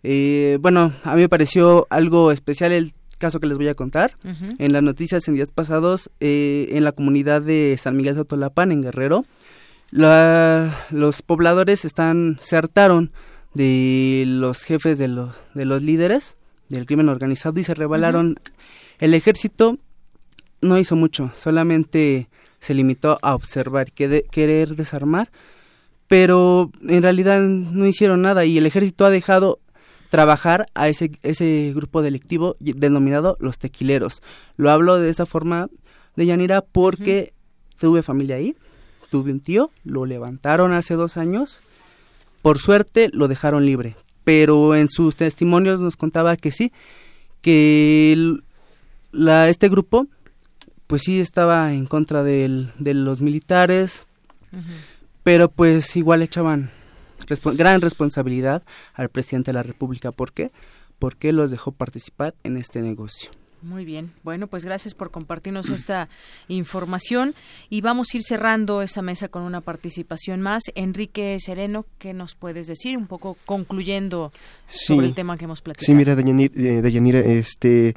Eh, bueno, a mí me pareció algo especial el caso que les voy a contar. En las noticias en días pasados, eh, en la comunidad de San Miguel de Otolapán, en Guerrero, los pobladores están se hartaron de los jefes de, los de los líderes del crimen organizado y se rebelaron. El ejército no hizo mucho, solamente se limitó a observar, que querer desarmar, pero en realidad no hicieron nada y el ejército ha dejado trabajar a ese, ese grupo delictivo denominado los tequileros. Lo hablo de esa forma de Yanira porque tuve familia ahí, tuve un tío, lo levantaron hace dos años, por suerte lo dejaron libre, pero en sus testimonios nos contaba que sí, que la, este grupo pues sí estaba en contra de los militares, pero pues igual echaban gran responsabilidad al presidente de la República. ¿Por qué? Porque los dejó participar en este negocio. Muy bien. Bueno, pues gracias por compartirnos esta información y vamos a ir cerrando esta mesa con una participación más. Enrique Sereno, ¿qué nos puedes decir? Un poco concluyendo sobre el tema que hemos platicado. Sí, mira, Dayanira, eh, este,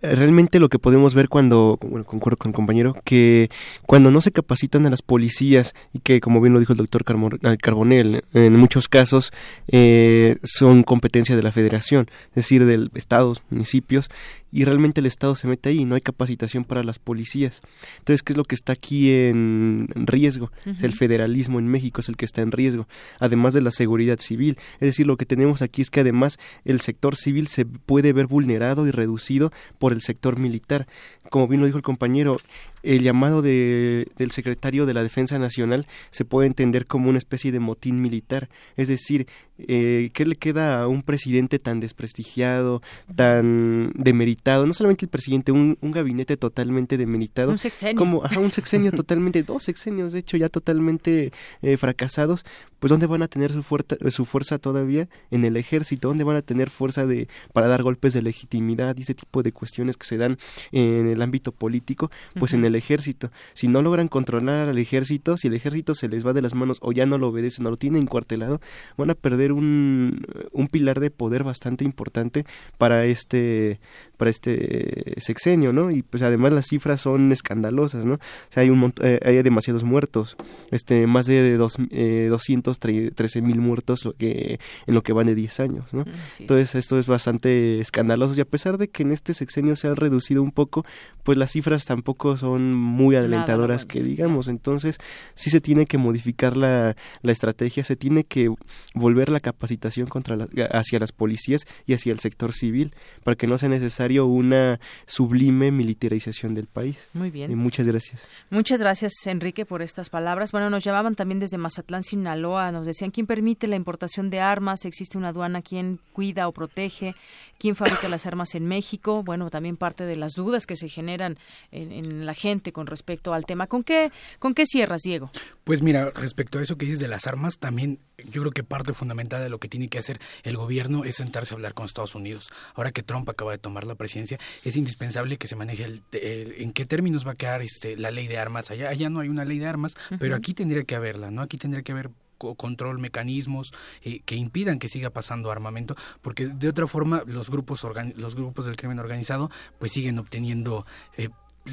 realmente lo que podemos ver cuando, bueno, concuerdo con el compañero, que cuando no se capacitan a las policías y que, como bien lo dijo el doctor Carbonel, en muchos casos eh, son competencia de la federación, es decir, del estados, municipios, y realmente el Estado se mete ahí, no hay capacitación para las policías. Entonces, ¿qué es lo que está aquí en, riesgo? el federalismo en México es el que está en riesgo, además de la seguridad civil. Es decir, lo que tenemos aquí es que además el sector civil se puede ver vulnerado y reducido por el sector militar. Como bien lo dijo el compañero, el llamado de, del secretario de la Defensa Nacional se puede entender como una especie de motín militar. Es decir, eh, ¿qué le queda a un presidente tan desprestigiado, tan demeritado? No solamente el presidente, un, un gabinete totalmente demeritado. Un sexenio. Como un sexenio totalmente, dos sexenios de hecho ya totalmente eh, fracasados. Pues ¿dónde van a tener su, fuerza, su fuerza todavía? En el ejército. ¿Dónde van a tener fuerza de para dar golpes de legitimidad y ese tipo de cuestiones que se dan en el ámbito político? Pues en el ejército. Si no logran controlar al ejército, si el ejército se les va de las manos o ya no lo obedecen, no lo tienen encuartelado, van a perder un, un pilar de poder bastante importante para este para este sexenio, ¿no? Y pues además las cifras son escandalosas, ¿no? O sea, hay un eh, hay demasiados muertos, este más de dos, eh, 213 mil muertos lo que, en lo que van de 10 años, ¿no? Entonces esto es bastante escandaloso y a pesar de que en este sexenio se han reducido un poco, pues las cifras tampoco son muy adelantadoras que digamos, entonces sí se tiene que modificar la, la estrategia, se tiene que volver la capacitación contra hacia las policías y hacia el sector civil para que no sea necesario una sublime militarización del país. Muy bien. Y muchas gracias. Muchas gracias, Enrique, por estas palabras. Bueno, nos llamaban también desde Mazatlán, Sinaloa. Nos decían quién permite la importación de armas, existe una aduana, quién cuida o protege, quién fabrica las armas en México. Bueno, también parte de las dudas que se generan en, la gente con respecto al tema. ¿Con qué, ¿Con qué cierras, Diego? Pues mira, respecto a eso que dices de las armas, también yo creo que parte fundamental de lo que tiene que hacer el gobierno es sentarse a hablar con Estados Unidos. Ahora que Trump acaba de tomar la presidencia, es indispensable que se maneje el, en qué términos va a quedar este, la ley de armas. Allá, allá no hay una ley de armas, pero aquí tendría que haberla, ¿no? Aquí tendría que haber control, mecanismos eh, que impidan que siga pasando armamento, porque de otra forma los grupos los grupos del crimen organizado pues siguen obteniendo eh,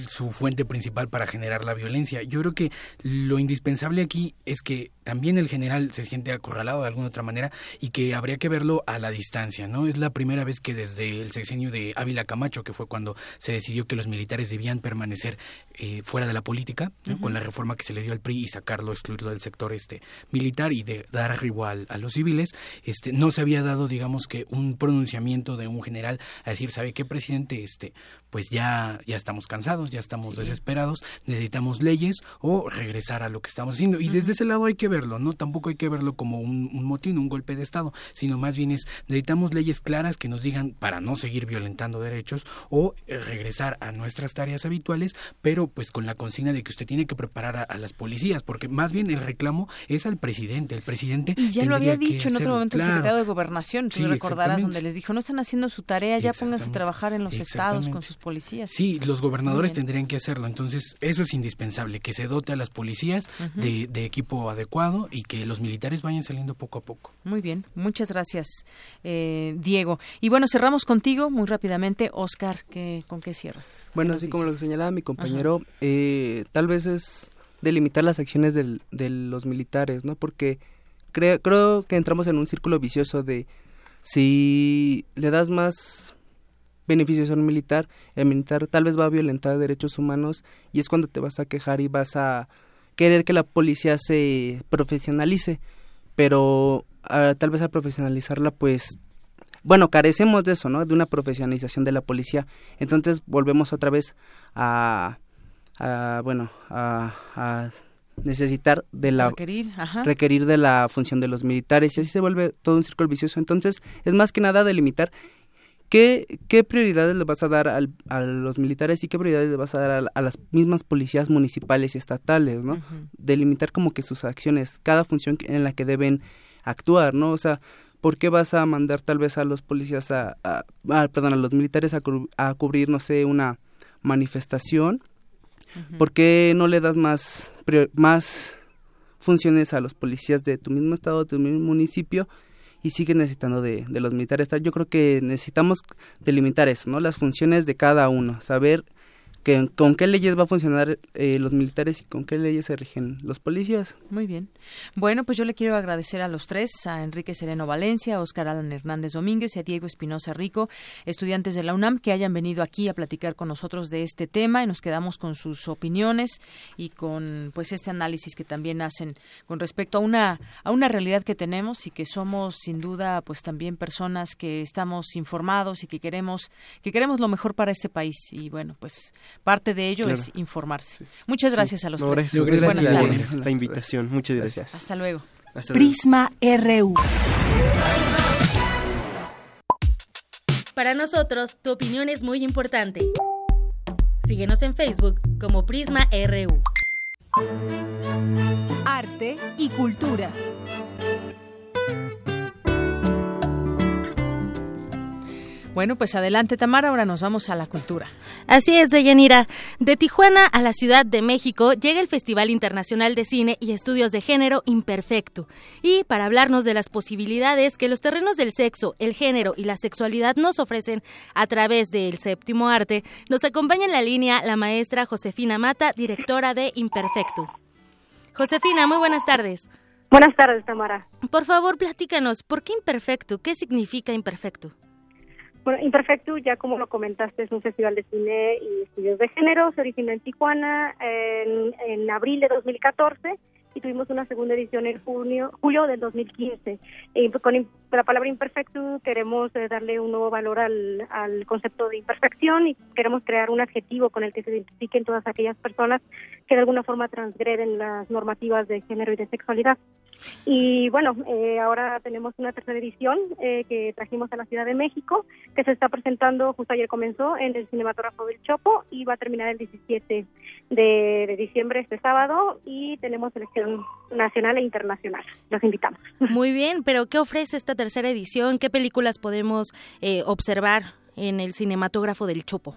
su fuente principal para generar la violencia. Yo creo que lo indispensable aquí es que también el general se siente acorralado de alguna otra manera y que habría que verlo a la distancia, ¿no? Es la primera vez que desde el sexenio de Ávila Camacho, que fue cuando se decidió que los militares debían permanecer eh, fuera de la política, con la reforma que se le dio al PRI y sacarlo, excluirlo del sector este militar y de dar arribo a, a los civiles, este no se había dado, digamos que un pronunciamiento de un general a decir, ¿sabe qué, presidente? Este, pues ya, ya estamos cansados, ya estamos desesperados, necesitamos leyes o regresar a lo que estamos haciendo. Y desde ese lado hay que verlo, ¿no? Tampoco hay que verlo como un, motín, un golpe de Estado, sino más bien es, necesitamos leyes claras que nos digan para no seguir violentando derechos o eh, regresar a nuestras tareas habituales, pero pues con la consigna de que usted tiene que preparar a, las policías, porque más bien el reclamo es al presidente, el presidente... Y ya lo había dicho en otro momento el secretario de Gobernación, tú recordarás, donde les dijo, no están haciendo su tarea, ya pónganse a trabajar en los estados con sus policías. Sí, los gobernadores tendrían que hacerlo. Entonces, eso es indispensable, que se dote a las policías de, equipo adecuado y que los militares vayan saliendo poco a poco. Muy bien, muchas gracias, eh, Diego. Y bueno, cerramos contigo muy rápidamente. Oscar, ¿qué, ¿con qué cierras? Bueno, así como lo señalaba mi compañero, eh, tal vez es delimitar las acciones del, de los militares, ¿no? Porque creo, creo que entramos en un círculo vicioso de si le das más beneficios a un militar, el militar tal vez va a violentar derechos humanos y es cuando te vas a quejar y vas a querer que la policía se profesionalice, pero tal vez al profesionalizarla pues bueno, carecemos de eso, ¿no? De una profesionalización de la policía. Entonces volvemos otra vez a, bueno, a, necesitar de la requerir, requerir de la función de los militares y así se vuelve todo un círculo vicioso. Entonces es más que nada delimitar ¿Qué, ¿Qué prioridades le vas a dar a los militares y qué prioridades le vas a dar a, las mismas policías municipales y estatales, ¿no? Delimitar como que sus acciones, cada función en la que deben actuar, ¿no? O sea, ¿por qué vas a mandar tal vez a los policías a, perdón, a los militares a, a, cubrir, no sé, una manifestación? ¿Por qué no le das más, más funciones a los policías de tu mismo estado, de tu mismo municipio? Y sigue necesitando de, de los militares. Yo creo que necesitamos delimitar eso, ¿no? Las funciones de cada uno, saber con qué leyes va a funcionar eh, los militares y con qué leyes se rigen los policías. Muy bien. Bueno, pues yo le quiero agradecer a los tres, a Enrique Sereno Valencia, a Oscar Alan Hernández Domínguez y a Diego Espinosa Rico, estudiantes de la UNAM, que hayan venido aquí a platicar con nosotros de este tema y nos quedamos con sus opiniones y con pues este análisis que también hacen con respecto a una a una realidad que tenemos y que somos sin duda pues también personas que estamos informados y que queremos que queremos lo mejor para este país y bueno, pues Parte de ello es informarse. Muchas gracias a los tres. Gracias, Buenas tardes. La invitación. Muchas gracias. Hasta luego. Prisma RU. Para nosotros, tu opinión es muy importante. Síguenos en Facebook como Prisma RU. Arte y cultura. Bueno, pues adelante Tamara, ahora nos vamos a la cultura. Así es, Deyanira. De Tijuana a la Ciudad de México llega el Festival Internacional de Cine y Estudios de Género Imperfecto. Y para hablarnos de las posibilidades que los terrenos del sexo, el género y la sexualidad nos ofrecen a través del séptimo arte, nos acompaña en la línea la maestra Josefina Mata, directora de Imperfecto. Josefina, muy buenas tardes. Buenas tardes, Tamara. Por favor, platícanos, ¿por qué imperfecto? ¿Qué significa imperfecto? Bueno, Imperfecto, ya como lo comentaste, es un festival de cine y estudios de género. Se originó en Tijuana en, en abril de 2014 y tuvimos una segunda edición en junio, julio del 2015. Y con la palabra imperfecto queremos eh, darle un nuevo valor al, al concepto de imperfección y queremos crear un adjetivo con el que se identifiquen todas aquellas personas que de alguna forma transgreden las normativas de género y de sexualidad. Y bueno, eh, ahora tenemos una tercera edición eh, que trajimos a la Ciudad de México, que se está presentando, justo ayer comenzó, en el Cinematógrafo del Chopo y va a terminar el 17 de, diciembre, este sábado, y tenemos selección nacional e internacional. Los invitamos. Muy bien, pero ¿qué ofrece esta tercera edición? ¿Qué películas podemos eh, observar en el Cinematógrafo del Chopo?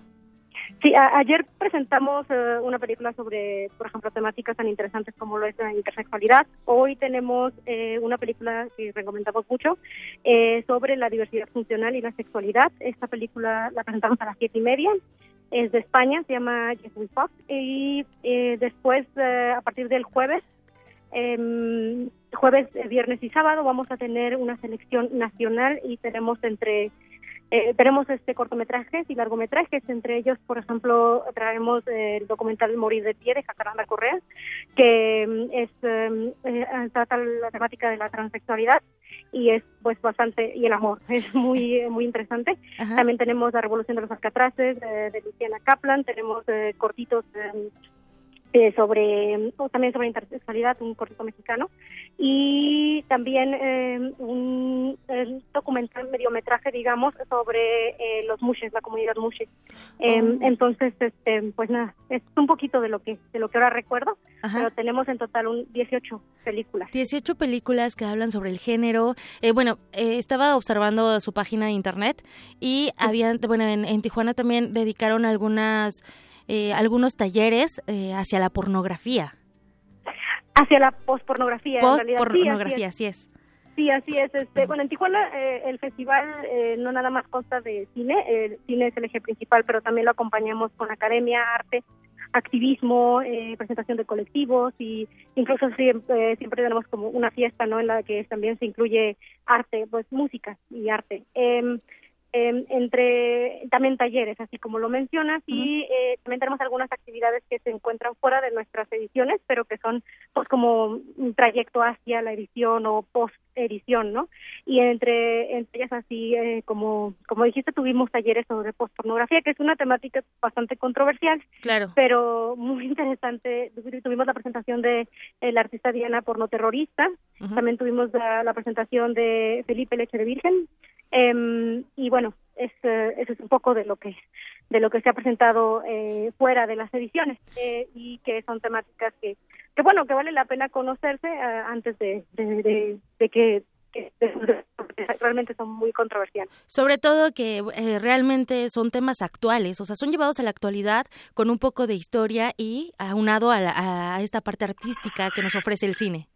Sí, ayer presentamos eh, una película sobre, por ejemplo, temáticas tan interesantes como lo es la intersexualidad. Hoy tenemos eh, una película que recomendamos mucho eh, sobre la diversidad funcional y la sexualidad. Esta película la presentamos a las siete y media. Es de España, se llama Yes We Fuck. Y después, a partir del jueves, em, jueves, viernes y sábado, vamos a tener una selección nacional y tenemos entre eh, tenemos este cortometrajes y largometrajes, entre ellos, por ejemplo, traemos el documental Morir de pie de Jacaranda Correa, que mm, es em, eh, trata la temática de la transexualidad y es pues bastante y el amor es muy muy interesante. También tenemos la revolución de los alcatraces de Luciana Kaplan tenemos eh, cortitos em, eh, sobre, o también sobre intersexualidad, un corto mexicano, y también eh, un documental mediometraje, digamos, sobre eh, los mushes, la comunidad mushes. Em, oh. Entonces, este, pues nada, es un poquito de lo que de lo que ahora recuerdo, pero tenemos en total un 18 películas. 18 películas que hablan sobre el género. bueno, estaba observando su página de internet y había, bueno, en Tijuana también dedicaron algunas eh, algunos talleres eh, hacia la pornografía. Hacia la pospornografía. Pospornografía, así, es. Sí, así es. Este, bueno, en Tijuana eh, el festival no nada más consta de cine, el cine es el eje principal, pero también lo acompañamos con academia, arte, activismo, presentación de colectivos y incluso siempre, siempre tenemos como una fiesta, ¿no? En la que también se incluye arte, pues música y arte. Em, entre también talleres, así como lo mencionas, y eh, también tenemos algunas actividades que se encuentran fuera de nuestras ediciones, pero que son pues como un trayecto hacia la edición o post edición, ¿no? Y entre, entre ellas así, eh, como como dijiste, tuvimos talleres sobre postpornografía, que es una temática bastante controversial, claro, pero muy interesante. Tuvimos la presentación de la artista Diana pornoterrorista, también tuvimos la, la presentación de Felipe Leche de Virgen, Em, y bueno, es, eh, eso es un poco de lo que de lo que se ha presentado eh, fuera de las ediciones eh, y que son temáticas que, que bueno que vale la pena conocerse antes de, de, que, realmente son muy controversiales. Sobre todo que realmente son temas actuales, o sea, son llevados a la actualidad con un poco de historia y aunado a, a esta parte artística que nos ofrece el cine.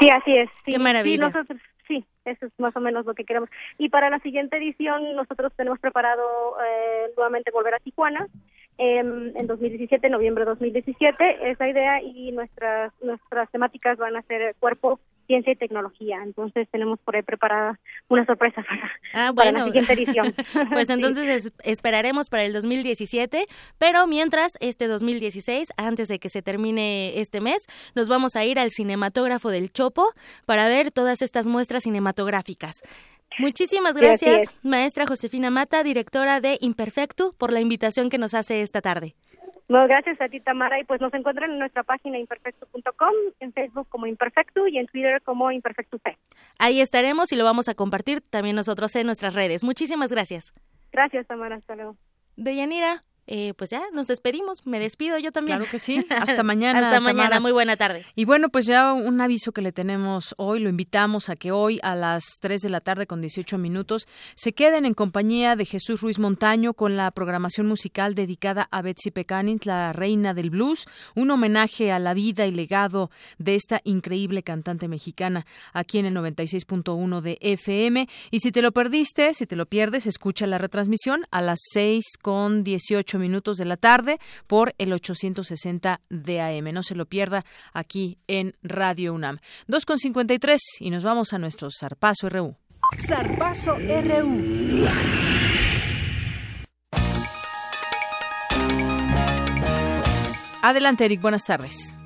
Sí, así es. Qué maravilla. nosotros, sí, eso es más o menos lo que queremos. Y para la siguiente edición nosotros tenemos preparado eh, nuevamente volver a Tijuana em, en 2017, noviembre de 2017, esa idea y nuestras nuestras temáticas van a ser cuerpo, ciencia y tecnología. Entonces tenemos por ahí preparada una sorpresa para, ah, la siguiente edición. pues entonces esperaremos para el 2017, pero mientras este 2016, antes de que se termine este mes, nos vamos a ir al cinematógrafo del Chopo para ver todas estas muestras cinematográficas. Muchísimas gracias, maestra Josefina Mata, directora de Imperfecto, por la invitación que nos hace esta tarde. No, gracias a ti, Tamara. Y pues nos encuentran en nuestra página imperfecto.com, en Facebook como Imperfecto y en Twitter como Imperfecto Ahí estaremos y lo vamos a compartir también nosotros en nuestras redes. Muchísimas gracias. Gracias, Tamara. Hasta luego. Deyanira, eh, pues ya nos despedimos. Me despido yo también. Claro que sí. Hasta mañana. Hasta mañana. Muy buena tarde. Y bueno, pues ya un aviso que le tenemos hoy. Lo invitamos a que hoy a las 3 de la tarde con 18 minutos se queden en compañía de Jesús Ruiz Montaño con la programación musical dedicada a Betsy Pecanins, la reina del blues. Un homenaje a la vida y legado de esta increíble cantante mexicana aquí en el 96.1 de FM. Y si te lo perdiste, si te lo pierdes, escucha la retransmisión a las 6 con 18 minutos de la tarde por el 860 de AM. No se lo pierda aquí en Radio UNAM. 2.53 y nos vamos a nuestro Zarpazo RU. Zarpazo RU. Adelante, Eric. Buenas tardes.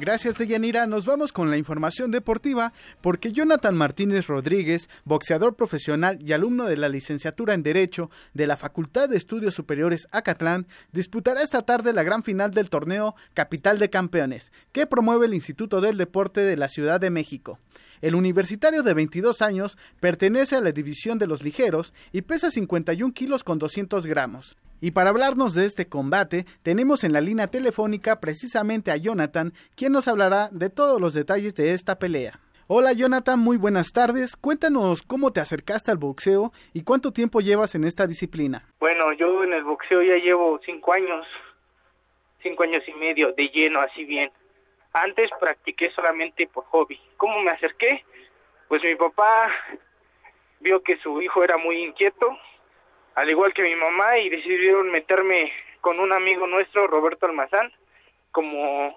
Gracias, Deyanira. Nos vamos con la información deportiva porque Jonathan Martínez Rodríguez, boxeador profesional y alumno de la licenciatura en Derecho de la Facultad de Estudios Superiores Acatlán, disputará esta tarde la gran final del torneo Capital de Campeones, que promueve el Instituto del Deporte de la Ciudad de México. El universitario de 22 años pertenece a la división de los ligeros y pesa 51 kilos con 200 gramos. Y para hablarnos de este combate, tenemos en la línea telefónica precisamente a Jonathan, quien nos hablará de todos los detalles de esta pelea. Hola Jonathan, muy buenas tardes. Cuéntanos cómo te acercaste al boxeo y cuánto tiempo llevas en esta disciplina. Bueno, yo en el boxeo ya llevo cinco años, cinco años y medio de lleno, así bien. Antes practiqué solamente por hobby. ¿Cómo me acerqué? Pues mi papá vio que su hijo era muy inquieto, al igual que mi mamá, y decidieron meterme con un amigo nuestro, Roberto Almazán, como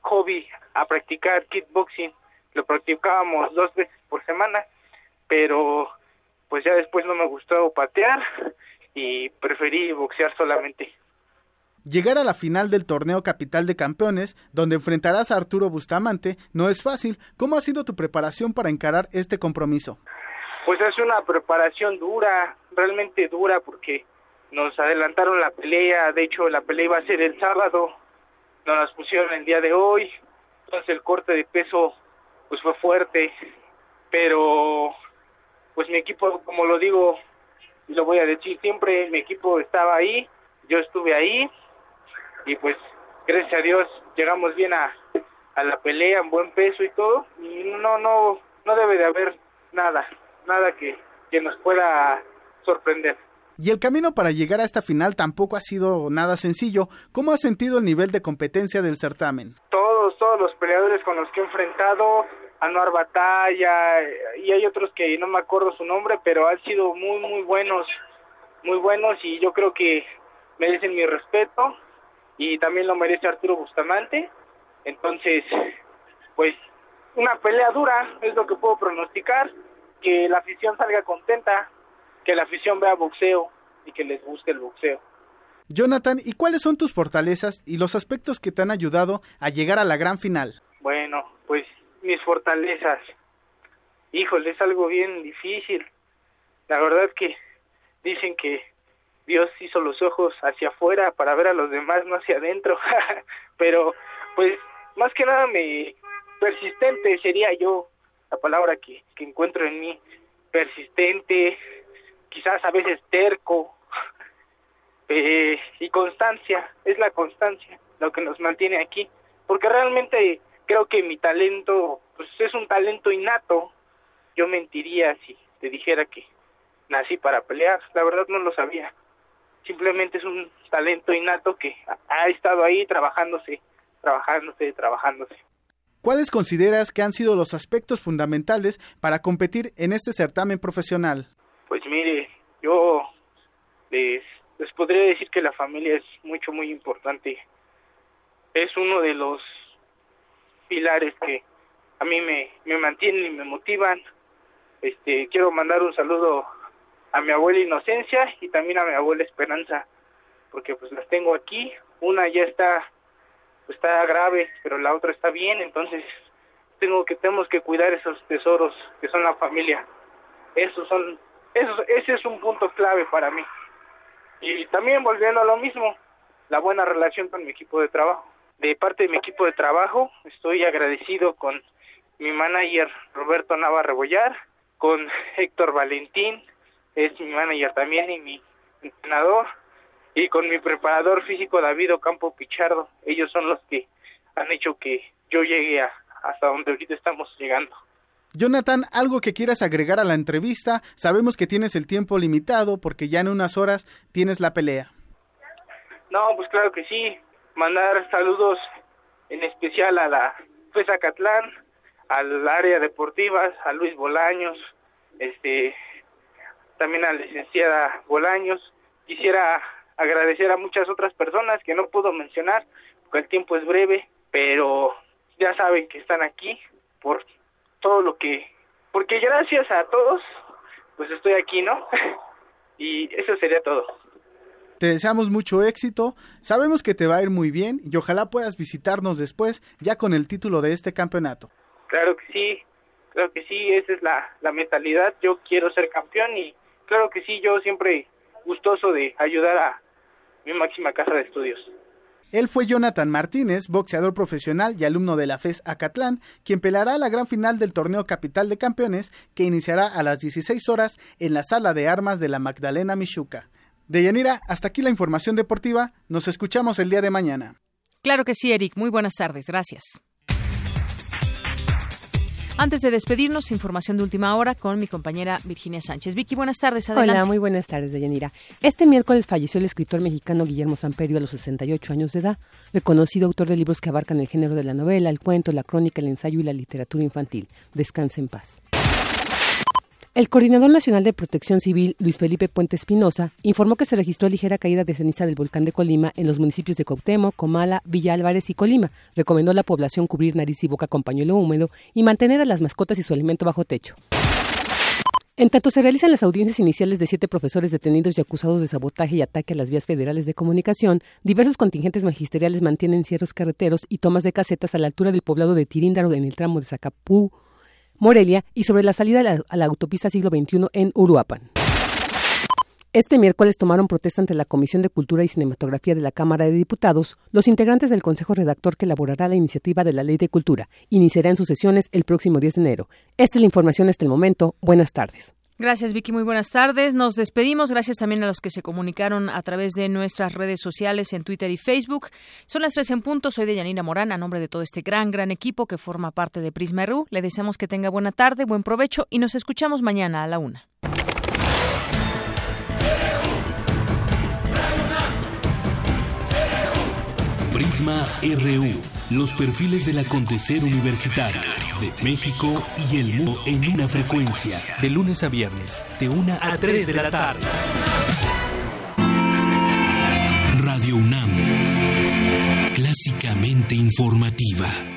hobby a practicar kickboxing. Lo practicábamos dos veces por semana, pero pues ya después no me gustó patear y preferí boxear solamente. Llegar a la final del torneo Capital de Campeones, donde enfrentarás a Arturo Bustamante, no es fácil. ¿Cómo ha sido tu preparación para encarar este compromiso? Pues es una preparación dura, realmente dura, porque nos adelantaron la pelea. De hecho, la pelea iba a ser el sábado, nos las pusieron el día de hoy. Entonces, el corte de peso pues fue fuerte, pero pues mi equipo, como lo digo y lo voy a decir siempre, mi equipo estaba ahí, yo estuve ahí y pues gracias a Dios llegamos bien a, a la pelea en buen peso y todo y no no no debe de haber nada nada que, que nos pueda sorprender y el camino para llegar a esta final tampoco ha sido nada sencillo. ¿Cómo ha sentido el nivel de competencia del certamen? Todos, todos los peleadores con los que he enfrentado, Anuar Batalla, y hay otros que no me acuerdo su nombre, pero han sido muy, muy buenos, muy buenos, y yo creo que merecen mi respeto y también lo merece Arturo Bustamante. Entonces, pues una pelea dura es lo que puedo pronosticar, que la afición salga contenta que la afición vea boxeo y que les guste el boxeo. Jonathan, ¿y cuáles son tus fortalezas y los aspectos que te han ayudado a llegar a la gran final? Bueno, pues mis fortalezas. Híjole, es algo bien difícil. La verdad que dicen que Dios hizo los ojos hacia afuera para ver a los demás, no hacia adentro. Pero, pues, más que nada me persistente sería yo la palabra que, que encuentro en mí. Persistente, quizás a veces terco, eh, y constancia, es la constancia lo que nos mantiene aquí, porque realmente creo que mi talento, pues es un talento innato, yo mentiría si te dijera que nací para pelear, la verdad no lo sabía, simplemente es un talento innato que ha estado ahí trabajándose, trabajándose, trabajándose. ¿Cuáles consideras que han sido los aspectos fundamentales para competir en este certamen profesional? Pues mire, yo les les podría decir que la familia es mucho, muy importante. Es uno de los pilares que a mí me, me mantienen y me motivan. Este, quiero mandar un saludo a mi abuela Inocencia y también a mi abuela Esperanza, porque pues las tengo aquí. Una ya está, está grave, pero la otra está bien, entonces tengo que tenemos que cuidar esos tesoros que son la familia. Esos son, esos, ese es un punto clave para mí. Y también volviendo a lo mismo, la buena relación con mi equipo de trabajo. De parte de mi equipo de trabajo, estoy agradecido con mi manager Roberto Nava Rebollar, con Héctor Valentín, es mi manager también y mi entrenador, y con mi preparador físico David Ocampo Pichardo. Ellos son los que han hecho que yo llegue a, hasta donde ahorita estamos llegando. Jonathan, algo que quieras agregar a la entrevista. Sabemos que tienes el tiempo limitado porque ya en unas horas tienes la pelea. No, pues claro que sí. Mandar saludos en especial a la FESA Catlán, al área deportiva, a Luis Bolaños, este, también a la licenciada Bolaños. Quisiera agradecer a muchas otras personas que no puedo mencionar porque el tiempo es breve, pero ya saben que están aquí por todo lo que, porque gracias a todos, pues estoy aquí, ¿no? y eso sería todo. Te deseamos mucho éxito, sabemos que te va a ir muy bien y ojalá puedas visitarnos después ya con el título de este campeonato. Claro que sí, claro que sí, esa es la, la mentalidad, yo quiero ser campeón y claro que sí, yo siempre gustoso de ayudar a mi máxima casa de estudios. Él fue Jonathan Martínez, boxeador profesional y alumno de la FES Acatlán, quien pelará la gran final del torneo Capital de Campeones, que iniciará a las 16 horas en la sala de armas de la Magdalena Michuca. De Yanira, hasta aquí la información deportiva. Nos escuchamos el día de mañana. Claro que sí, Eric. Muy buenas tardes. Gracias. Antes de despedirnos, información de última hora con mi compañera Virginia Sánchez. Vicky, buenas tardes. Adelante. Hola, muy buenas tardes, Deyanira. Este miércoles falleció el escritor mexicano Guillermo Samperio a los 68 años de edad, reconocido autor de libros que abarcan el género de la novela, el cuento, la crónica, el ensayo y la literatura infantil. Descanse en paz. El Coordinador Nacional de Protección Civil, Luis Felipe Puente Espinosa, informó que se registró ligera caída de ceniza del volcán de Colima en los municipios de Cuauhtémoc, Comala, Villa Álvarez y Colima. Recomendó a la población cubrir nariz y boca con pañuelo húmedo y mantener a las mascotas y su alimento bajo techo. En tanto se realizan las audiencias iniciales de siete profesores detenidos y acusados de sabotaje y ataque a las vías federales de comunicación, diversos contingentes magisteriales mantienen cierres carreteros y tomas de casetas a la altura del poblado de Tiríndaro en el tramo de Zacapú, Morelia y sobre la salida a la, autopista siglo XXI en Uruapan. Este miércoles tomaron protesta ante la Comisión de Cultura y Cinematografía de la Cámara de Diputados los integrantes del Consejo Redactor que elaborará la iniciativa de la Ley de Cultura. Iniciará en sus sesiones el próximo 10 de enero. Esta es la información hasta el momento. Buenas tardes. Gracias, Vicky. Muy buenas tardes. Nos despedimos. Gracias también a los que se comunicaron a través de nuestras redes sociales en Twitter y Facebook. Son las tres en punto. Soy de Yanina Morán, a nombre de todo este gran, gran equipo que forma parte de Prisma RU. Le deseamos que tenga buena tarde, buen provecho y nos escuchamos mañana a la una. Prisma RU. Los perfiles del acontecer universitario de México y el mundo en una frecuencia. De lunes a viernes, de una a 3 de la tarde. Radio UNAM. Clásicamente informativa.